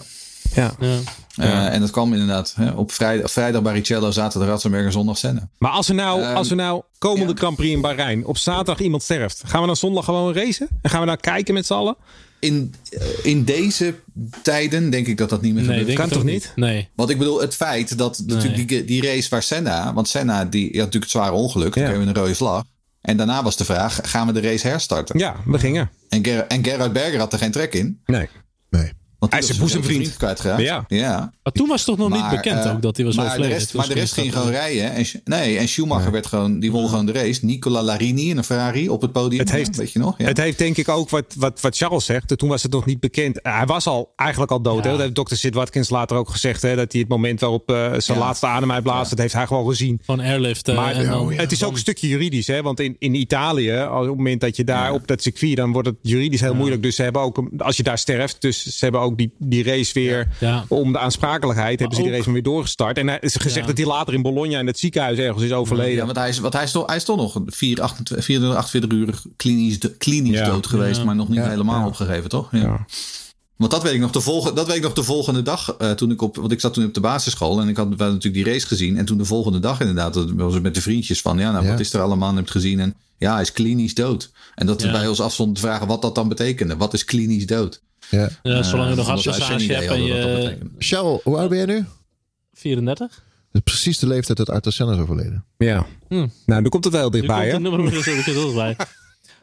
ja. Ja. Eh, en dat kwam inderdaad hè, op vrijdag, vrijdag Barrichello, zaterdag Ratzenberger, zondag Senna. Maar als er nou, Ehm, als er nou komende ja. Grand Prix in Bahrein op zaterdag iemand sterft, gaan we dan zondag gewoon racen? En gaan we nou kijken met z'n allen? In, eh, in deze tijden denk ik dat dat niet meer Nee, Kan toch niet? Nee. Want ik bedoel, het feit dat natuurlijk die, die race waar Senna... Want Senna die, die had natuurlijk het zware ongeluk. Toen Ja. kregen we een rode vlag. En daarna was de vraag, gaan we de race herstarten? Ja, we gingen. En, Ger en Gerard Berger had er geen trek in. Nee. Nee. Want Hij is zijn boezemvriend. Ja. ja. Maar toen was het toch nog niet bekend eh, ook dat hij was maar overleden. De rest, maar de rest ging gewoon rijden. En, nee, en Schumacher werd gewoon, die won gewoon de race. Nicola Larini in een Ferrari op het podium. Het heeft- Ja, weet je nog? Ja. Het heeft denk ik ook wat, wat, wat Charles zegt. Toen was het nog niet bekend. Hij was al eigenlijk al dood. Ja. Hè? Dat heeft dokter Sid Watkins later ook gezegd. Hè? Dat hij het moment waarop eh, zijn Ja. laatste adem uitblaast. Dat heeft hij gewoon gezien. Van airlift. eh, Maar en dan, het is ook een stukje juridisch. Hè? Want in, in Italië, op het moment dat je daar op dat circuit... dan wordt het juridisch heel moeilijk. Dus ze hebben ook, als je daar sterft... dus ze hebben ook die, die race weer... Ja. om de aansprakelijkheid... hebben ze die ook- race weer doorgestart. En hij is gezegd Ja. dat hij later in Bologna... in het ziekenhuis ergens is overleden. Ja, want hij is, want hij is, toch, hij is toch nog 4, 28, 24, 48 uur klinisch, klinisch Ja. dood geweest, Ja. maar nog niet Ja. helemaal opgegeven, toch? Ja. Ja. Want dat weet ik nog de volgende, dat weet ik nog de volgende dag. eh, toen ik op, want ik zat toen op de basisschool en ik had wel natuurlijk die race gezien. En toen de volgende dag inderdaad, dat was het met de vriendjes van, ja, nou, Ja. wat is er allemaal? En heb je het gezien? En ja, hij is klinisch dood. En dat we Ja. bij ons afstonden te vragen wat dat dan betekende. Wat is klinisch dood? Ja. Ja, zolang je nog idee hebt en je. Charles, hoe oud ben jij nu? 34? Dat is precies de leeftijd dat Arthur Senna is overleden. Ja. Hm. Nou, dan komt het wel Nu dichtbij, komt hè? het bij.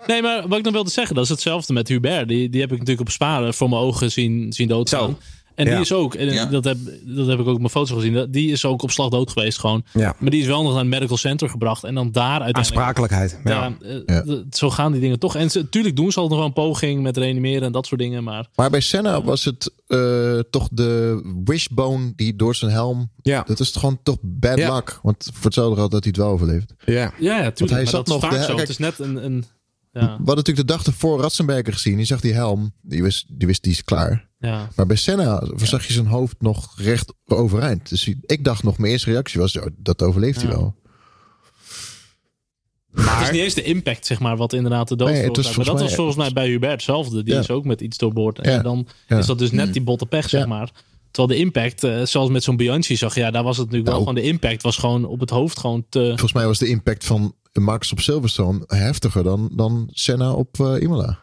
Nee, maar wat ik dan wilde zeggen, dat is hetzelfde met Hubert. Die, die heb ik natuurlijk op Sparen voor mijn ogen zien, zien doodgaan. Zo. En Ja. die is ook, en Ja. dat, heb, dat heb ik ook op mijn foto's gezien, dat- die is ook op slag dood geweest gewoon. Ja. Maar die is wel nog naar het medical center gebracht en dan daar uiteindelijk... Aansprakelijkheid. Ja. Ja, eh, Zo gaan die dingen toch. En ze- natuurlijk doen ze al nog wel een poging met reanimeren en dat soort dingen. Maar Maar bij Senna was het eh, toch de wishbone die door zijn helm... Ja. Dat is gewoon toch bad Ja. luck. Want voor hetzelfde geld dat hij het wel overleeft. Ja. ja, ja tuurlijk. hij maar zat dat is nog vaak de- zo. kijk- het is net een... een ja, We hadden natuurlijk de dag ervoor Ratzenberger gezien. Die zag die helm. Die wist, die wist die is klaar. ja. Maar bij Senna zag je zijn hoofd nog recht overeind. Dus ik dacht nog, mijn eerste reactie was, ja, dat overleeft hij wel. het is niet eens de impact, zeg maar, wat inderdaad de dood Nee, het was veroorzaakt. Maar dat volgens was mij- volgens mij bij Hubert hetzelfde. Die Ja. is ook met iets doorboord. En Ja. dan Ja. is dat dus net die botte pech, zeg Ja. maar. Terwijl de impact, eh, zoals met zo'n Bianchi zag, ja, daar was het natuurlijk Nou. wel gewoon de impact was gewoon op het hoofd gewoon te. Volgens mij was de impact van Max op Silverstone heftiger dan, dan Senna op eh, Imola.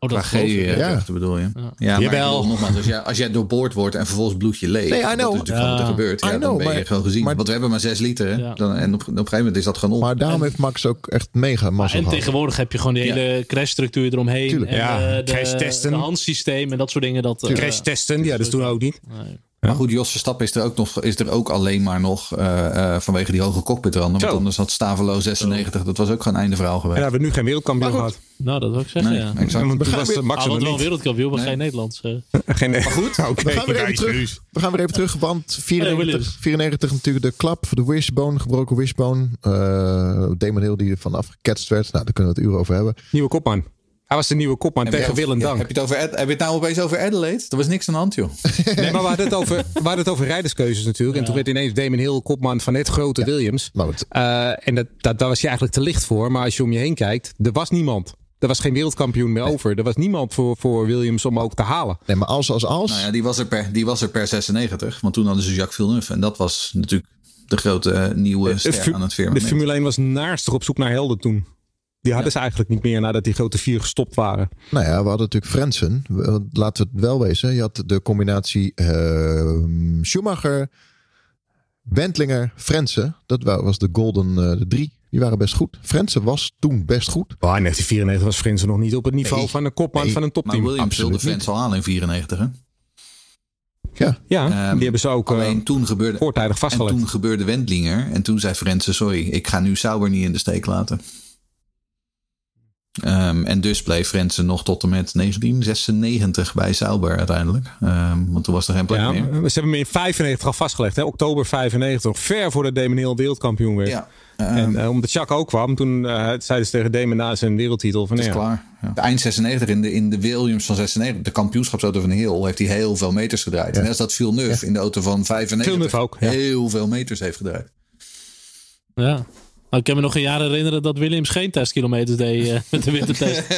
Oh, dat. Tragedie, Ja. ja. bedoel je. Ja. Ja, maar ik Jawel. bedoel, nogmaals, als jij, als jij doorboord wordt en vervolgens bloed je leeg. Nee, I Dat is know. natuurlijk gewoon wat er Ja. gebeurt. I Ja, dan know, ben je maar- gewoon gezien. maar- Want we hebben maar zes liter. Hè? Dan, en op, op een gegeven moment is dat gewoon op. Maar daarom heeft Max ook echt mega Maar massa en gehad. tegenwoordig heb je gewoon die Ja. hele crashstructuur eromheen. Tuurlijk. En Ja, eh, de, crashtesten. de handsysteem en dat soort dingen. Dat, eh, Crash testen, ja, dat is toen ook niet. nee. Maar goed, Jos Verstappen is er ook, nog, is er ook alleen maar nog eh, eh, vanwege die hoge cockpitranden. Want anders had Stavelo 96, dat was ook gewoon einde verhaal En geweest. daar hebben we nu geen wereldkampioen gehad. Nou, dat wil ik zeggen, Nee, ja. exact. Want toen gaan was Max Ah, wel wereldkampioen, maar Nee. geen Nederlands. eh. Geen, Maar goed, Oké, We gaan weer even terug. We gaan weer even terug, want 94, Williams. 94 natuurlijk de klap, de wishbone, gebroken wishbone. Eh Damon Hill die er vanaf geketst werd. Nou, daar kunnen we het uren over hebben. Nieuwe kopman. Hij was de nieuwe kopman Heb tegen Willem ja, Dank. heb, je het over, Ed- heb je het nou opeens over Adelaide? Er was niks aan de hand, joh. Nee, maar we hadden het over, we hadden het over rijderskeuzes natuurlijk. En toen werd ineens Damon Hill kopman van net grote Williams. Eh, en dat, dat, daar was je eigenlijk te licht voor. Maar als je om je heen kijkt, er was niemand. Er was geen wereldkampioen meer over. Er was niemand voor, voor Williams om ook te halen. Nee, maar als, als, als. Nou ja, die was er per, die was er per 96. Want toen hadden ze Jacques Villeneuve. En dat was natuurlijk de grote eh, nieuwe ster aan het de firmament. Formule 1 was naarstig op zoek naar helden toen. Die hadden ze eigenlijk niet meer nadat die grote vier gestopt waren. Nou ja, we hadden natuurlijk Frensen. Laten we het wel wezen. Je had de combinatie eh, Schumacher, Wendlinger, Frensen. Dat wa- was de Golden eh, de drie. Die waren best goed. Frensen was toen best goed. Oh, in 1994 was Frenzen nog niet op het niveau Nee. van een kopman Nee. van een Maar topteam. Williams Absoluut wilde fans al aan in 94. Hè? Ja, Ja, Ehm, die hebben ze ook eh, Alleen toen gebeurde, voortijdig en vastgelegd. toen gebeurde Wendlinger. En toen zei Frenzen, sorry, ik ga nu Sauber niet in de steek laten. Ehm, en dus bleef Frenzen nog tot en met 1996 bij Sauber uiteindelijk. Ehm, want toen was er geen plek Ja, meer. ze hebben hem in 95 al vastgelegd. Hè? Oktober 95, nog ver voordat Damon Hill wereldkampioen werd. Ja, En uh, omdat Jacques ook kwam, toen uh, zeiden ze tegen Damon na zijn wereldtitel van Het is ja, klaar. Ja. De eind 96 in de, in de Williams van 96, de kampioenschapsauto van Hill, heeft hij heel veel meters gedraaid. En dat is dat Villeneuve in de auto van 95 Villeneuve ook, ja. heel veel meters heeft gedraaid. Ja. Nou, ik kan me nog een jaar herinneren dat Williams geen testkilometers deed eh, met de wintertest.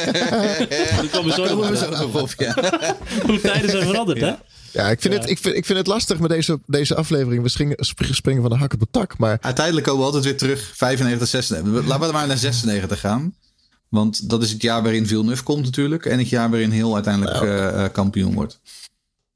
Die komen zo Daar nog komen op. zo nog op, ja. Hoe tijden zijn veranderd, hè? ja, ik, vind Het, ik, vind, ik vind het lastig met deze, deze aflevering. We springen, springen van de hak op de tak. Maar Uiteindelijk komen we altijd weer terug, 95, 96. Laten we maar naar 96 gaan. Want dat is het jaar waarin Villeneuve komt natuurlijk. En het jaar waarin Hill uiteindelijk eh, eh, kampioen wordt.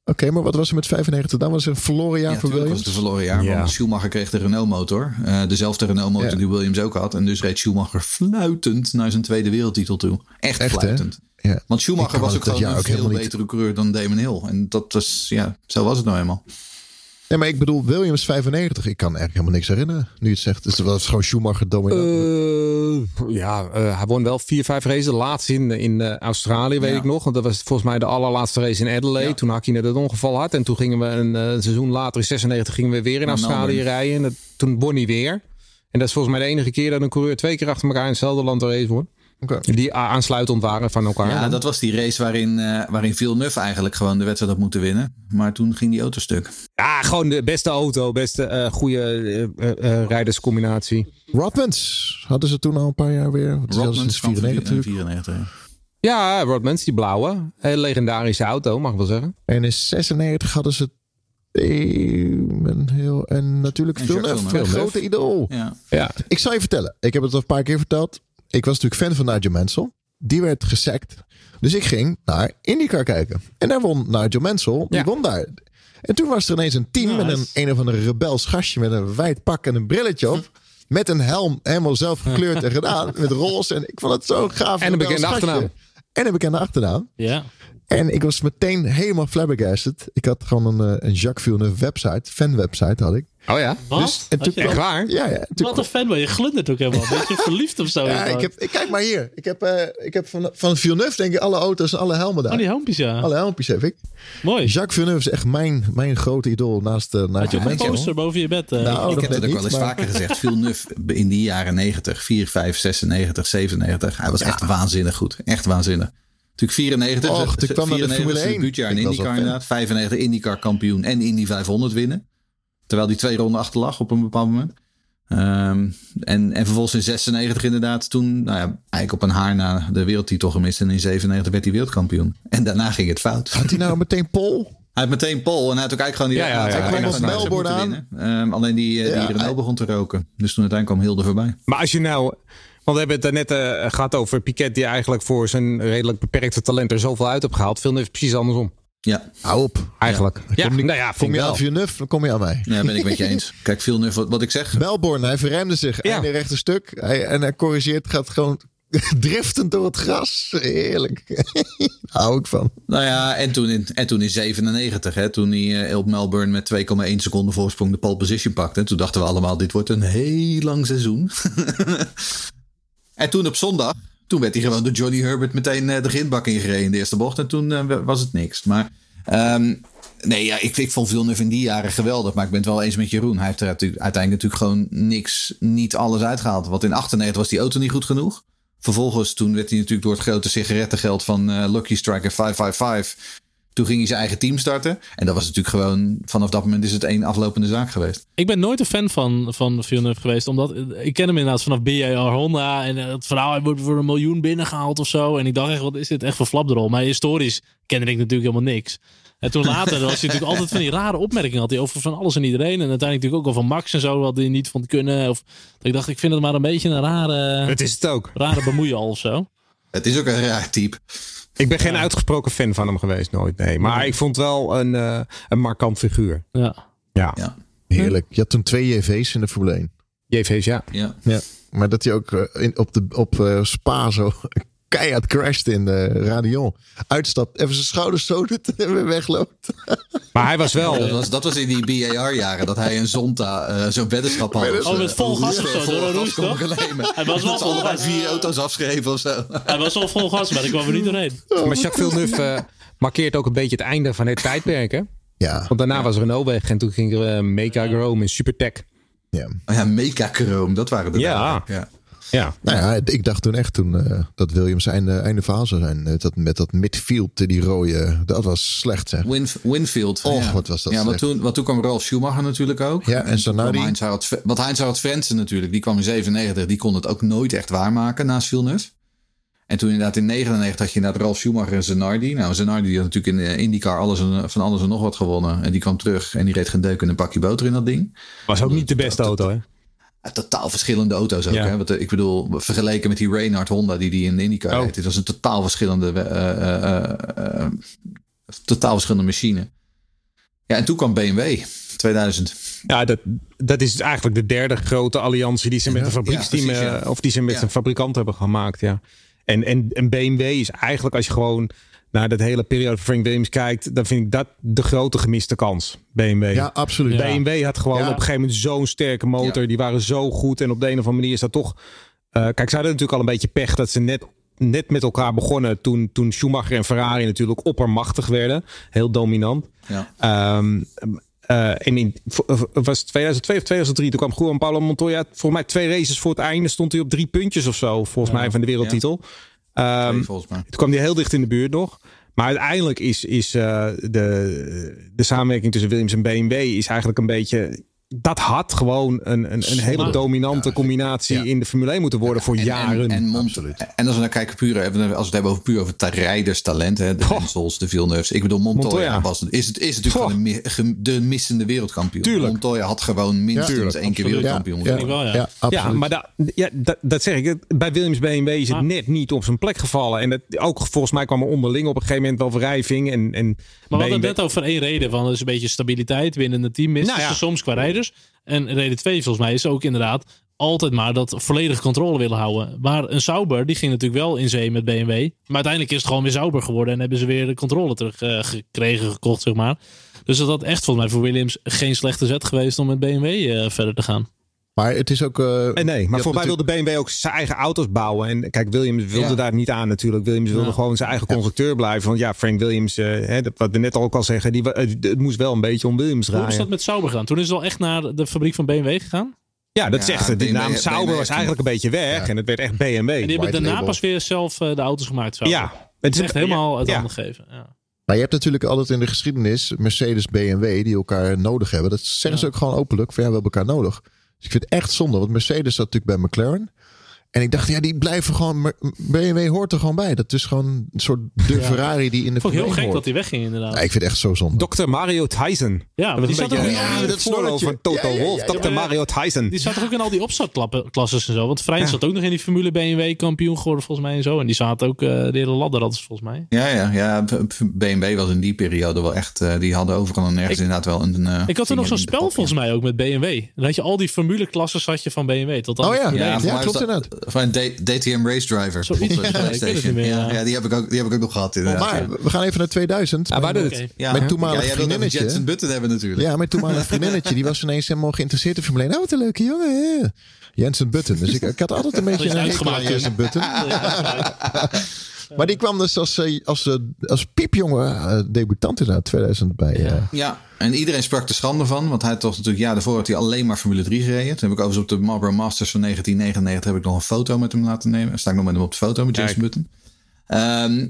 Oké, maar wat was er met 95 dan? Was er een verloren jaar Ja, voor natuurlijk was Williams? het een verloren jaar. Ja. Want Schumacher kreeg de Renault motor. Eh, dezelfde Renault motor Ja. die Williams ook had. En dus reed Schumacher fluitend naar zijn tweede wereldtitel toe. Echt, fluitend. Ja. Want Schumacher was ook gewoon een ook veel betere coureur dan Damon Hill. En dat was, ja, zo was het nou eenmaal. Nee, maar ik bedoel Williams 95. Ik kan eigenlijk helemaal niks herinneren. Nu je het zegt. Dus dat was gewoon Schumacher dominant. Eh, ja, eh, hij won wel vier, vijf races. De laatste in, in eh, Australië, weet Ja. ik nog. Want dat was volgens mij de allerlaatste race in Adelaide. Ja. Toen Haki net het ongeval had. En toen gingen we een seizoen later, in 96, gingen we weer in Naar Australië Melbourne. rijden. En dat, toen won hij weer. En dat is volgens mij de enige keer dat een coureur twee keer achter elkaar in hetzelfde land een race won. Oké. Die aansluitend waren van elkaar. Ja, Dan- dat was die race waarin, eh waarin Villeneuve eigenlijk gewoon de wedstrijd had moeten winnen. Maar toen ging die auto stuk. Ja, gewoon de beste auto, beste eh goede eh, rijderscombinatie. Rodmans hadden ze toen al een paar jaar weer. Sinds van 94 natuurlijk. 94. ja. Rodmans, die blauwe. Een legendarische auto, mag ik wel zeggen. En in 96 hadden ze een heel en natuurlijk En Villeneuve, Villeneuve. grote idool. Ja. Ja, Ik zal je vertellen. Ik heb het al een paar keer verteld. Ik was natuurlijk fan van Nigel Mansell. Die werd gesackt. Dus ik ging naar IndyCar kijken. En daar won Nigel Mansell. Die Ja. won daar. En toen was er ineens een team met een een of andere rebels gastje met een wijd pak en een brilletje op. Met een helm helemaal zelf gekleurd en gedaan. Met roze. En ik vond het zo gaaf. En een bekende achternaam. En een bekende achternaam. Ja. En ik was meteen helemaal flabbergasted. Ik had gewoon een, eh, een Jacques Villeneuve website. Fan website had ik. Oh ja? Wat? Dus, en toen kwam- Echt waar? Ja, ja. Toen Wat een fanboy. Je glundert ook helemaal. Ben je verliefd of zo? Ja, ik heb, ik, kijk maar hier. Ik heb, eh, ik heb van, van Villeneuve denk ik alle auto's en alle helmen daar. Oh, die helmpjes, ja. Alle helmpjes heb ik. Mooi. Jacques Villeneuve is echt mijn, mijn grote idool naast, uh, naast Had je ook een poster boven je bed? eh? Nou, ik dat heb het ook wel eens maar- vaker gezegd. Villeneuve in die jaren 90, 4, 5, 96, 97. Hij was echt waanzinnig goed. Echt waanzinnig. Natuurlijk 94. Och, toen kwam naar de 94 Formule zijn 1. debuutjaar in IndyCar inderdaad. 95 IndyCar kampioen en Indy 500 winnen. Terwijl die twee ronden achter lag op een bepaald moment. Ehm, en, en vervolgens in 96 inderdaad toen, nou ja, eigenlijk op een haar na de wereldtitel gemist. En in 97 werd hij wereldkampioen. En daarna ging het fout. Had hij nou meteen Pol? Hij had meteen Pol en hij had ook eigenlijk gewoon die Ja, ja, ja. hij Hij kwam kwam als op Melbourne winnen. Ehm, alleen die, eh, die Ja, Renault hij- begon te roken. Dus toen uiteindelijk kwam Hilde voorbij. Maar als je nou... Want we hebben het net eh, gehad over Piquet... die eigenlijk voor zijn redelijk beperkte talent er zoveel uit heeft gehaald. Villeneuve is precies andersom. Ja, Hou op. Eigenlijk. Ja, Kom, niet- nou ja, kom je wel. aan Villeneuve, dan kom je aan mij. ja ben ik met je eens. Kijk, veel nu wat, wat ik zeg. Melbourne, hij verremde zich. Ja. Einde rechte stuk. Hij, en hij corrigeert, gaat gewoon driftend door het gras. Heerlijk. Hou ik van. Nou ja, en toen in, en toen in 97, hè, toen hij eh, op Melbourne met 2,1 seconden voorsprong de pole position pakte. Toen dachten we allemaal, dit wordt een heel lang seizoen. en toen op zondag, toen werd hij gewoon door Johnny Herbert meteen eh, de grindbak ingereden in de eerste bocht. En toen eh, was het niks. Maar ehm, nee, ja, ik, ik vond Villeneuve in die jaren geweldig. Maar ik ben het wel eens met Jeroen. Hij heeft er uiteindelijk natuurlijk gewoon niks, niet alles uitgehaald. Want in 98 was die auto niet goed genoeg. Vervolgens toen werd hij natuurlijk door het grote sigarettengeld van eh, Lucky Striker 555. Toen ging hij zijn eigen team starten. En dat was natuurlijk gewoon, vanaf dat moment is het één aflopende zaak geweest. Ik ben nooit een fan van, van Villeneuve geweest. Omdat ik ken hem inderdaad vanaf BAR Honda. En eh, het verhaal, hij wordt voor een miljoen binnengehaald of zo. En ik dacht echt, wat is dit echt voor flapdrol? Maar historisch kende ik natuurlijk helemaal niks. En toen later was hij natuurlijk altijd van die rare opmerkingen had hij over van alles en iedereen. En uiteindelijk natuurlijk ook al van Max en zo, wat hij niet vond kunnen. Of dat ik dacht, ik vind het maar een beetje een rare, Het is het ook. rare bemoeien al of zo. Het is ook een raar type. Ik ben geen uitgesproken fan van hem geweest, nooit. Nee. Maar ik vond wel een, eh, een markant figuur. Ja. Ja. Ja, Heerlijk. Je had toen twee JV's in de Formule 1. JV's, ja. ja. Ja. Maar dat hij ook eh, in, op, de, op eh, Spa zo keihard crasht in de radion. Uitstapt, even zijn schouders zo doet en weer wegloopt. Maar hij was Dat wel... was, dat was in die BAR-jaren dat hij een Zonta eh, zo'n weddenschap had. Oh, met vol gas of zo, door een kon. Hij was wel vol gas. vier auto's afschreven of zo. Hij was al vol gas, maar ik kwam er niet doorheen. Maar Jacques Villeneuve eh, markeert ook een beetje het einde van het tijdperk, hè? Ja, Want daarna was Renault weg en toen ging er uh, Mega Chrome en Supertech. ja. Oh ja, Mecha Chrome, dat waren de ja. Ja. Nou ja, ik dacht toen echt toen eh, dat Williams einde, einde verhaal zou zijn. Eh, dat, met dat midfield, eh, die rode, dat was slecht zeg. Win, Winfield. Och, ja. wat was dat Ja, want slecht. toen, want toen kwam Ralf Schumacher natuurlijk ook. Ja, en toen Zanardi. Heinz Harald, want Heinz Harald natuurlijk, die kwam in 97. Die kon het ook nooit echt waarmaken naast Villeneuve. En toen inderdaad in 99 had je inderdaad Ralf Schumacher en Zanardi. Nou, Zanardi die had natuurlijk in eh, IndyCar alles en, van alles en nog wat gewonnen. En die kwam terug en die reed geen deuk in een bakje boter in dat ding. Was ook niet de beste auto, hè? Ja, totaal verschillende auto's ook. Ja. Hè? Want, eh, ik bedoel, vergeleken met die Reynard Honda die die in de IndyCar Oh. reed. Dit was een totaal verschillende, eh, eh, totaal verschillende machine. Ja, en toen kwam BMW, 2000. Ja, dat, dat is eigenlijk de derde grote alliantie die ze met een fabrieksteam, ja, precies, of die ze met een fabrikant hebben gemaakt. Ja. En, en, en BMW is eigenlijk, als je gewoon naar dat hele periode van Frank Williams kijkt, dan vind ik dat de grote gemiste kans. BMW. Ja, absoluut. Ja. BMW had gewoon Ja. op een gegeven moment zo'n sterke motor. Ja. Die waren zo goed. En op de een of andere manier is dat toch. eh, kijk, ze hadden natuurlijk al een beetje pech dat ze net, net met elkaar begonnen. Toen, toen Schumacher en Ferrari natuurlijk oppermachtig werden. Heel dominant. Ja. Ehm, eh, en in was het 2002 of 2003, toen kwam Juan Pablo Montoya. Volgens mij twee races voor het einde stond hij op drie puntjes of zo. Volgens mij van de wereldtitel. Ehm, Twee, volgens mij. toen kwam hij heel dicht in de buurt nog. Maar uiteindelijk is, is eh, de, de samenwerking tussen Williams en BMW is eigenlijk een beetje. Dat had gewoon een, een, een hele dominante combinatie ja. in de Formule 1 moeten worden voor En, jaren. en, Absoluut. en als we nou kijken puur, even- als we het hebben over puur over ta- rijderstalent, hè, de. Wenzel's, de Villeneuves. Ik bedoel, Montoya, Montoya. was is, het, is natuurlijk gewoon de missende wereldkampioen. Tuurlijk. Montoya had gewoon minstens tuurlijk, één keer wereldkampioen ja, moeten ja, worden. ja. ja, ja, maar da, ja, dat, dat zeg ik. Bij Williams BMW is het Ah. net niet op zijn plek gevallen. En dat, ook volgens mij kwam er onderling op een gegeven moment wel wrijving. En, en Maar we hadden het net over één reden van. Dat is een beetje stabiliteit binnen het team. Missen Nou ja. ze soms qua En reden twee volgens mij is ook inderdaad altijd maar dat volledige controle willen houden. Maar een Sauber, die ging natuurlijk wel in zee met BMW. Maar uiteindelijk is het gewoon weer Sauber geworden. En hebben ze weer de controle teruggekregen, gekocht, zeg maar. Dus dat had echt volgens mij voor Williams geen slechte zet geweest om met BMW eh, verder te gaan. Maar het is ook... eh, En nee, maar mij wilde BMW ook zijn eigen auto's bouwen. En kijk, Williams wilde Ja. daar niet aan natuurlijk. Williams wilde Ja. gewoon zijn eigen constructeur blijven. Want ja, Frank Williams, eh, hè, dat, wat we net ook al zeggen, die, wa- het, het moest wel een beetje om Williams Hoe is draaien. dat met Sauber gegaan? Toen is het al echt naar de fabriek van BMW gegaan. Ja, dat Ja, zegt het. De BMW naam BMW Sauber was eigenlijk een beetje weg. Ja. En het werd echt BMW. En die hebben daarna pas weer zelf eh, de auto's gemaakt. Sauber. ja, Het het is echt helemaal ja. handen gegeven. Ja. Maar je hebt natuurlijk altijd in de geschiedenis Mercedes, BMW die elkaar nodig hebben. Dat zeggen ze ook gewoon openlijk. Van ja, we hebben elkaar nodig. Ik vind het echt zonde. Want Mercedes zat natuurlijk bij McLaren. En ik dacht, ja, die blijven gewoon. BMW hoort er gewoon bij. Dat is gewoon een soort de Ferrari die in de Ik vond het heel gek 1 dat hij wegging inderdaad. Ja, ik vind het echt zo zonde. Dr. Mario Tyson. Ja, dat maar die een zat ook- ja, ja, dat van Toto Ja, ja, ja, Wolff. ja, Dr. ja. Mario Tyson. Die zat toch ook in al die opstartklasses en zo. Want Ja. zat ook nog in die Formule BMW kampioen geworden volgens mij en zo. En die zaten ook eh, de hele ladder, dat is volgens mij. Ja, ja, ja. BMW was in die periode wel echt. eh, die hadden overal en nergens Ik- inderdaad wel een. eh, Ik had er nog zo'n in spel pop, ja. volgens mij ook met BMW. Dan had je al die formule klasses had je van BMW. Tot aan Oh ja. Ja, klopt inderdaad. Van een D- DTM Race Driver. Op de Ja, het PlayStation. meer, die, heb ik ook, die heb ik ook nog gehad. Inderdaad, Maar we gaan even naar 2000. Ja, maar Mijn- dat- Oké. Ja, Mijn toenmalige vriendinnetje. Jensen Button hebben natuurlijk. Ja, mijn toenmalige vriendinnetje, die was ineens helemaal geïnteresseerd in Formule 1. Nou, wat een leuke jongen. Jensen Button. Dus ik, ik had altijd een beetje een hekel aan uitgemaakt, Jensen Button. Maar die kwam dus als, eh, als, eh, als piepjonge eh, debutant in 2000 bij. Ja, en iedereen sprak er schande van. Want hij had toch natuurlijk, ja, daarvoor had hij alleen maar Formule 3 gereden. Toen heb ik overigens op de Marlboro Masters van 1999 heb ik nog een foto met hem laten nemen. Daar sta ik nog met hem op de foto met Jason Kijk. Button. Ehm,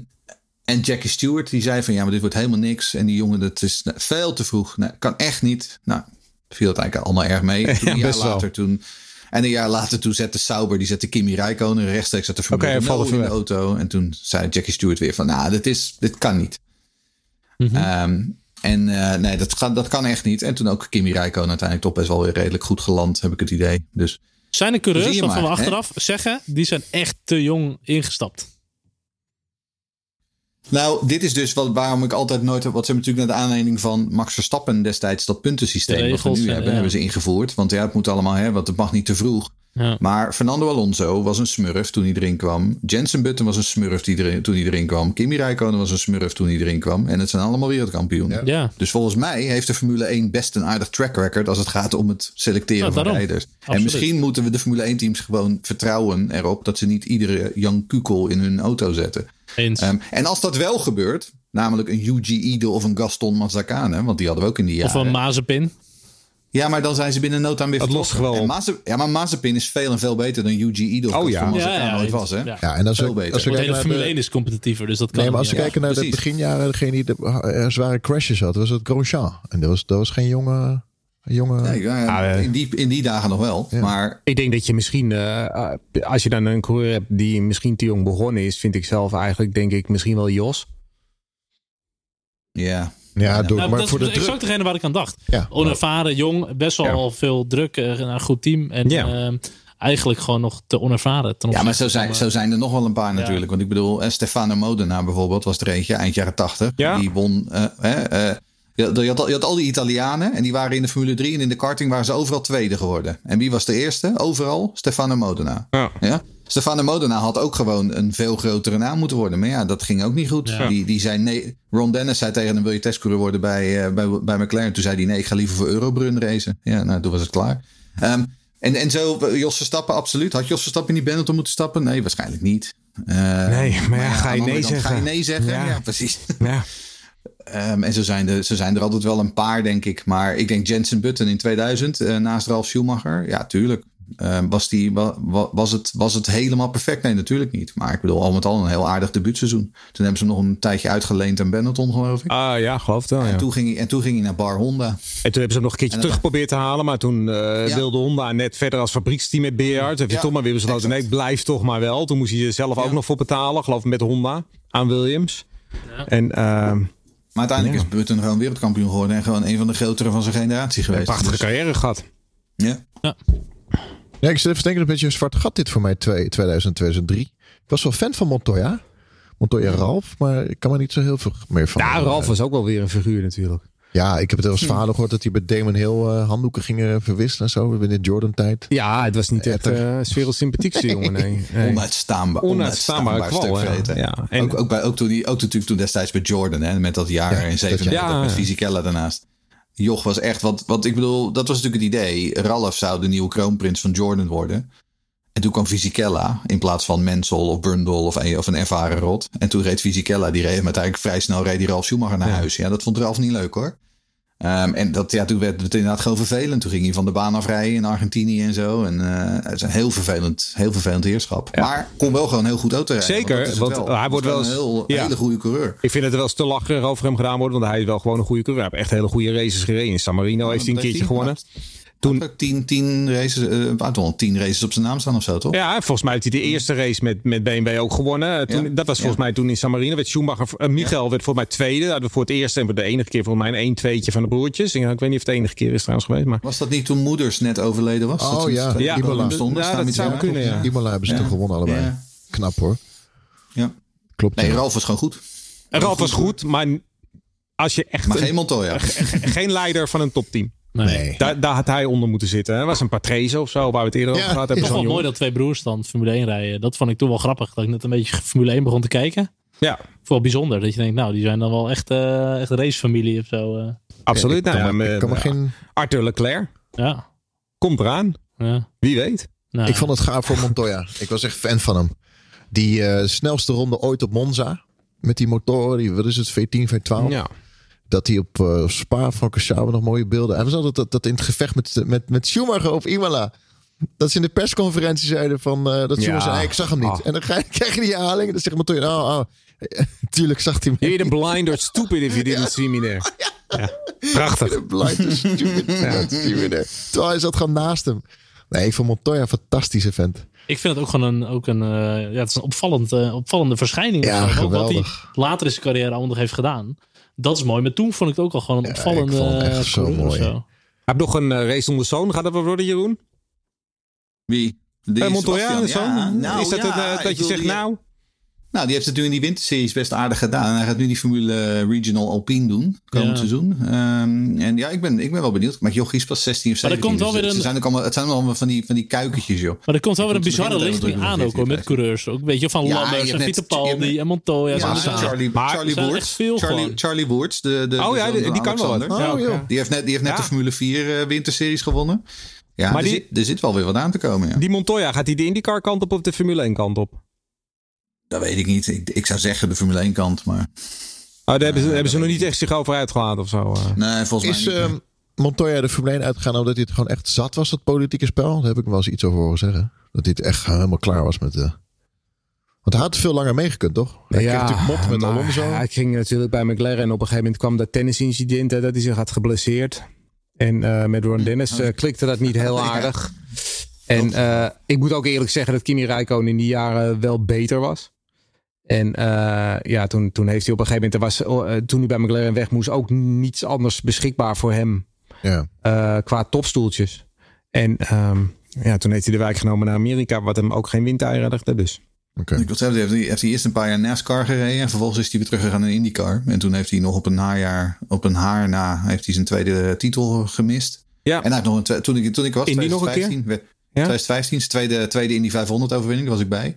en Jackie Stewart, die zei van ja, maar dit wordt helemaal niks. En die jongen, dat is nou, veel te vroeg. Nee, kan echt niet. Nou, viel het eigenlijk allemaal erg mee. Toen, Ja, een jaar best wel. later toen... En een jaar later toen zette Sauber, die zette Kimi Räikkönen rechtstreeks uit de Formule Oké, 1 valt in de auto. En toen zei Jackie Stewart weer van, nou, dit, is, dit kan niet. Mhm. Ehm, en eh, nee, dat, gaat, dat kan echt niet. En toen ook Kimi Räikkönen uiteindelijk toch best wel weer redelijk goed geland, heb ik het idee. Dus Zijn er coureurs waarvan we hè? achteraf zeggen, die zijn echt te jong ingestapt? Nou, dit is dus wat, waarom ik altijd nooit heb. Wat ze hebben natuurlijk naar de aanleiding van Max Verstappen destijds dat puntensysteem wat we nu eh, hebben, ja. hebben ze ingevoerd. Want ja, het moet allemaal, hè, want het mag niet te vroeg. Ja. Maar Fernando Alonso was een smurf toen hij erin kwam. Jensen Button was een smurf die erin, toen hij erin kwam. Kimi Räikkönen was een smurf toen hij erin kwam. En het zijn allemaal wereldkampioenen. Ja. Ja, Dus volgens mij heeft de Formule 1 best een aardig track record als het gaat om het selecteren Ja, van daarom. rijders. En misschien moeten we de Formule 1 teams gewoon vertrouwen erop dat ze niet iedere Jan Kukel in hun auto zetten. Eens. Ehm, en als dat wel gebeurt, namelijk een Yuji Ide of een Gaston Mazzacane, want die hadden we ook in die of jaren. een Mazepin. Ja, maar dan zijn ze binnen no time weer Dat lost vertrokken. Maze- ja, maar Mazepin is veel en veel beter dan Yuji Ide of Oh, Gaston ja. Mazzacane ooit was. Hè? Ja. ja, en als Veel beter. als we kijken naar Formule de, 1 is competitiever, dus dat kan Nee, maar als we kijken naar de beginjaren, degene die de eh, zware crashes had, was het Grosjean. En dat was, dat was geen jonge. Jonge Nee, ja, Ja, eh. in, die, in die dagen nog wel. Ja. Maar Ik denk dat je misschien, eh, eh, als je dan een coureur hebt die misschien te jong begonnen is, vind ik zelf eigenlijk, denk ik, misschien wel Jos. ja, ja, door, Nou, maar dat voor is de druk. exact degene waar ik aan dacht. Ja, Onervaren, jong, best wel veel druk, eh, een goed team. En Ja. ehm, eigenlijk gewoon nog te onervaren. ten Ja, maar zo zijn, zo zijn er nog wel een paar natuurlijk. Want ik bedoel, eh, Stefano Modena bijvoorbeeld was er eentje eind jaren 80. Ja. Die won. hè, eh, je, had- je, had al, je had al die Italianen en die waren in de Formule 3 en in de karting waren ze overal tweede geworden. En wie was de eerste? Overal Stefano Modena. Ja. Ja? Stefano Modena had ook gewoon een veel grotere naam moeten worden. Maar ja, dat ging ook niet goed. Ja. Die, die zei nee. Ron Dennis zei tegen hem: Wil je testcoureur worden bij, eh, bij, bij McLaren? Toen zei hij: Nee, ik ga liever voor Eurobrun racen. Ja, nou, toen was het klaar. Ehm, en, en zo, eh, Jos Verstappen, absoluut. Had Jos Verstappen in die Benetton moeten stappen? Nee, waarschijnlijk niet. Eh, Nee, maar ja, ga je nee kant, Ga je zeggen? nee zeggen? Ja, Ja. precies. Ja. Ehm, en zo zijn, er, zo zijn er altijd wel een paar, denk ik. Maar ik denk Jensen Button in 2000, eh, naast Ralf Schumacher. Ja, tuurlijk. Ehm, was, die, wa- wa- was, het, was het helemaal perfect? Nee, natuurlijk niet. Maar ik bedoel, al met al een heel aardig debuutseizoen. Toen hebben ze hem nog een tijdje uitgeleend aan Benetton, geloof ik. Ah ja, geloof het wel. Ja. En, toen ging hij, en toen ging hij naar Bar Honda. En toen hebben ze hem nog een keertje terug geprobeerd te halen. Maar toen eh, wilde Honda net verder als fabrieksteam met heeft hij Ja, toch maar weer besloten. Nee, blijf toch maar wel. Toen moest hij er zelf ook nog voor betalen. Geloof ik met Honda aan Williams. En ehm, Maar uiteindelijk Ja. is Button gewoon wereldkampioen geworden. En gewoon een van de grotere van zijn generatie een geweest. prachtige Dus, carrière gehad. ja. Ja, ik zit even te denken, een beetje een zwart gat dit voor mij, twee- 2000, 2003. Ik was wel fan van Montoya. Montoya Ralf, maar ik kan me niet zo heel veel meer van. Ja, Ralf was ook wel weer een figuur natuurlijk. Ja, ik heb het wel eens verhalen gehoord dat hij bij Damon Hill eh, handdoeken gingen verwisselen en zo. Binnen Jordan-tijd. Ja, het was niet echt uh, sympathiekste jongen. Nee. nee. Onuitstaanbaar. Onuitstaanbare kwal, ja. stuk vreten. Ja, en- ook, ook, bij, ook, toen die, ook natuurlijk toen destijds bij Jordan, hè, met dat jaar Ja, in dat 97 jaar. met. Fisichella daarnaast. Joch was echt wat, wat ik bedoel, dat was natuurlijk het idee. Ralph zou de nieuwe kroonprins van Jordan worden. En toen kwam Fisichella in plaats van Mensel of Brundle of een, of een ervaren rot. En toen reed Fisichella, die reed hem uiteindelijk vrij snel reed die Ralf Schumacher naar Ja. huis. Ja, dat vond Ralf niet leuk hoor. Ehm, en dat, ja, toen werd het inderdaad gewoon vervelend. Toen ging hij van de baan afrijden in Argentinië en zo. En eh, het is een heel vervelend, heel vervelend heerschap. Maar kon wel gewoon heel goed auto rijden. Zeker, want hij wordt wel eens- een heel, ja. hele goede coureur. Ik vind het wel eens te lachen over hem gedaan wordt. Want hij is wel gewoon een goede coureur. Hij heeft echt hele goede races gereden. In San Marino heeft hij een keertje gewonnen. Toen ook tien, tien races, eh, hij had wel tien races op zijn naam staan of zo, toch? Ja, volgens mij heeft hij de eerste race met, met BMW ook gewonnen. Eh, Toen, Ja. Dat was volgens Ja. mij toen in San Marino. Werd Schumacher, eh, Michael werd voor mij tweede. Dat was voor het eerst en voor de enige keer volgens mij een 1-2'tje van de broertjes. Ik, ik weet niet of het de enige keer is trouwens geweest. Maar Was dat niet toen moeders net overleden was? Oh, Dat ja. Ja, dat- stonden, ja, staan dat met zou elkaar. kunnen, ja. Imola hebben ze Ja. toch gewonnen allebei. Ja. Knap hoor. Ja. Klopt. Nee, ja. Ralf was gewoon goed. Ralf was goed, maar als je echt Maar een- geen Montoya. geen leider van een topteam. Nee. Nee. Daar, daar had hij onder moeten zitten. Dat was een Patrese of zo, waar we het eerder Ja, over gehad hebben. Het is wel Zo'n mooi jongen. dat twee broers dan Formule 1 rijden. Dat vond ik toen wel grappig. Dat ik net een beetje Formule 1 begon te kijken. Ja, Wel bijzonder. Dat je denkt, nou, die zijn dan wel echt, eh echt racefamilie of zo. eh. absoluut. Ik kan Nou, me- ja, ik kan me met- geen... Arthur Leclerc ja. komt eraan. ja. Wie weet. Nou, Ik vond het gaaf voor Montoya. Ik was echt fan van hem. Die eh, snelste ronde ooit op Monza. Met die motoren, die, wat is het, V10, V12. Ja. Dat hij op eh Spa, Francorchamps nog mooie beelden. Hij was altijd dat, dat in het gevecht met, met, met Schumacher op Imola. Dat ze in de persconferentie zeiden van eh, dat Schumacher Ja. zei, "Hey, ik zag hem niet. Ah. En dan krijg je die herhaling. En dan zegt Montoya, oh, oh. Tuurlijk zag hij me. You'd have blind or stupid if you didn't see me there. Ja. Prachtig. Blind stupid. Not stupid. Terwijl hij zat gewoon naast hem. Nee, ik vond Montoya een fantastische vent. Ik vind het ook gewoon een, ook een, eh, ja, het is een opvallend, eh, opvallende verschijning. Ja, zo, ook Wat hij later in zijn carrière allemaal nog heeft gedaan. Dat is mooi. Maar toen vond ik het ook al gewoon een Ja, ik opvallende vond het echt eh, zo mooi. zo. Heb nog een eh, race zonder zoon. Gaat dat wel worden, Jeroen? Wie? Die Eh, Montoya en Sebastian, zo? ja. Nou, is dat ja, een, eh, dat je zegt, die- nou... Nou, die heeft het nu in die winterseries best aardig gedaan. En hij gaat nu die Formule Regional Alpine doen, komend Ja. seizoen. Ehm, en ja, ik ben, ik ben wel benieuwd. Maar jochie is pas 16 of Maar er 17. komt wel dus weer het een- zijn ook allemaal, het zijn allemaal van die, van die kuikentjes, joh. Maar er komt wel weer een bizarre het aan ook hoor, met 14, coureurs. Ook, weet je, van Ja, Lammers en Fittipaldi hebt- en Montoya. Ja, er zijn- Charlie, Maar- Charlie Boerts. veel Charlie. Charlie Boerts, de, de, Oh de ja, die, kan wel wat. Oh, joh. Die heeft net, die heeft net Ja. de Formule 4 eh, winterseries gewonnen. Ja, Maar er, die- zit, er zit wel weer wat aan te komen, ja. Die Montoya, gaat hij de IndyCar kant op of de Formule 1 kant op? Dat weet ik niet. Ik, ik zou zeggen de Formule 1 kant, maar... Oh, daar hebben ze, dat hebben ze nog niet echt zich over uitgelaten of zo. eh. Nee, volgens Is mij niet. ehm, Montoya de Formule 1 uitgegaan omdat hij het gewoon echt zat was, dat politieke spel? Daar heb ik wel eens iets over horen zeggen. Dat hij het echt helemaal klaar was met de... Want hij had veel langer meegekund, toch? Hij kreeg natuurlijk mot met Alonso. Hij ging natuurlijk bij McLaren en op een gegeven moment kwam dat tennisincident hè, dat hij zich had geblesseerd. En eh, met Ron Dennis eh, klikte dat niet heel aardig. En eh, ik moet ook eerlijk zeggen dat Kimi Räikkönen in die jaren wel beter was. En eh, ja, toen, toen heeft hij op een gegeven moment, er was, eh, toen hij bij McLaren weg moest, ook niets anders beschikbaar voor hem Ja. eh, qua topstoeltjes. En ehm, ja, toen heeft hij de wijk genomen naar Amerika, wat hem ook geen windeieren legde. Dus. Oké. Ik wil zeggen, heeft hij, heeft hij eerst een paar jaar NASCAR gereden. En vervolgens is hij weer teruggegaan naar IndyCar. En toen heeft hij nog op een najaar, op een haar na, heeft hij zijn tweede titel gemist. Ja. En hij heeft nog een, toen ik, toen ik was, Indy nog een 2015, werd- Ja? 2015, zijn tweede, tweede Indy 500 overwinning, daar was ik bij.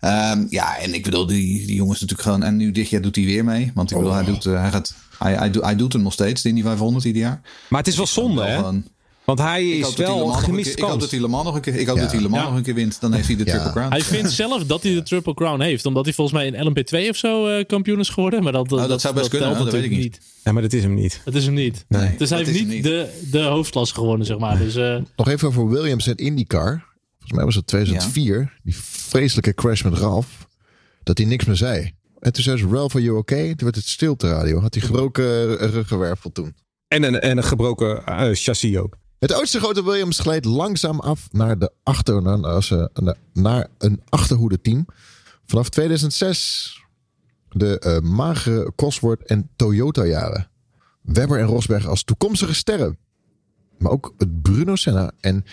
Ehm, ja, en ik bedoel, die, die jongens natuurlijk gewoon, en nu dit jaar doet hij weer mee. Want ik bedoel, hij, doet, eh, hij, gaat, hij, hij, doet, hij doet hem nog steeds, de Indy 500 ieder jaar. Maar het is wel zonde, hè? gewoon- Want hij is dat wel een nog een gemiste keer- Ik hoop dat hij Le Mans nog een keer, ik hoop Ja. dat hij Le Mans Ja. nog een keer wint. Dan heeft hij de Ja. Triple Crown. Hij vindt zelf dat hij de Triple Crown heeft. Omdat hij volgens mij in LMP2 of zo eh, kampioen is geworden. Maar dat, Oh, dat zou best kunnen, telt dat weet ik natuurlijk niet. Ja, maar dat is hem niet. Dat is hem niet. Nee, dus hij dat heeft is niet, De, de hoofdklasse gewonnen, zeg maar. Dus eh, Nog even over Williams en IndyCar. Volgens mij was het 2004. Die vreselijke crash met Ralph. Dat hij niks meer zei. En toen zei ze, Ralph, are you okay? Toen werd het stil te radio. Had hij gebroken eh, ruggenwervel toen. En een, en een gebroken eh, chassis ook. Het oudste grote Williams gleed langzaam af naar, de achter, naar, als, naar- naar een achterhoede team. Vanaf 2006 de eh, magere Cosworth en Toyota jaren. Webber en Rosberg als toekomstige sterren. Maar ook het Bruno Senna en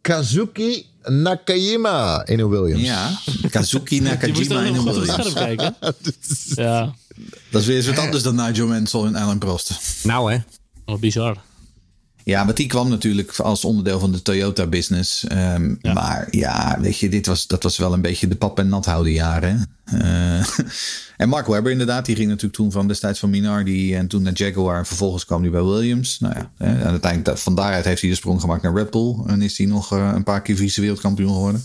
Kazuki Nakajima in een Williams. Ja, Kazuki je moest Nakajima in nog een goed op het Williams. kijken. Ja, Dat is weer eens wat anders dan Nigel Mansell en Alan Prost. Nou hè. wat bizar. Ja, maar die kwam natuurlijk als onderdeel van de Toyota business. Ehm, Ja. Maar ja, weet je, dit was, dat was wel een beetje de pap en nat houden jaren. Eh, en Mark Webber inderdaad, die ging natuurlijk toen van destijds van Minardi en toen naar Jaguar. En vervolgens kwam hij bij Williams. Nou ja, en uiteindelijk van daaruit heeft hij de sprong gemaakt naar Red Bull. En is hij nog eh, een paar keer vice wereldkampioen geworden.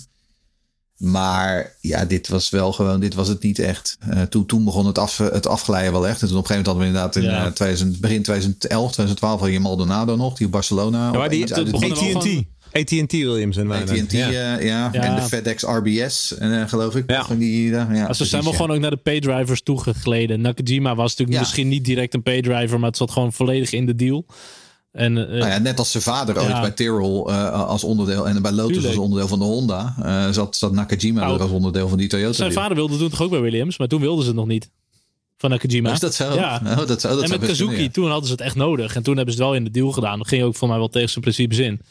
Maar ja, dit was wel gewoon, dit was het niet echt. Eh, toen, toen begon het, af, het afglijden wel echt. En toen op een gegeven moment hadden we inderdaad in Ja. eh, 2000, begin 2011, 2012 had je Maldonado nog, die Barcelona. Ja, maar die, AT&T. AT&T Williams en wij. AT&T, Ja. ja. ja. Ja. En de FedEx RBS, eh, geloof ik. Ja. Van die, ja, ze zijn wel ja. gewoon ook naar de paydrivers toegegleden. Nakajima was natuurlijk Ja. misschien niet direct een paydriver, maar het zat gewoon volledig in de deal. En eh, Nou ja, net als zijn vader ooit Ja. bij Tyrrell eh, als onderdeel en bij Lotus Tuurlijk. als onderdeel van de Honda, eh, zat, zat Nakajima er als onderdeel van die Toyota. zijn deal. vader wilde toen toch ook bij Williams, maar toen wilden ze het nog niet. Van Nakajima. Is dat zo? Ja. Oh, dat zou, dat en met Kazuki, kunnen, ja. toen hadden ze het echt nodig. En toen hebben ze het wel in de deal gedaan. Dat ging ook voor mij wel tegen zijn principes in.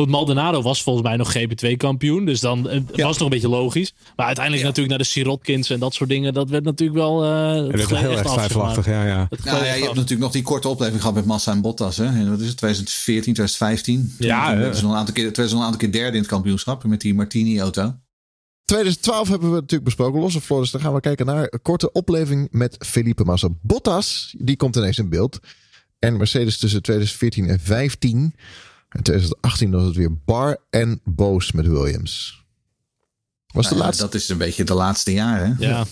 Want Maldonado was volgens mij nog GP2-kampioen. Dus dan eh, Ja. was het nog een beetje logisch. Maar uiteindelijk natuurlijk naar de Sirotkins en dat soort dingen. Dat werd natuurlijk wel... eh Dat het werd gleed heel erg twijfelachtig, ja, ja. Het Nou ja, je af. hebt natuurlijk nog die korte opleving gehad met Massa en Bottas. Hè? En Wat is het? 2014, 2015. Toen, Ja, toen werden ze nog een aantal keer, een aantal keer derde in het kampioenschap met die Martini-auto. 2012 hebben we natuurlijk besproken, losse Flores. Dan gaan we kijken naar een korte opleving met Felipe Massa. Bottas, die komt ineens in beeld. En Mercedes tussen 2014 en 15. En 2018 was het weer bar en boos met Williams. Was de Nou laatste? Dat is een beetje de laatste jaren. Ja.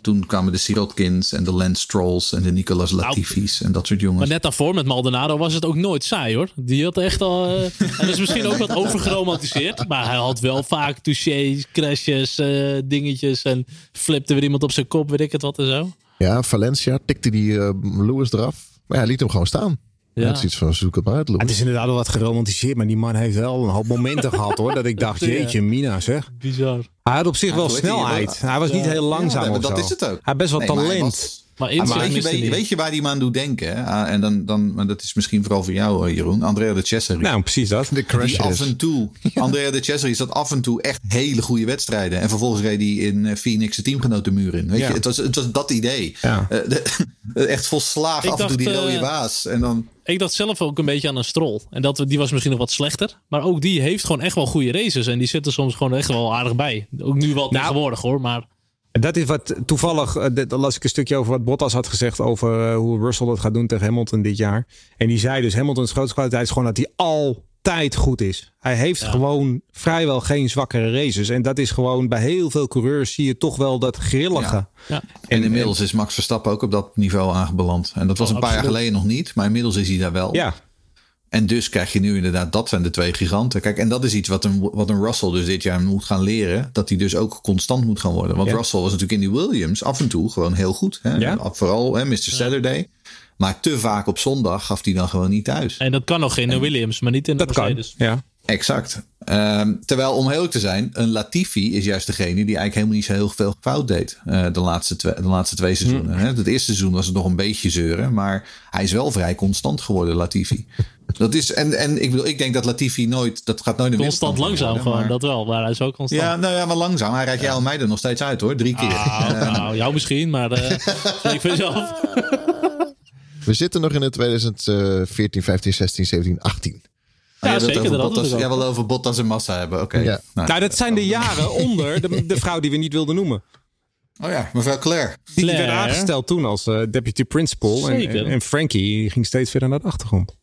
Toen kwamen de Sirotkins en de Lance Strolls en de Nicolas Latifi's en dat soort jongens. Maar net daarvoor met Maldonado was het ook nooit saai hoor. Die had echt al. eh, en dat is misschien ook wat overgeromantiseerd. Maar hij had wel vaak touches, crashes, eh, dingetjes. En flipte weer iemand op zijn kop, weet ik het wat en zo. Ja, Valencia tikte die eh, Lewis eraf. Maar hij liet hem gewoon staan. Ja. Het is iets van zoek het maar uit, Het is inderdaad wel wat geromantiseerd, maar die man heeft wel een hoop momenten gehad hoor. Dat ik dacht, jeetje, Mina zeg. Bizar. Hij had op zich Ja, wel snelheid. Hij was niet heel langzaam Ja, of dat zo. is het ook. Hij heeft best wel Nee, maar hij talent. Maar Maar inzicht weet, je, weet, je waar die man doet denken? hè? Ah, en dan, dan, maar dat is misschien vooral voor jou, eh, Jeroen. Andrea de Cesare. Nou, precies dat. De crash die af is. en toe. Andrea de Cesare zat af en toe echt hele goede wedstrijden. En vervolgens reed hij in eh, Phoenix zijn teamgenoot de muur in. Weet Ja. je? Het, was, het was dat idee. Ja. Eh, de- echt volslagen Ik af en toe die rode waas. En dan, Ik dacht zelf ook een beetje aan een strol. En dat, die was misschien nog wat slechter. Maar ook die heeft gewoon echt wel goede races. En die zitten soms gewoon echt wel aardig bij. Ook nu wel tegenwoordig hoor. Maar Dat is wat toevallig, eh, dan las ik een stukje over wat Bottas had gezegd over eh, hoe Russell dat gaat doen tegen Hamilton dit jaar. En die zei dus, Hamilton's grootste kwaliteit is gewoon dat hij altijd goed is. Hij heeft gewoon vrijwel geen zwakkere races. En dat is gewoon bij heel veel coureurs zie je toch wel dat grillige. Ja. ja, en inmiddels is Max Verstappen ook op dat niveau aangebeland. En dat was Oh, een paar jaar geleden nog niet. Maar inmiddels is hij daar wel. Ja, En dus krijg je nu inderdaad, dat zijn de twee giganten. Kijk, en dat is iets wat een, wat een Russell dus dit jaar moet gaan leren. Dat hij dus ook constant moet gaan worden. Want Ja. Russell was natuurlijk in die Williams af en toe gewoon heel goed. Hè? Ja. Vooral hè, Mr. Saturday. Maar te vaak op zondag gaf hij dan gewoon niet thuis. en dat kan nog in de Williams, maar niet in de dat kan. Ja. Exact. Ehm, terwijl, om heel te zijn, een Latifi is juist degene die eigenlijk helemaal niet zo heel veel fout deed. eh, de, laatste twee, de laatste twee seizoenen. Hè? Het eerste seizoen was het nog een beetje zeuren. Maar hij is wel vrij constant geworden, Latifi. Dat is, en, en ik bedoel, ik denk dat Latifi nooit, dat gaat nooit Constant langzaam worden, gewoon, maar- dat wel. Maar hij is ook constant. Ja, nou ja, maar langzaam. Hij rijdt jou en mij er nog steeds uit hoor. Drie keer. Ah, nou, jou misschien, maar eh ik vind zelf. We zitten nog in het 2014, 15, 16, 17, 18. Oh, Ja, zeker, over dat Bottas- Jij wil over Bottas en Massa hebben. Oké. Ja. Nou, Nou, dat zijn de jaren onder de, de vrouw die we niet wilden noemen. Oh ja, mevrouw Claire. Die werd aangesteld toen als eh, deputy principal. En, Zeker. en, en Frankie ging steeds verder naar de achtergrond.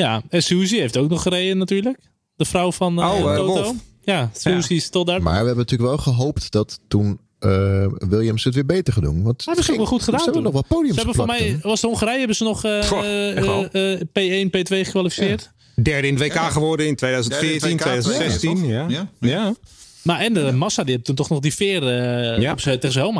Ja, en Suzy heeft ook nog gereden natuurlijk. De vrouw van Oh, eh, Toto. Wolf. Ja, Suzy is tot daar. Maar we hebben natuurlijk wel gehoopt dat toen eh, Williams het weer beter gaat doen. Want Hebben ze ook wel goed gedaan Ze hebben nog wel podiums Ze hebben voor mij, was het Hongarije, hebben ze nog eh, Goh, echt wel. eh, eh, P1, P2 gekwalificeerd. Derde in het WK geworden in 2014, Derde in het WK, 2016. toch? Ja. Ja. Ja. Maar en de Massa, die heeft toen toch nog die veer eh, Ja. op zijn, tegen zijn helm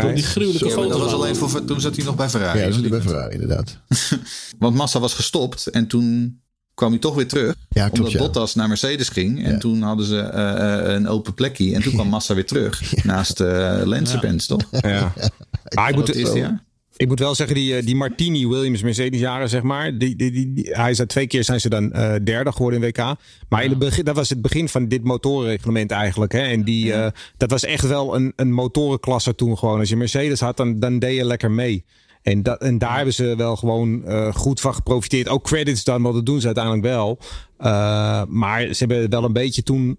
toen die gruwelijke Zo, dat was alleen voor, toen zat hij nog bij Ferrari. Ja, hoor. is bij Ferrari inderdaad. Want Massa was gestopt en toen kwam hij toch weer terug. Ja, klopt, omdat ja. Bottas naar Mercedes ging. En Ja. toen hadden ze eh, eh, een open plekje. En toen kwam Massa weer terug. Naast uh, Lensepens, toch? Ja. Maar ik moet, is het, ja. Ik moet wel zeggen, die, eh, die Martini Williams Mercedes jaren, zeg maar. Die, die, die, hij is twee keer zijn ze dan eh, derde geworden in WK. Maar in het begin, dat was het begin van dit motorenreglement eigenlijk. Hè? En die, eh, dat was echt wel een, een motorenklasse toen gewoon. Als je Mercedes had, dan, dan deed je lekker mee. En, dat, en daar hebben ze wel gewoon goed van geprofiteerd. Ook credits dan, want dat doen ze uiteindelijk wel. Maar ze hebben wel een beetje toen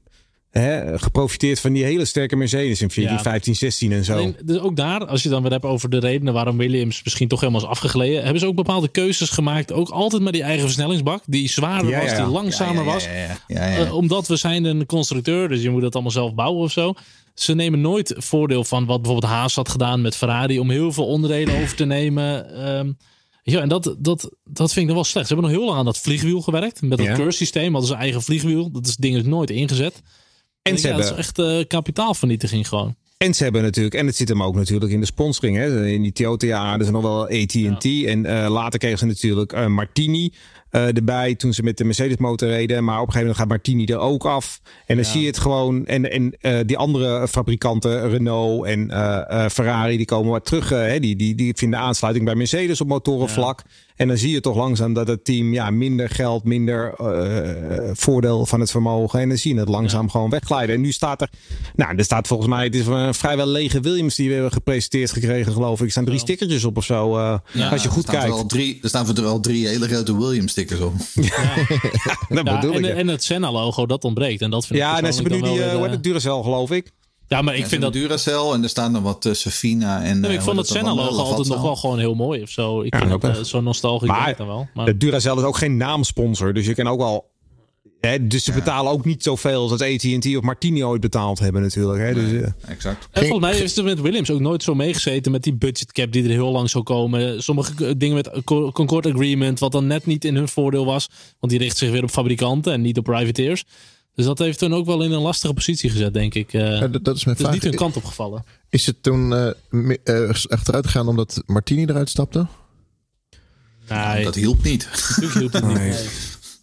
hè, geprofiteerd van die hele sterke Mercedes in 14, Ja. 15, 16 en zo. Alleen, dus ook daar, als je dan weer hebt over de redenen waarom Williams misschien toch helemaal is afgegleden, hebben ze ook bepaalde keuzes gemaakt. Ook altijd met die eigen versnellingsbak, die zwaarder Ja, was, ja, die langzamer was. Ja, ja, ja. ja, ja. Eh, omdat we zijn een constructeur, dus je moet het allemaal zelf bouwen of zo. Ze nemen nooit voordeel van wat bijvoorbeeld Haas had gedaan met Ferrari om heel veel onderdelen over te nemen. Ehm, ja, en dat, dat, dat vind ik nog wel slecht. Ze hebben nog heel lang aan dat vliegwiel gewerkt. Met dat Ja. curse systeem hadden ze eigen vliegwiel. Dat is, ding is nooit ingezet. En En ze ja, dat hebben, is echt eh, kapitaalvernietiging gewoon. En ze hebben natuurlijk, en het zit hem ook natuurlijk in de sponsoring. Hè? In die Toyota, er is nog wel AT&T. En eh, later kregen ze natuurlijk eh, Martini erbij toen ze met de Mercedes motor reden. Maar op een gegeven moment gaat Martini er ook af. En dan zie je het gewoon. En, en die andere fabrikanten, Renault en Ferrari, die komen wat terug. hè? Die, die, die vinden aansluiting bij Mercedes op motorenvlak. En dan zie je toch langzaam dat het team ja, minder geld, minder eh, voordeel van het vermogen. En dan zie je het langzaam gewoon wegglijden. En nu staat er, nou, er staat volgens mij, het is een vrijwel lege Williams die we hebben gepresenteerd gekregen, geloof ik. Er staan drie stickertjes op of zo. eh, Ja, als je goed er staan kijkt. Er, al drie, er staan er al drie hele grote Williams-stickers op. Dat Ja, bedoel en, ik. en het Senna-logo, dat ontbreekt. En dat vind ik Ja, en ze hebben nu die, uh, het Duracell, geloof ik. Eh, Ja, maar ik vind dat... Duracell en er staan er wat uh, Safina en... Nee, uh, ik vond het Senna-logo altijd nog wel gewoon heel mooi of zo. Ik vind ook eh, zo nostalgisch Maar dan wel. Maar De Duracell is ook geen naamsponsor, dus je kan ook wel Hè, dus ze betalen ook niet zoveel als AT&T of Martini ooit betaald hebben natuurlijk. Hè? Dus, eh, Exact. En volgens mij heeft het met Williams ook nooit zo meegezeten met die budgetcap die er heel lang zou komen. Sommige dingen met Co- Concord Agreement, wat dan net niet in hun voordeel was. Want die richt zich weer op fabrikanten en niet op privateers. Dus dat heeft hun ook wel in een lastige positie gezet, denk ik. Eh Ja, dat, dat is mijn dat niet hun kant opgevallen. Is het toen eh, eh, achteruit gegaan omdat Martini eruit stapte? Nee, Dat hielp niet. natuurlijk hielp het niet. Nee.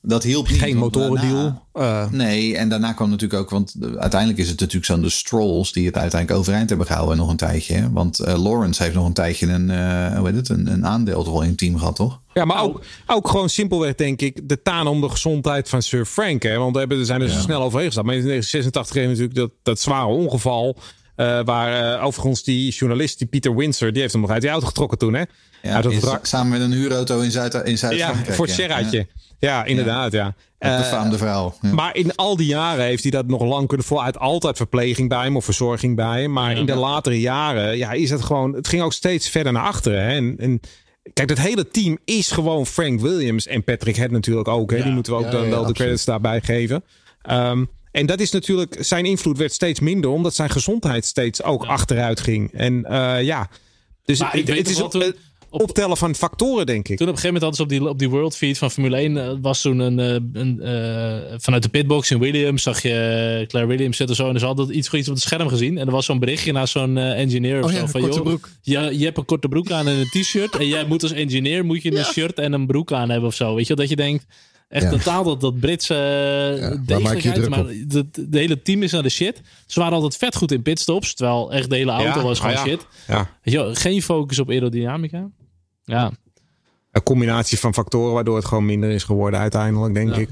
Dat hielp niet. geen motorendeal. daarna- Eh, Nee, en daarna kwam natuurlijk ook, want uiteindelijk is het natuurlijk zo'n de Strolls die het uiteindelijk overeind hebben gehouden nog een tijdje. Want eh, Lawrence heeft nog een tijdje een, eh, hoe heet het, een, een aandeel toch wel in het team gehad, toch? ja, maar ook, ook gewoon simpelweg denk ik de taan om de gezondheid van Sir Frank. Hè? Want we hebben, er zijn er zo snel overheen gestapt. Maar in 1986 kreeg natuurlijk dat, dat zware ongeval. waar overigens die journalist, die Peter Windsor, die heeft hem nog uit die auto getrokken toen. Hè? Ja, Uit wrak. samen met een huurauto in Zuid- in Ja, Zuid-Frankrijk. voor het ja. Ja, inderdaad, ja. Ja, de Eh, befaamde vrouw. Ja. Maar in al die jaren heeft hij dat nog lang kunnen volhouden. Hij had altijd verpleging bij hem of verzorging bij hem. Maar in de latere jaren ja, is het gewoon. Het ging ook steeds verder naar achteren. Hè? En, en kijk, het hele team is gewoon Frank Williams en Patrick Head natuurlijk ook. Hè? Ja. Die moeten we ook Ja, dan ja, wel de absoluut. credits daarbij geven. Ehm, en dat is natuurlijk, zijn invloed werd steeds minder, omdat zijn gezondheid steeds ook achteruit ging. En eh, ja, dus Maar het, ik weet het nog is op, optellen van factoren, denk ik. Toen op een gegeven moment hadden ze op die, op die World Feed van Formule 1 eh, was toen een, eh, een eh, vanuit de pitbox in Williams zag je Claire Williams zitten zo en ze hadden iets, iets op het scherm gezien en er was zo'n berichtje naar zo'n engineer of Oh zo ja, van korte joh, broek. Ja, je hebt een korte broek aan en een t-shirt en jij moet als engineer moet je een shirt en een broek aan hebben of zo, weet je, dat je denkt echt Ja. totaal dat, dat Britse je degelijkheid, druk maar op? de, de hele team is naar de shit. Ze waren altijd vet goed in pitstops, terwijl echt de hele auto Ja, was gewoon ja. shit. Ja. Weet je, wel, geen focus op aerodynamica. Ja, een combinatie van factoren waardoor het gewoon minder is geworden uiteindelijk, denk Ja. ik.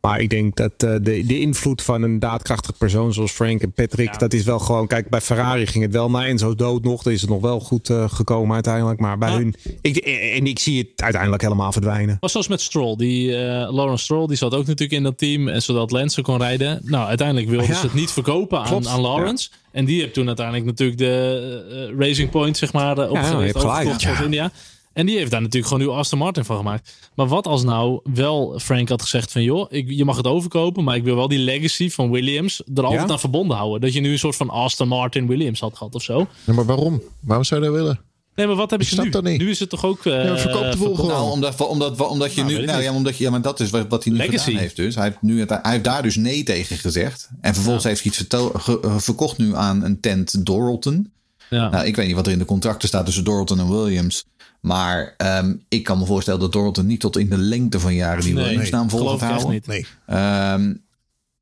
Maar ik denk dat eh, de, de invloed van een daadkrachtig persoon zoals Frank en Patrick, Ja. dat is wel gewoon. Kijk, bij Ferrari ging het wel na Enzo's dood nog. Dan is het nog wel goed eh, gekomen uiteindelijk. Maar bij Ja. hun. Ik, en ik zie het uiteindelijk helemaal verdwijnen. was zoals met Stroll. Die eh Lawrence Stroll die zat ook natuurlijk in dat team. En zodat Lance kon rijden. Nou, uiteindelijk wilden Ja. ze het niet verkopen aan, aan Lawrence. En die heeft toen uiteindelijk natuurlijk de eh, Racing Point, zeg maar, je hebt gelijk. Force India. En die heeft daar natuurlijk gewoon nu Aston Martin van gemaakt. Maar wat als nou wel Frank had gezegd van... joh, ik, je mag het overkopen... maar ik wil wel die legacy van Williams er altijd Ja? aan verbonden houden. Dat je nu een soort van Aston Martin Williams had gehad of zo. Ja, maar waarom? Waarom zou je dat willen? Nee, maar wat hebben Ik ze snap nu? dat niet. Nu is het toch ook... eh, Ja, verkoop de boel verkocht? gewoon. Nou, omdat, omdat, omdat je Nou, weet nu. Nou, ja, omdat je, ja, maar dat is wat, wat hij nu Legacy. gedaan heeft. Dus hij heeft, nu het, hij heeft daar dus nee tegen gezegd. En vervolgens heeft hij iets ge- eh, verkocht nu aan een tent Doralton. Ja. Nou, ik weet niet wat er in de contracten staat tussen Doralton en Williams. Maar ehm, ik kan me voorstellen dat Doralton niet tot in de lengte van jaren die Nee, Williams naam vol geloof gaat ik echt houden. niet. Nee. Ehm,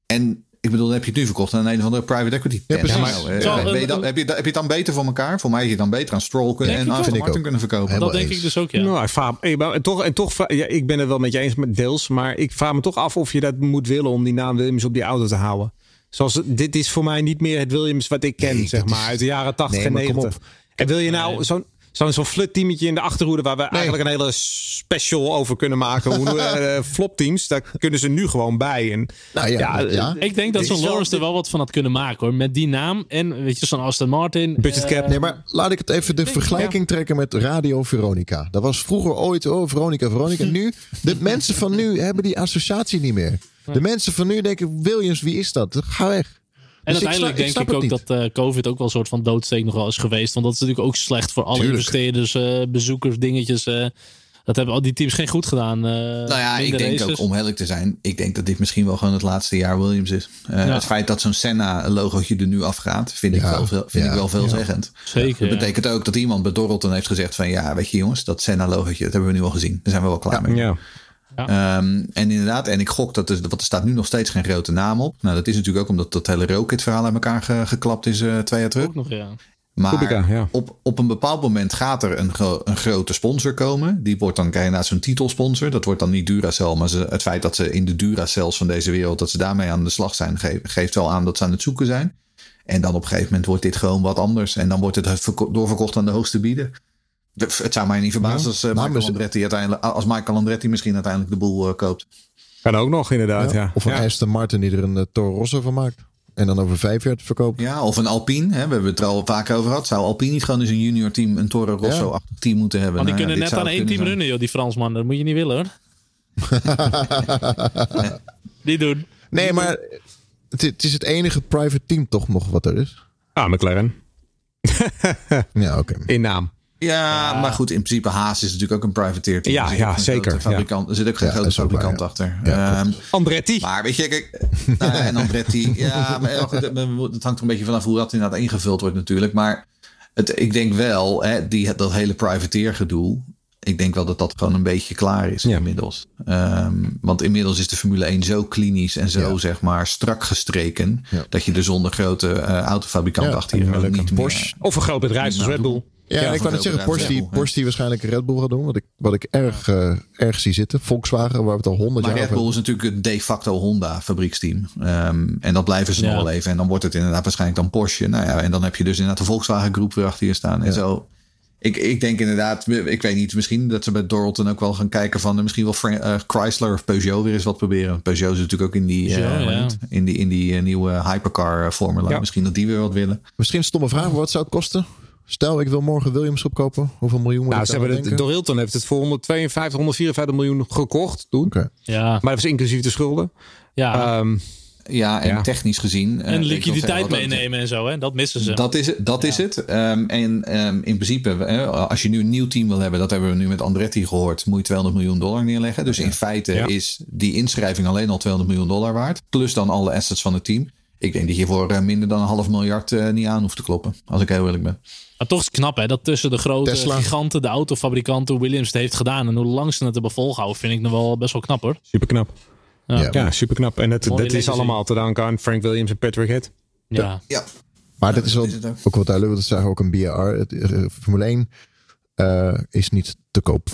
en ik bedoel, dan heb je het nu verkocht aan een of andere private equity. Ja, precies. Nou, eh, Zo, ben je dan, heb, je, heb je het dan beter voor elkaar? Voor mij heb je het dan beter aan Stroll kunnen Denk en ik Aston. Martin kunnen verkopen. Dat denk eens. ik dus ook, ja. Nou, ik vraag, eh, maar toch, en toch, ja, ik ben het wel met je eens met deels. Maar ik vraag me toch af of je dat moet willen om die naam Williams op die auto te houden. Zoals, dit is voor mij niet meer het Williams wat ik ken, Nee, zeg maar, is- uit de jaren 80 Nee, en maar kom 90. op. En wil je nou Nee. zo'n zo'n zo'n flutteametje in de achterhoede waar we eigenlijk een hele special over kunnen maken. Hoe uh, flopteams, daar kunnen ze nu gewoon bij. En, Nou ja, ja. Ik denk dat zo'n Lawrence er wel wat van had kunnen maken hoor. Met die naam en weet je, zo'n Aston Martin. Budget cap. Nee, maar laat ik het even de vergelijking trekken met Radio Veronica. Dat was vroeger ooit, oh, Veronica, Veronica. Nu, de mensen van nu hebben die associatie niet meer. De mensen van nu denken, Williams, wie is dat? Ga weg. En Dus ik uiteindelijk snap- denk ik ook dat eh, COVID ook wel een soort van doodsteek nog wel is geweest. Want dat is natuurlijk ook slecht voor alle Tuurlijk. investeerders, eh, bezoekers, dingetjes. eh. dat hebben al die teams geen goed gedaan. eh Nou ja, ik denk races. ook, om eerlijk te zijn, ik denk dat dit misschien wel gewoon het laatste jaar Williams is. Eh, Ja. Het feit dat zo'n Senna-logootje er nu afgaat, vind, ik, wel, vind ja, ik wel veelzeggend. Zeker. Dat ja. betekent ook dat iemand bij Doralton heeft gezegd van, ja, weet je jongens, dat Senna-logootje, dat hebben we nu al gezien. Daar zijn we wel klaar mee. ja. Ehm, en inderdaad, en ik gok dat er, want er staat nu nog steeds geen grote naam op. Nou, dat is natuurlijk ook omdat dat hele Rocket-verhaal uit elkaar ge- geklapt is eh, twee jaar terug. Ook nog, ja. Maar Kubica, ja. op, op een bepaald moment gaat er een, gro- een grote sponsor komen. Die wordt dan krijg je inderdaad zo'n titelsponsor. Dat wordt dan niet Duracell. Maar ze, het feit dat ze in de Duracells van deze wereld... dat ze daarmee aan de slag zijn... ge- geeft wel aan dat ze aan het zoeken zijn. En dan op een gegeven moment wordt dit gewoon wat anders. En dan wordt het verko- doorverkocht aan de hoogste bieder. Het zou mij niet verbazen als, eh, Nou, Michael Andretti uiteindelijk, als Michael Andretti misschien uiteindelijk de boel eh, koopt. Kan ook nog inderdaad, ja. Of een ja. Aston Martin die er een uh, Toro Rosso van maakt. En dan over vijf jaar te verkopen. Ja, of een Alpine. Hè, we hebben het er al vaak over gehad. Zou Alpine niet gewoon eens een junior team, een Toro Rosso-achtig team moeten hebben? Want die Nou kunnen net aan één team zijn. runnen, joh, die Fransman. Dat moet je niet willen hoor. Niet doen. Nee, maar het, het is het enige private team toch nog wat er is. Ah, McLaren. Ja, oké. In naam. Ja, maar goed, in principe Haas is natuurlijk ook een privateer team. Ja, Er zit ja, ook geen zeker, grote Fabrikant, Er zit ook geen Ja, grote fabrikant waar, achter. Ja, Ehm, Andretti. maar weet je, kijk, nou ja, en Andretti, ja, maar goed, het hangt er een beetje vanaf hoe dat inderdaad ingevuld wordt natuurlijk. Maar het, ik denk wel, hè, die, dat hele privateer gedoe, ik denk wel dat dat gewoon een beetje klaar is Ja. inmiddels. Ehm, want inmiddels is de Formule 1 zo klinisch en zo Ja. zeg maar strak gestreken, Ja. dat je er zonder grote eh, autofabrikant Ja, achter je leuk niet een meer... Of een groot bedrijf zoals Nou, Red Bull. Ja, Ja, ik net veel zeggen, Porsche die. Porsche die waarschijnlijk Red Bull gaat doen. Wat ik, wat ik erg, eh, erg zie zitten. Volkswagen, waar we het al honderd Maar jaar Red over Bull is natuurlijk een de facto Honda fabrieksteam. Ehm, en dat blijven ze Ja. nog wel even. En dan wordt het inderdaad waarschijnlijk dan Porsche. Nou ja, en dan heb je dus inderdaad de Volkswagen groep weer achter je staan. En zo. Ik, ik denk inderdaad, ik weet niet, misschien dat ze bij Doralton ook wel gaan kijken van eh, misschien wel eh, Chrysler of Peugeot weer eens wat proberen. Peugeot is natuurlijk ook in die, Peugeot, ja. in die, in die nieuwe hypercar formula. Ja. Misschien dat die weer wat willen. Misschien een stomme vraag, maar wat zou het kosten? Stel, ik wil morgen Williams opkopen. Hoeveel miljoen moet Nou, ik ze hebben het? Dorilton heeft het voor 152, 154 miljoen gekocht toen. Oké. Ja, Maar dat was inclusief de schulden. ja. Ehm, Ja, en Ja. technisch gezien. eh, en liquiditeit zeggen, wat dat- meenemen en zo, hè? Dat missen ze. Dat is, het- dat is het. Ehm, en ehm, in principe, hè, als je nu een nieuw team wil hebben, dat hebben we nu met Andretti gehoord, moet je 200 miljoen dollar neerleggen. Dus in feite Ja. is die inschrijving alleen al 200 miljoen dollar waard. Plus dan alle assets van het team. Ik denk dat je voor eh, minder dan een half miljard eh, niet aan hoeft te kloppen. Als ik heel eerlijk ben. Maar toch is het knap, hè? Dat tussen de grote Tesla. giganten, de autofabrikanten, hoe Williams het heeft gedaan. En hoe lang ze het hebben volgehouden, vind ik nog wel best wel knap, hoor. super knap. Ja. Ja. Ja, super knap. En dat, dat is allemaal te danken aan Frank Williams en Patrick Head. Ja. Ja, Maar dat is wel is ook. wat duidelijk. Dat zeggen ook een BR. Het, eh, Formule 1 eh, is niet te koop.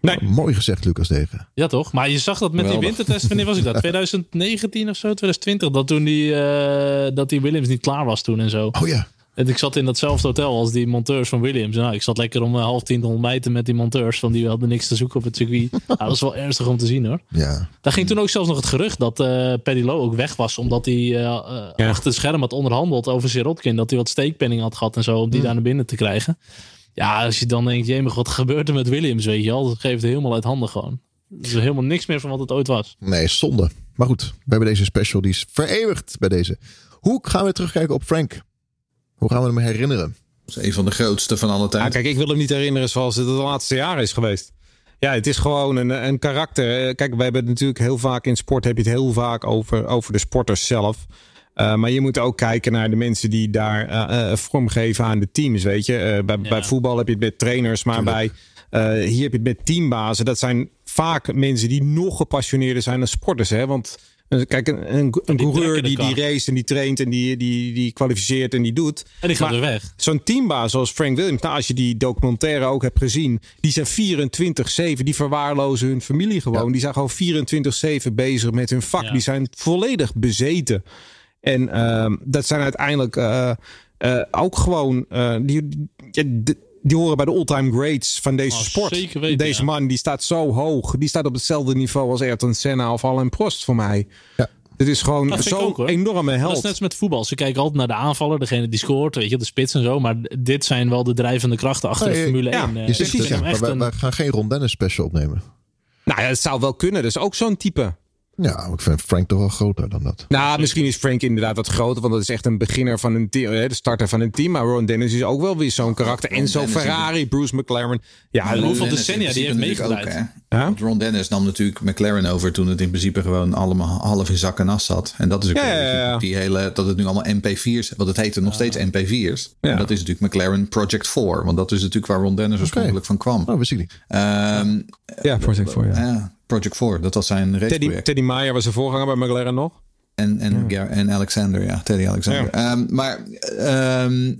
Nee. Mooi gezegd, Lucas Degen. Ja, toch? Maar je zag dat met die wintertest. Wanneer was ik dat? 2019 of zo? 2020? Dat toen die, eh, dat die Williams niet klaar was toen en zo. Oh ja. En ik zat in datzelfde hotel als die monteurs van Williams. Nou, ik zat lekker om eh, half tien te ontbijten met die monteurs. Want die hadden niks te zoeken op het circuit. Nou, dat is wel ernstig om te zien hoor. Ja. Daar ging toen ook zelfs nog het gerucht dat eh Paddy Lowe ook weg was. Omdat hij Ja. achter het scherm had onderhandeld over Sirotkin. Dat hij wat steekpenning had gehad en zo. Om die daar naar binnen te krijgen. Ja, als je dan denkt, jemig, wat gebeurt er met Williams? Weet je al, dat geeft het helemaal uit handen gewoon. Er is helemaal niks meer van wat het ooit was. Nee, zonde. Maar goed, we hebben deze special. Die is vereeuwigd bij deze. Hoe gaan we terugkijken op Frank? Hoe gaan we hem herinneren? dat is een van de grootste van alle Ah, tijd. kijk, ik wil hem niet herinneren zoals het de laatste jaren is geweest. Ja, het is gewoon een, een karakter. Eh, Kijk, we hebben het natuurlijk heel vaak in sport heb je het heel vaak over, over de sporters zelf. Eh, maar je moet ook kijken naar de mensen die daar eh, eh, vormgeven aan de teams. Weet je, bij, bij voetbal heb je het met trainers, maar bij hier heb je het met teambazen. Dat zijn vaak mensen die nog gepassioneerder zijn dan sporters. Hè? Want kijk, een, een, coureur die, die race en die traint en die, die, die kwalificeert en die doet. En die gaat Maar- weer weg. Zo'n teambaas zoals Frank Williams, nou, als je die documentaire ook hebt gezien, die zijn 24-7, die verwaarlozen hun familie gewoon. Die zijn gewoon 24-7 bezig met hun vak. Ja. Die zijn volledig bezeten. En ehm, dat zijn uiteindelijk eh, eh, ook gewoon, eh, die, die, die, horen bij de all-time greats van deze Oh, sport. zeker weten, deze ja. man die staat zo hoog. Die staat op hetzelfde niveau als Ayrton Senna of Alain Prost voor mij. Ja. Dit is gewoon Dat zo'n hoor. enorme Dat held. is net als met voetbal. Ze kijken altijd naar de aanvaller, degene die scoort, weet je, de spits en zo. Maar dit zijn wel de drijvende krachten achter Nee, de Formule ja, 1. eh. Je Ik zegt vind het, ja. hem Maar echt wij, een- wij gaan geen Ron Dennis special opnemen. Nou ja, het zou wel kunnen. Dat is ook zo'n type. Ja, ik vind Frank toch wel groter dan dat. Nou, misschien is Frank inderdaad wat groter, want dat is echt een beginner van een team, hè, de starter van een team. Maar Ron Dennis is ook wel weer zo'n karakter. En zo Ferrari, Bruce McLaren. Ja, hoeveel Ron Dennis decennia die heeft. Ja? Want Ron Dennis nam natuurlijk McLaren over toen het in principe gewoon allemaal half in zak en as zat. En dat is ook Ja, ja, ja. die hele, dat het nu allemaal MP4's, want het heette nog steeds MP4's. Ja. En dat is natuurlijk McLaren Project 4, want dat is natuurlijk waar Ron Dennis oorspronkelijk van kwam. Oh, wist ik niet. Ehm, ja Project 4, ja. Project 4, dat was zijn Teddy, raceproject. Teddy Meyer was de voorganger bij McLaren nog. En, en, en Alexander, ja, Teddy Alexander. Ehm, maar ehm,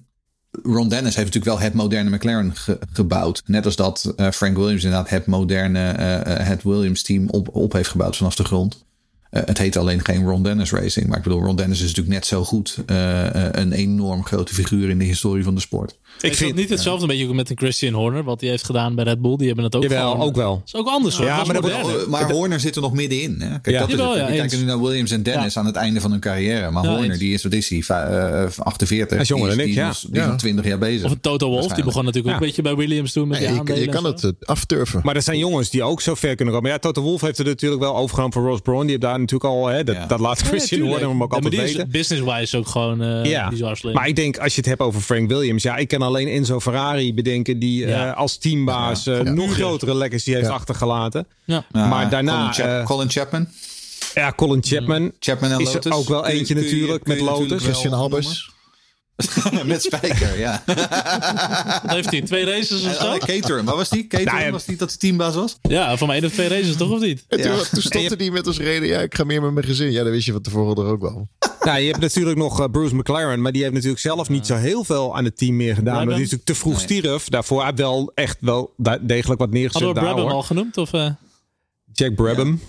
Ron Dennis heeft natuurlijk wel het moderne McLaren ge- gebouwd. Net als dat eh, Frank Williams inderdaad het moderne eh, eh, het Williams team op, op heeft gebouwd vanaf de grond. Eh, het heet alleen geen Ron Dennis Racing. Maar ik bedoel, Ron Dennis is natuurlijk net zo goed eh, eh, een enorm grote figuur in de historie van de sport. Ik vind niet hetzelfde een beetje ook met een Christian Horner, wat hij heeft gedaan bij Red Bull. Die hebben het ook Jawel, ook wel. Dat is ook anders hoor. Ja, maar wordt- Horner zit er nog middenin. Hè? Kijk, Ja. dat is het. ja, kijken nu naar Williams en Dennis aan het einde van hun carrière. Maar Ja, Horner, eens. die is, wat is hij? Va- eh, 48. Hij is jonger dan ik, ja. is Die is nog 20 jaar bezig. Of een Toto Wolff, die begon natuurlijk ook Ja. een beetje bij Williams toen met die je, je kan het afturven. Maar er zijn jongens die ook zo ver kunnen komen. Ja, Toto Wolff heeft het natuurlijk wel overgenomen van Ross Brawn. Die heeft daar natuurlijk al, hè, dat, Ja. dat laat Christian tuurlijk. Horner hem ook Ja, maar altijd weten. business-wise ook gewoon eh Ja, bizar slim. maar ik denk als je het hebt over Frank Williams, ja, ik kan alleen Enzo Ferrari bedenken die Ja. eh, als teambaas eh, Ja. nog grotere legacy heeft Ja. achtergelaten. ja. Ja, Maar daarna, Colin, Chap- eh, Colin Chapman. Ja, Colin Chapman Chapman en is er Lotus. ook wel Kun je- eentje kun je- natuurlijk je met Lotus. Christian noemen. Albers. Met Spijker, ja. Wat heeft hij? Twee races of zo? oh, nee, Caterham, waar was die? Caterham Nou ja. was die dat hij teambaas was? Ja, van mij één of twee races toch of niet? En toen, Ja. toen stopte hij met als reden, ja, ik ga meer met mijn gezin. Ja, dat wist je van tevoren er ook wel. Nou, je hebt natuurlijk nog eh, Bruce McLaren, maar die heeft natuurlijk zelf niet zo heel veel aan het team meer gedaan. Maar die is natuurlijk te vroeg stierf. Daarvoor had wel echt wel degelijk wat neergezet Hadden we Brabham al genoemd? Of, eh, Jack Brabham.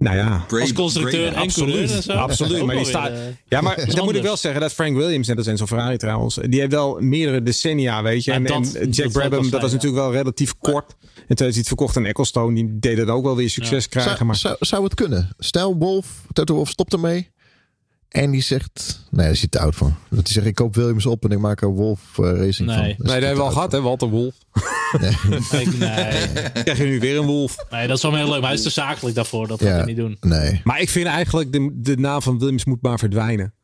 Nou ja. Als constructeur Bra- en coureur en zo? Absoluut, Ook maar die staat. eh, Ja, maar dan moet ik wel zeggen dat Frank Williams, net als Enzo Ferrari trouwens, die heeft wel meerdere decennia, weet je. En, dat- en dat Jack Brabham, dat was natuurlijk wel relatief kort. En toen is hij het verkocht aan Ecclestone, die deed het ook wel weer succes krijgen. Zou, Maar zou, zou het kunnen? Stel, Wolf, Toto Wolf stopt ermee. En die zegt, nee, daar is hij te oud voor. Dat hij zegt, ik koop Williams op en ik maak er Wolf eh, Racing Nee. van. Nee, nee, dat hebben we al gehad, hè, Walter Wolf. ik- nee, Krijg je nu weer een Wolf. nee, dat is wel heel leuk. Maar hij is te zakelijk daarvoor. Dat Ja. gaat hij niet doen. Nee. Maar ik vind eigenlijk de, de naam van Williams moet maar verdwijnen.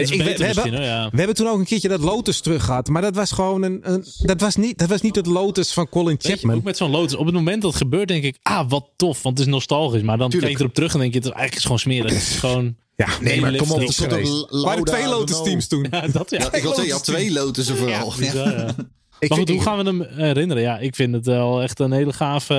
Is Ik- we- beter we, hebben, hoor, ja. we hebben toen ook een keertje dat Lotus terug gehad. Maar dat was gewoon een. een dat, was niet, dat was niet het Lotus van Colin Weet je, Chapman. ook met zo'n Lotus. Op het moment dat het gebeurt, denk ik, ah, wat tof. Want het is nostalgisch. Maar dan Tuurlijk. kijk je erop terug en denk je, het is eigenlijk gewoon smerig. Het is gewoon... Ja, Nee, maar kom op. Er Lauda, twee Lotus Renault. teams toen. Ja, dat ja. Ja, ik wil zeggen, je had twee Lotussen vooral. Ja. Ik Maar goed, hoe gaan we hem herinneren? Ja, ik vind het wel echt een hele gave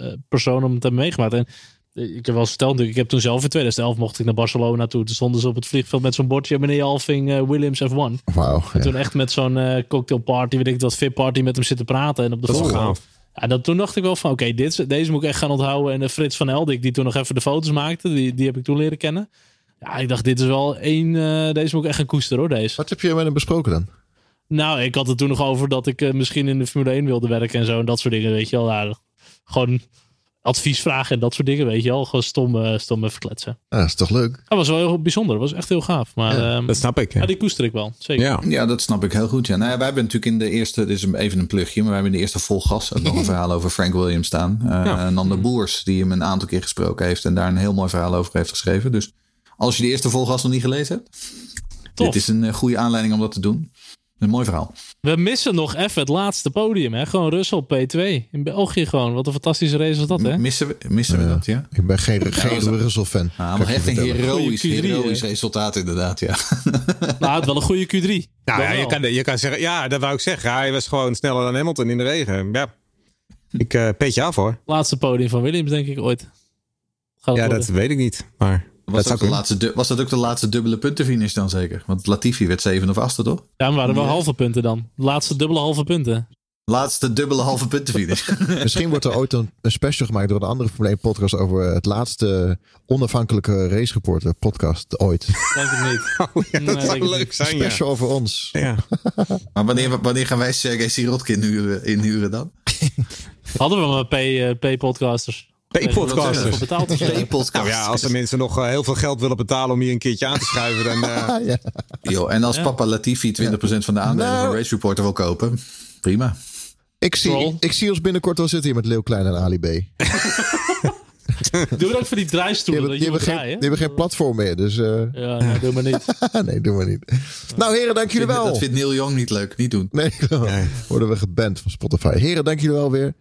eh, persoon om het te hebben meegemaakt. En eh, ik heb wel eens verteld, ik heb toen zelf in 2011 mocht ik naar Barcelona toe. Toen stonden ze op het vliegveld met zo'n bordje, meneer Alving eh, Williams F1. Wauw. En ja. toen echt met zo'n eh, cocktailparty, weet ik wat, VIP party met hem zitten praten. En op de Dat gaaf. Ja, dat, toen dacht ik wel van, oké, dit is- deze moet ik echt gaan onthouden. En eh, Frits van Eldik, die toen nog even de foto's maakte, die, die heb ik toen leren kennen. Ja, ik dacht, dit is wel één, eh, deze moet ik echt gaan koesteren hoor, deze. Wat heb je met hem besproken dan? Nou, ik had het toen nog over dat ik eh, misschien in de Formule 1 wilde werken en zo. En dat soort dingen, weet je wel. Ja, gewoon advies vragen en dat soort dingen, weet je wel. Gewoon stom, eh, stom even kletsen. Ah, dat is toch leuk? Dat was wel heel bijzonder. Dat was echt heel gaaf. Maar Ja, ja, Dat snap ik. Ja. die koester ik wel. Zeker. Ja. Ja, dat snap ik heel goed. Ja. Nou, ja, wij hebben natuurlijk in de eerste, dit is even een plugje, maar wij hebben in de eerste vol gas ook nog een verhaal over Frank Williams staan. Uh, Ja. Nanda Boers, die hem een aantal keer gesproken heeft en daar een heel mooi verhaal over heeft geschreven. Dus als je de eerste vol gas nog niet gelezen hebt, Tof. dit is een eh, goede aanleiding om dat te doen. Een mooi verhaal. We missen nog even het laatste podium. Hè? Gewoon Russell P2. In België gewoon. Wat een fantastische race was dat, hè? Missen we, missen we dat, ja? Ik ben geen, geen Russell-fan. Ah, Kan maar je echt een Goeie Q3, heroïsch hè? resultaat inderdaad, ja. Nou, het wel een goede Q3. Nou ja, je kan, je kan zeggen, ja, dat wou ik zeggen. Hij was gewoon sneller dan Hamilton in de regen. Ja, ik uh, petje af hoor. Laatste podium van Williams, denk ik, ooit. Gaat het Ja, worden. dat weet ik niet. Maar Was dat ook de laatste, was dat ook de laatste dubbele puntenfinish dan zeker? Want Latifi werd zeven of achtste, toch? Ja, maar waren wel Ja. halve punten dan. Laatste dubbele halve punten. Laatste dubbele halve puntenfinish. Misschien wordt er ooit een, een special gemaakt door een andere Formule 1 podcast over het laatste onafhankelijke race reporter podcast ooit. Denk ik niet. Oh, ja, dat zou leuk zijn, ja. Special over ons. ja. maar wanneer, wanneer gaan wij Sergej Sirotkin inhuren, inhuren dan? Hadden we maar P, eh, P-podcasters. P-podcasters. betaald. Nou ja, als de mensen nog eh, heel veel geld willen betalen om hier een keertje aan te schuiven, dan... eh, Ah, ja. Yo, en als Ja. papa Latifi 20% van de aandelen Nou. van Race Reporter wil kopen, prima. Ik, zie, Troll. ik, zie ons binnenkort wel zitten hier met Leeuw Klein en Ali B. Die Doe het ook voor die draaistoelen. dat die je moet hebben, geen, die hebben geen platform meer. Dus eh, Ja, nee, doe maar niet. nee, doen we niet. Nou heren, dank jullie wel. Dat vindt Neil Young niet leuk, niet doen. Nee, worden we geband van Spotify. Heren, dank jullie wel weer.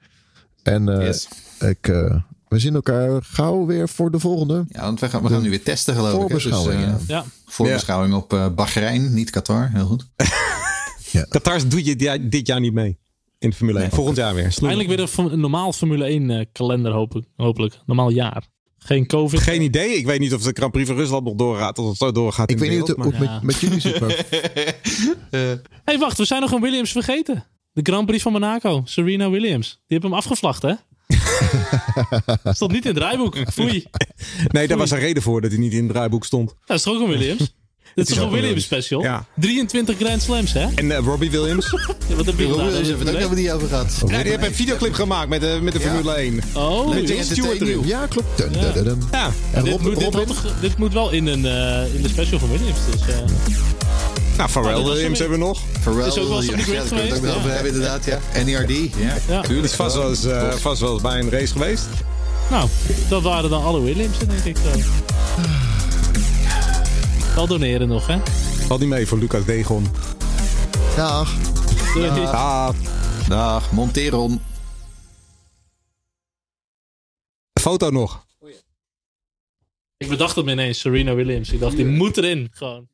En eh, Yes. ik, eh, we zien elkaar gauw weer voor de volgende. Ja, want we gaan, we gaan nu weer testen geloof ik. hè. Voorbeschouwing, Dus, ja. Ja, Voorbeschouwing op eh Bahrein, niet Qatar. Heel goed. Qatar doe je di- dit jaar niet mee. In de Formule 1. Volgend jaar weer. Snoei. eindelijk weer een, normaal Formule 1 eh, kalender hopelijk. hopelijk. Normaal jaar. Geen COVID. Geen idee. Ik weet niet of de Grand Prix van Rusland nog doorgaat. Of het zo doorgaat Ik in weet de niet hoe het, maar- met, met jullie zit, maar hey, wacht. We zijn nog een Williams vergeten. De Grand Prix van Monaco. Serena Williams. Die hebben hem afgevlacht, hè? Stond niet in het draaiboek. Foei. Nee, daar was een reden voor dat hij niet in het draaiboek stond. Dat is toch ook een Williams? Dit is toch een Williams special? Ja. 23 Grand Slams, hè? En eh, Robbie Williams. Ja, wat heb je het? Daar hebben we die over gehad. ja, die heeft een videoclip gemaakt met, de met de Formule 1. Oh, Met dit, James Stewart erin. ja, klopt. Dun, dun, dun, dun. Ja. En dit, Rob, moet, dit, Robin, had toch- dit moet wel in, een, eh, in de special van Williams. Dus, eh, nou, Pharrell oh, Williams hebben we nog. Pharrell dat is ook wel eens hebben, inderdaad, ja. NERD. Ja. Ja. Tuurlijk, is vast wel, eens, eh, vast wel bij een race geweest. Nou, dat waren dan alle Williams, denk ik dan. Wel doneren nog, hè? Valt niet mee voor Lucas Degon. Dag. Doei. Dag. Dag. Dag. Monteron. Foto nog. Ik bedacht het ineens, Serena Williams. Ik dacht, die moet erin, gewoon.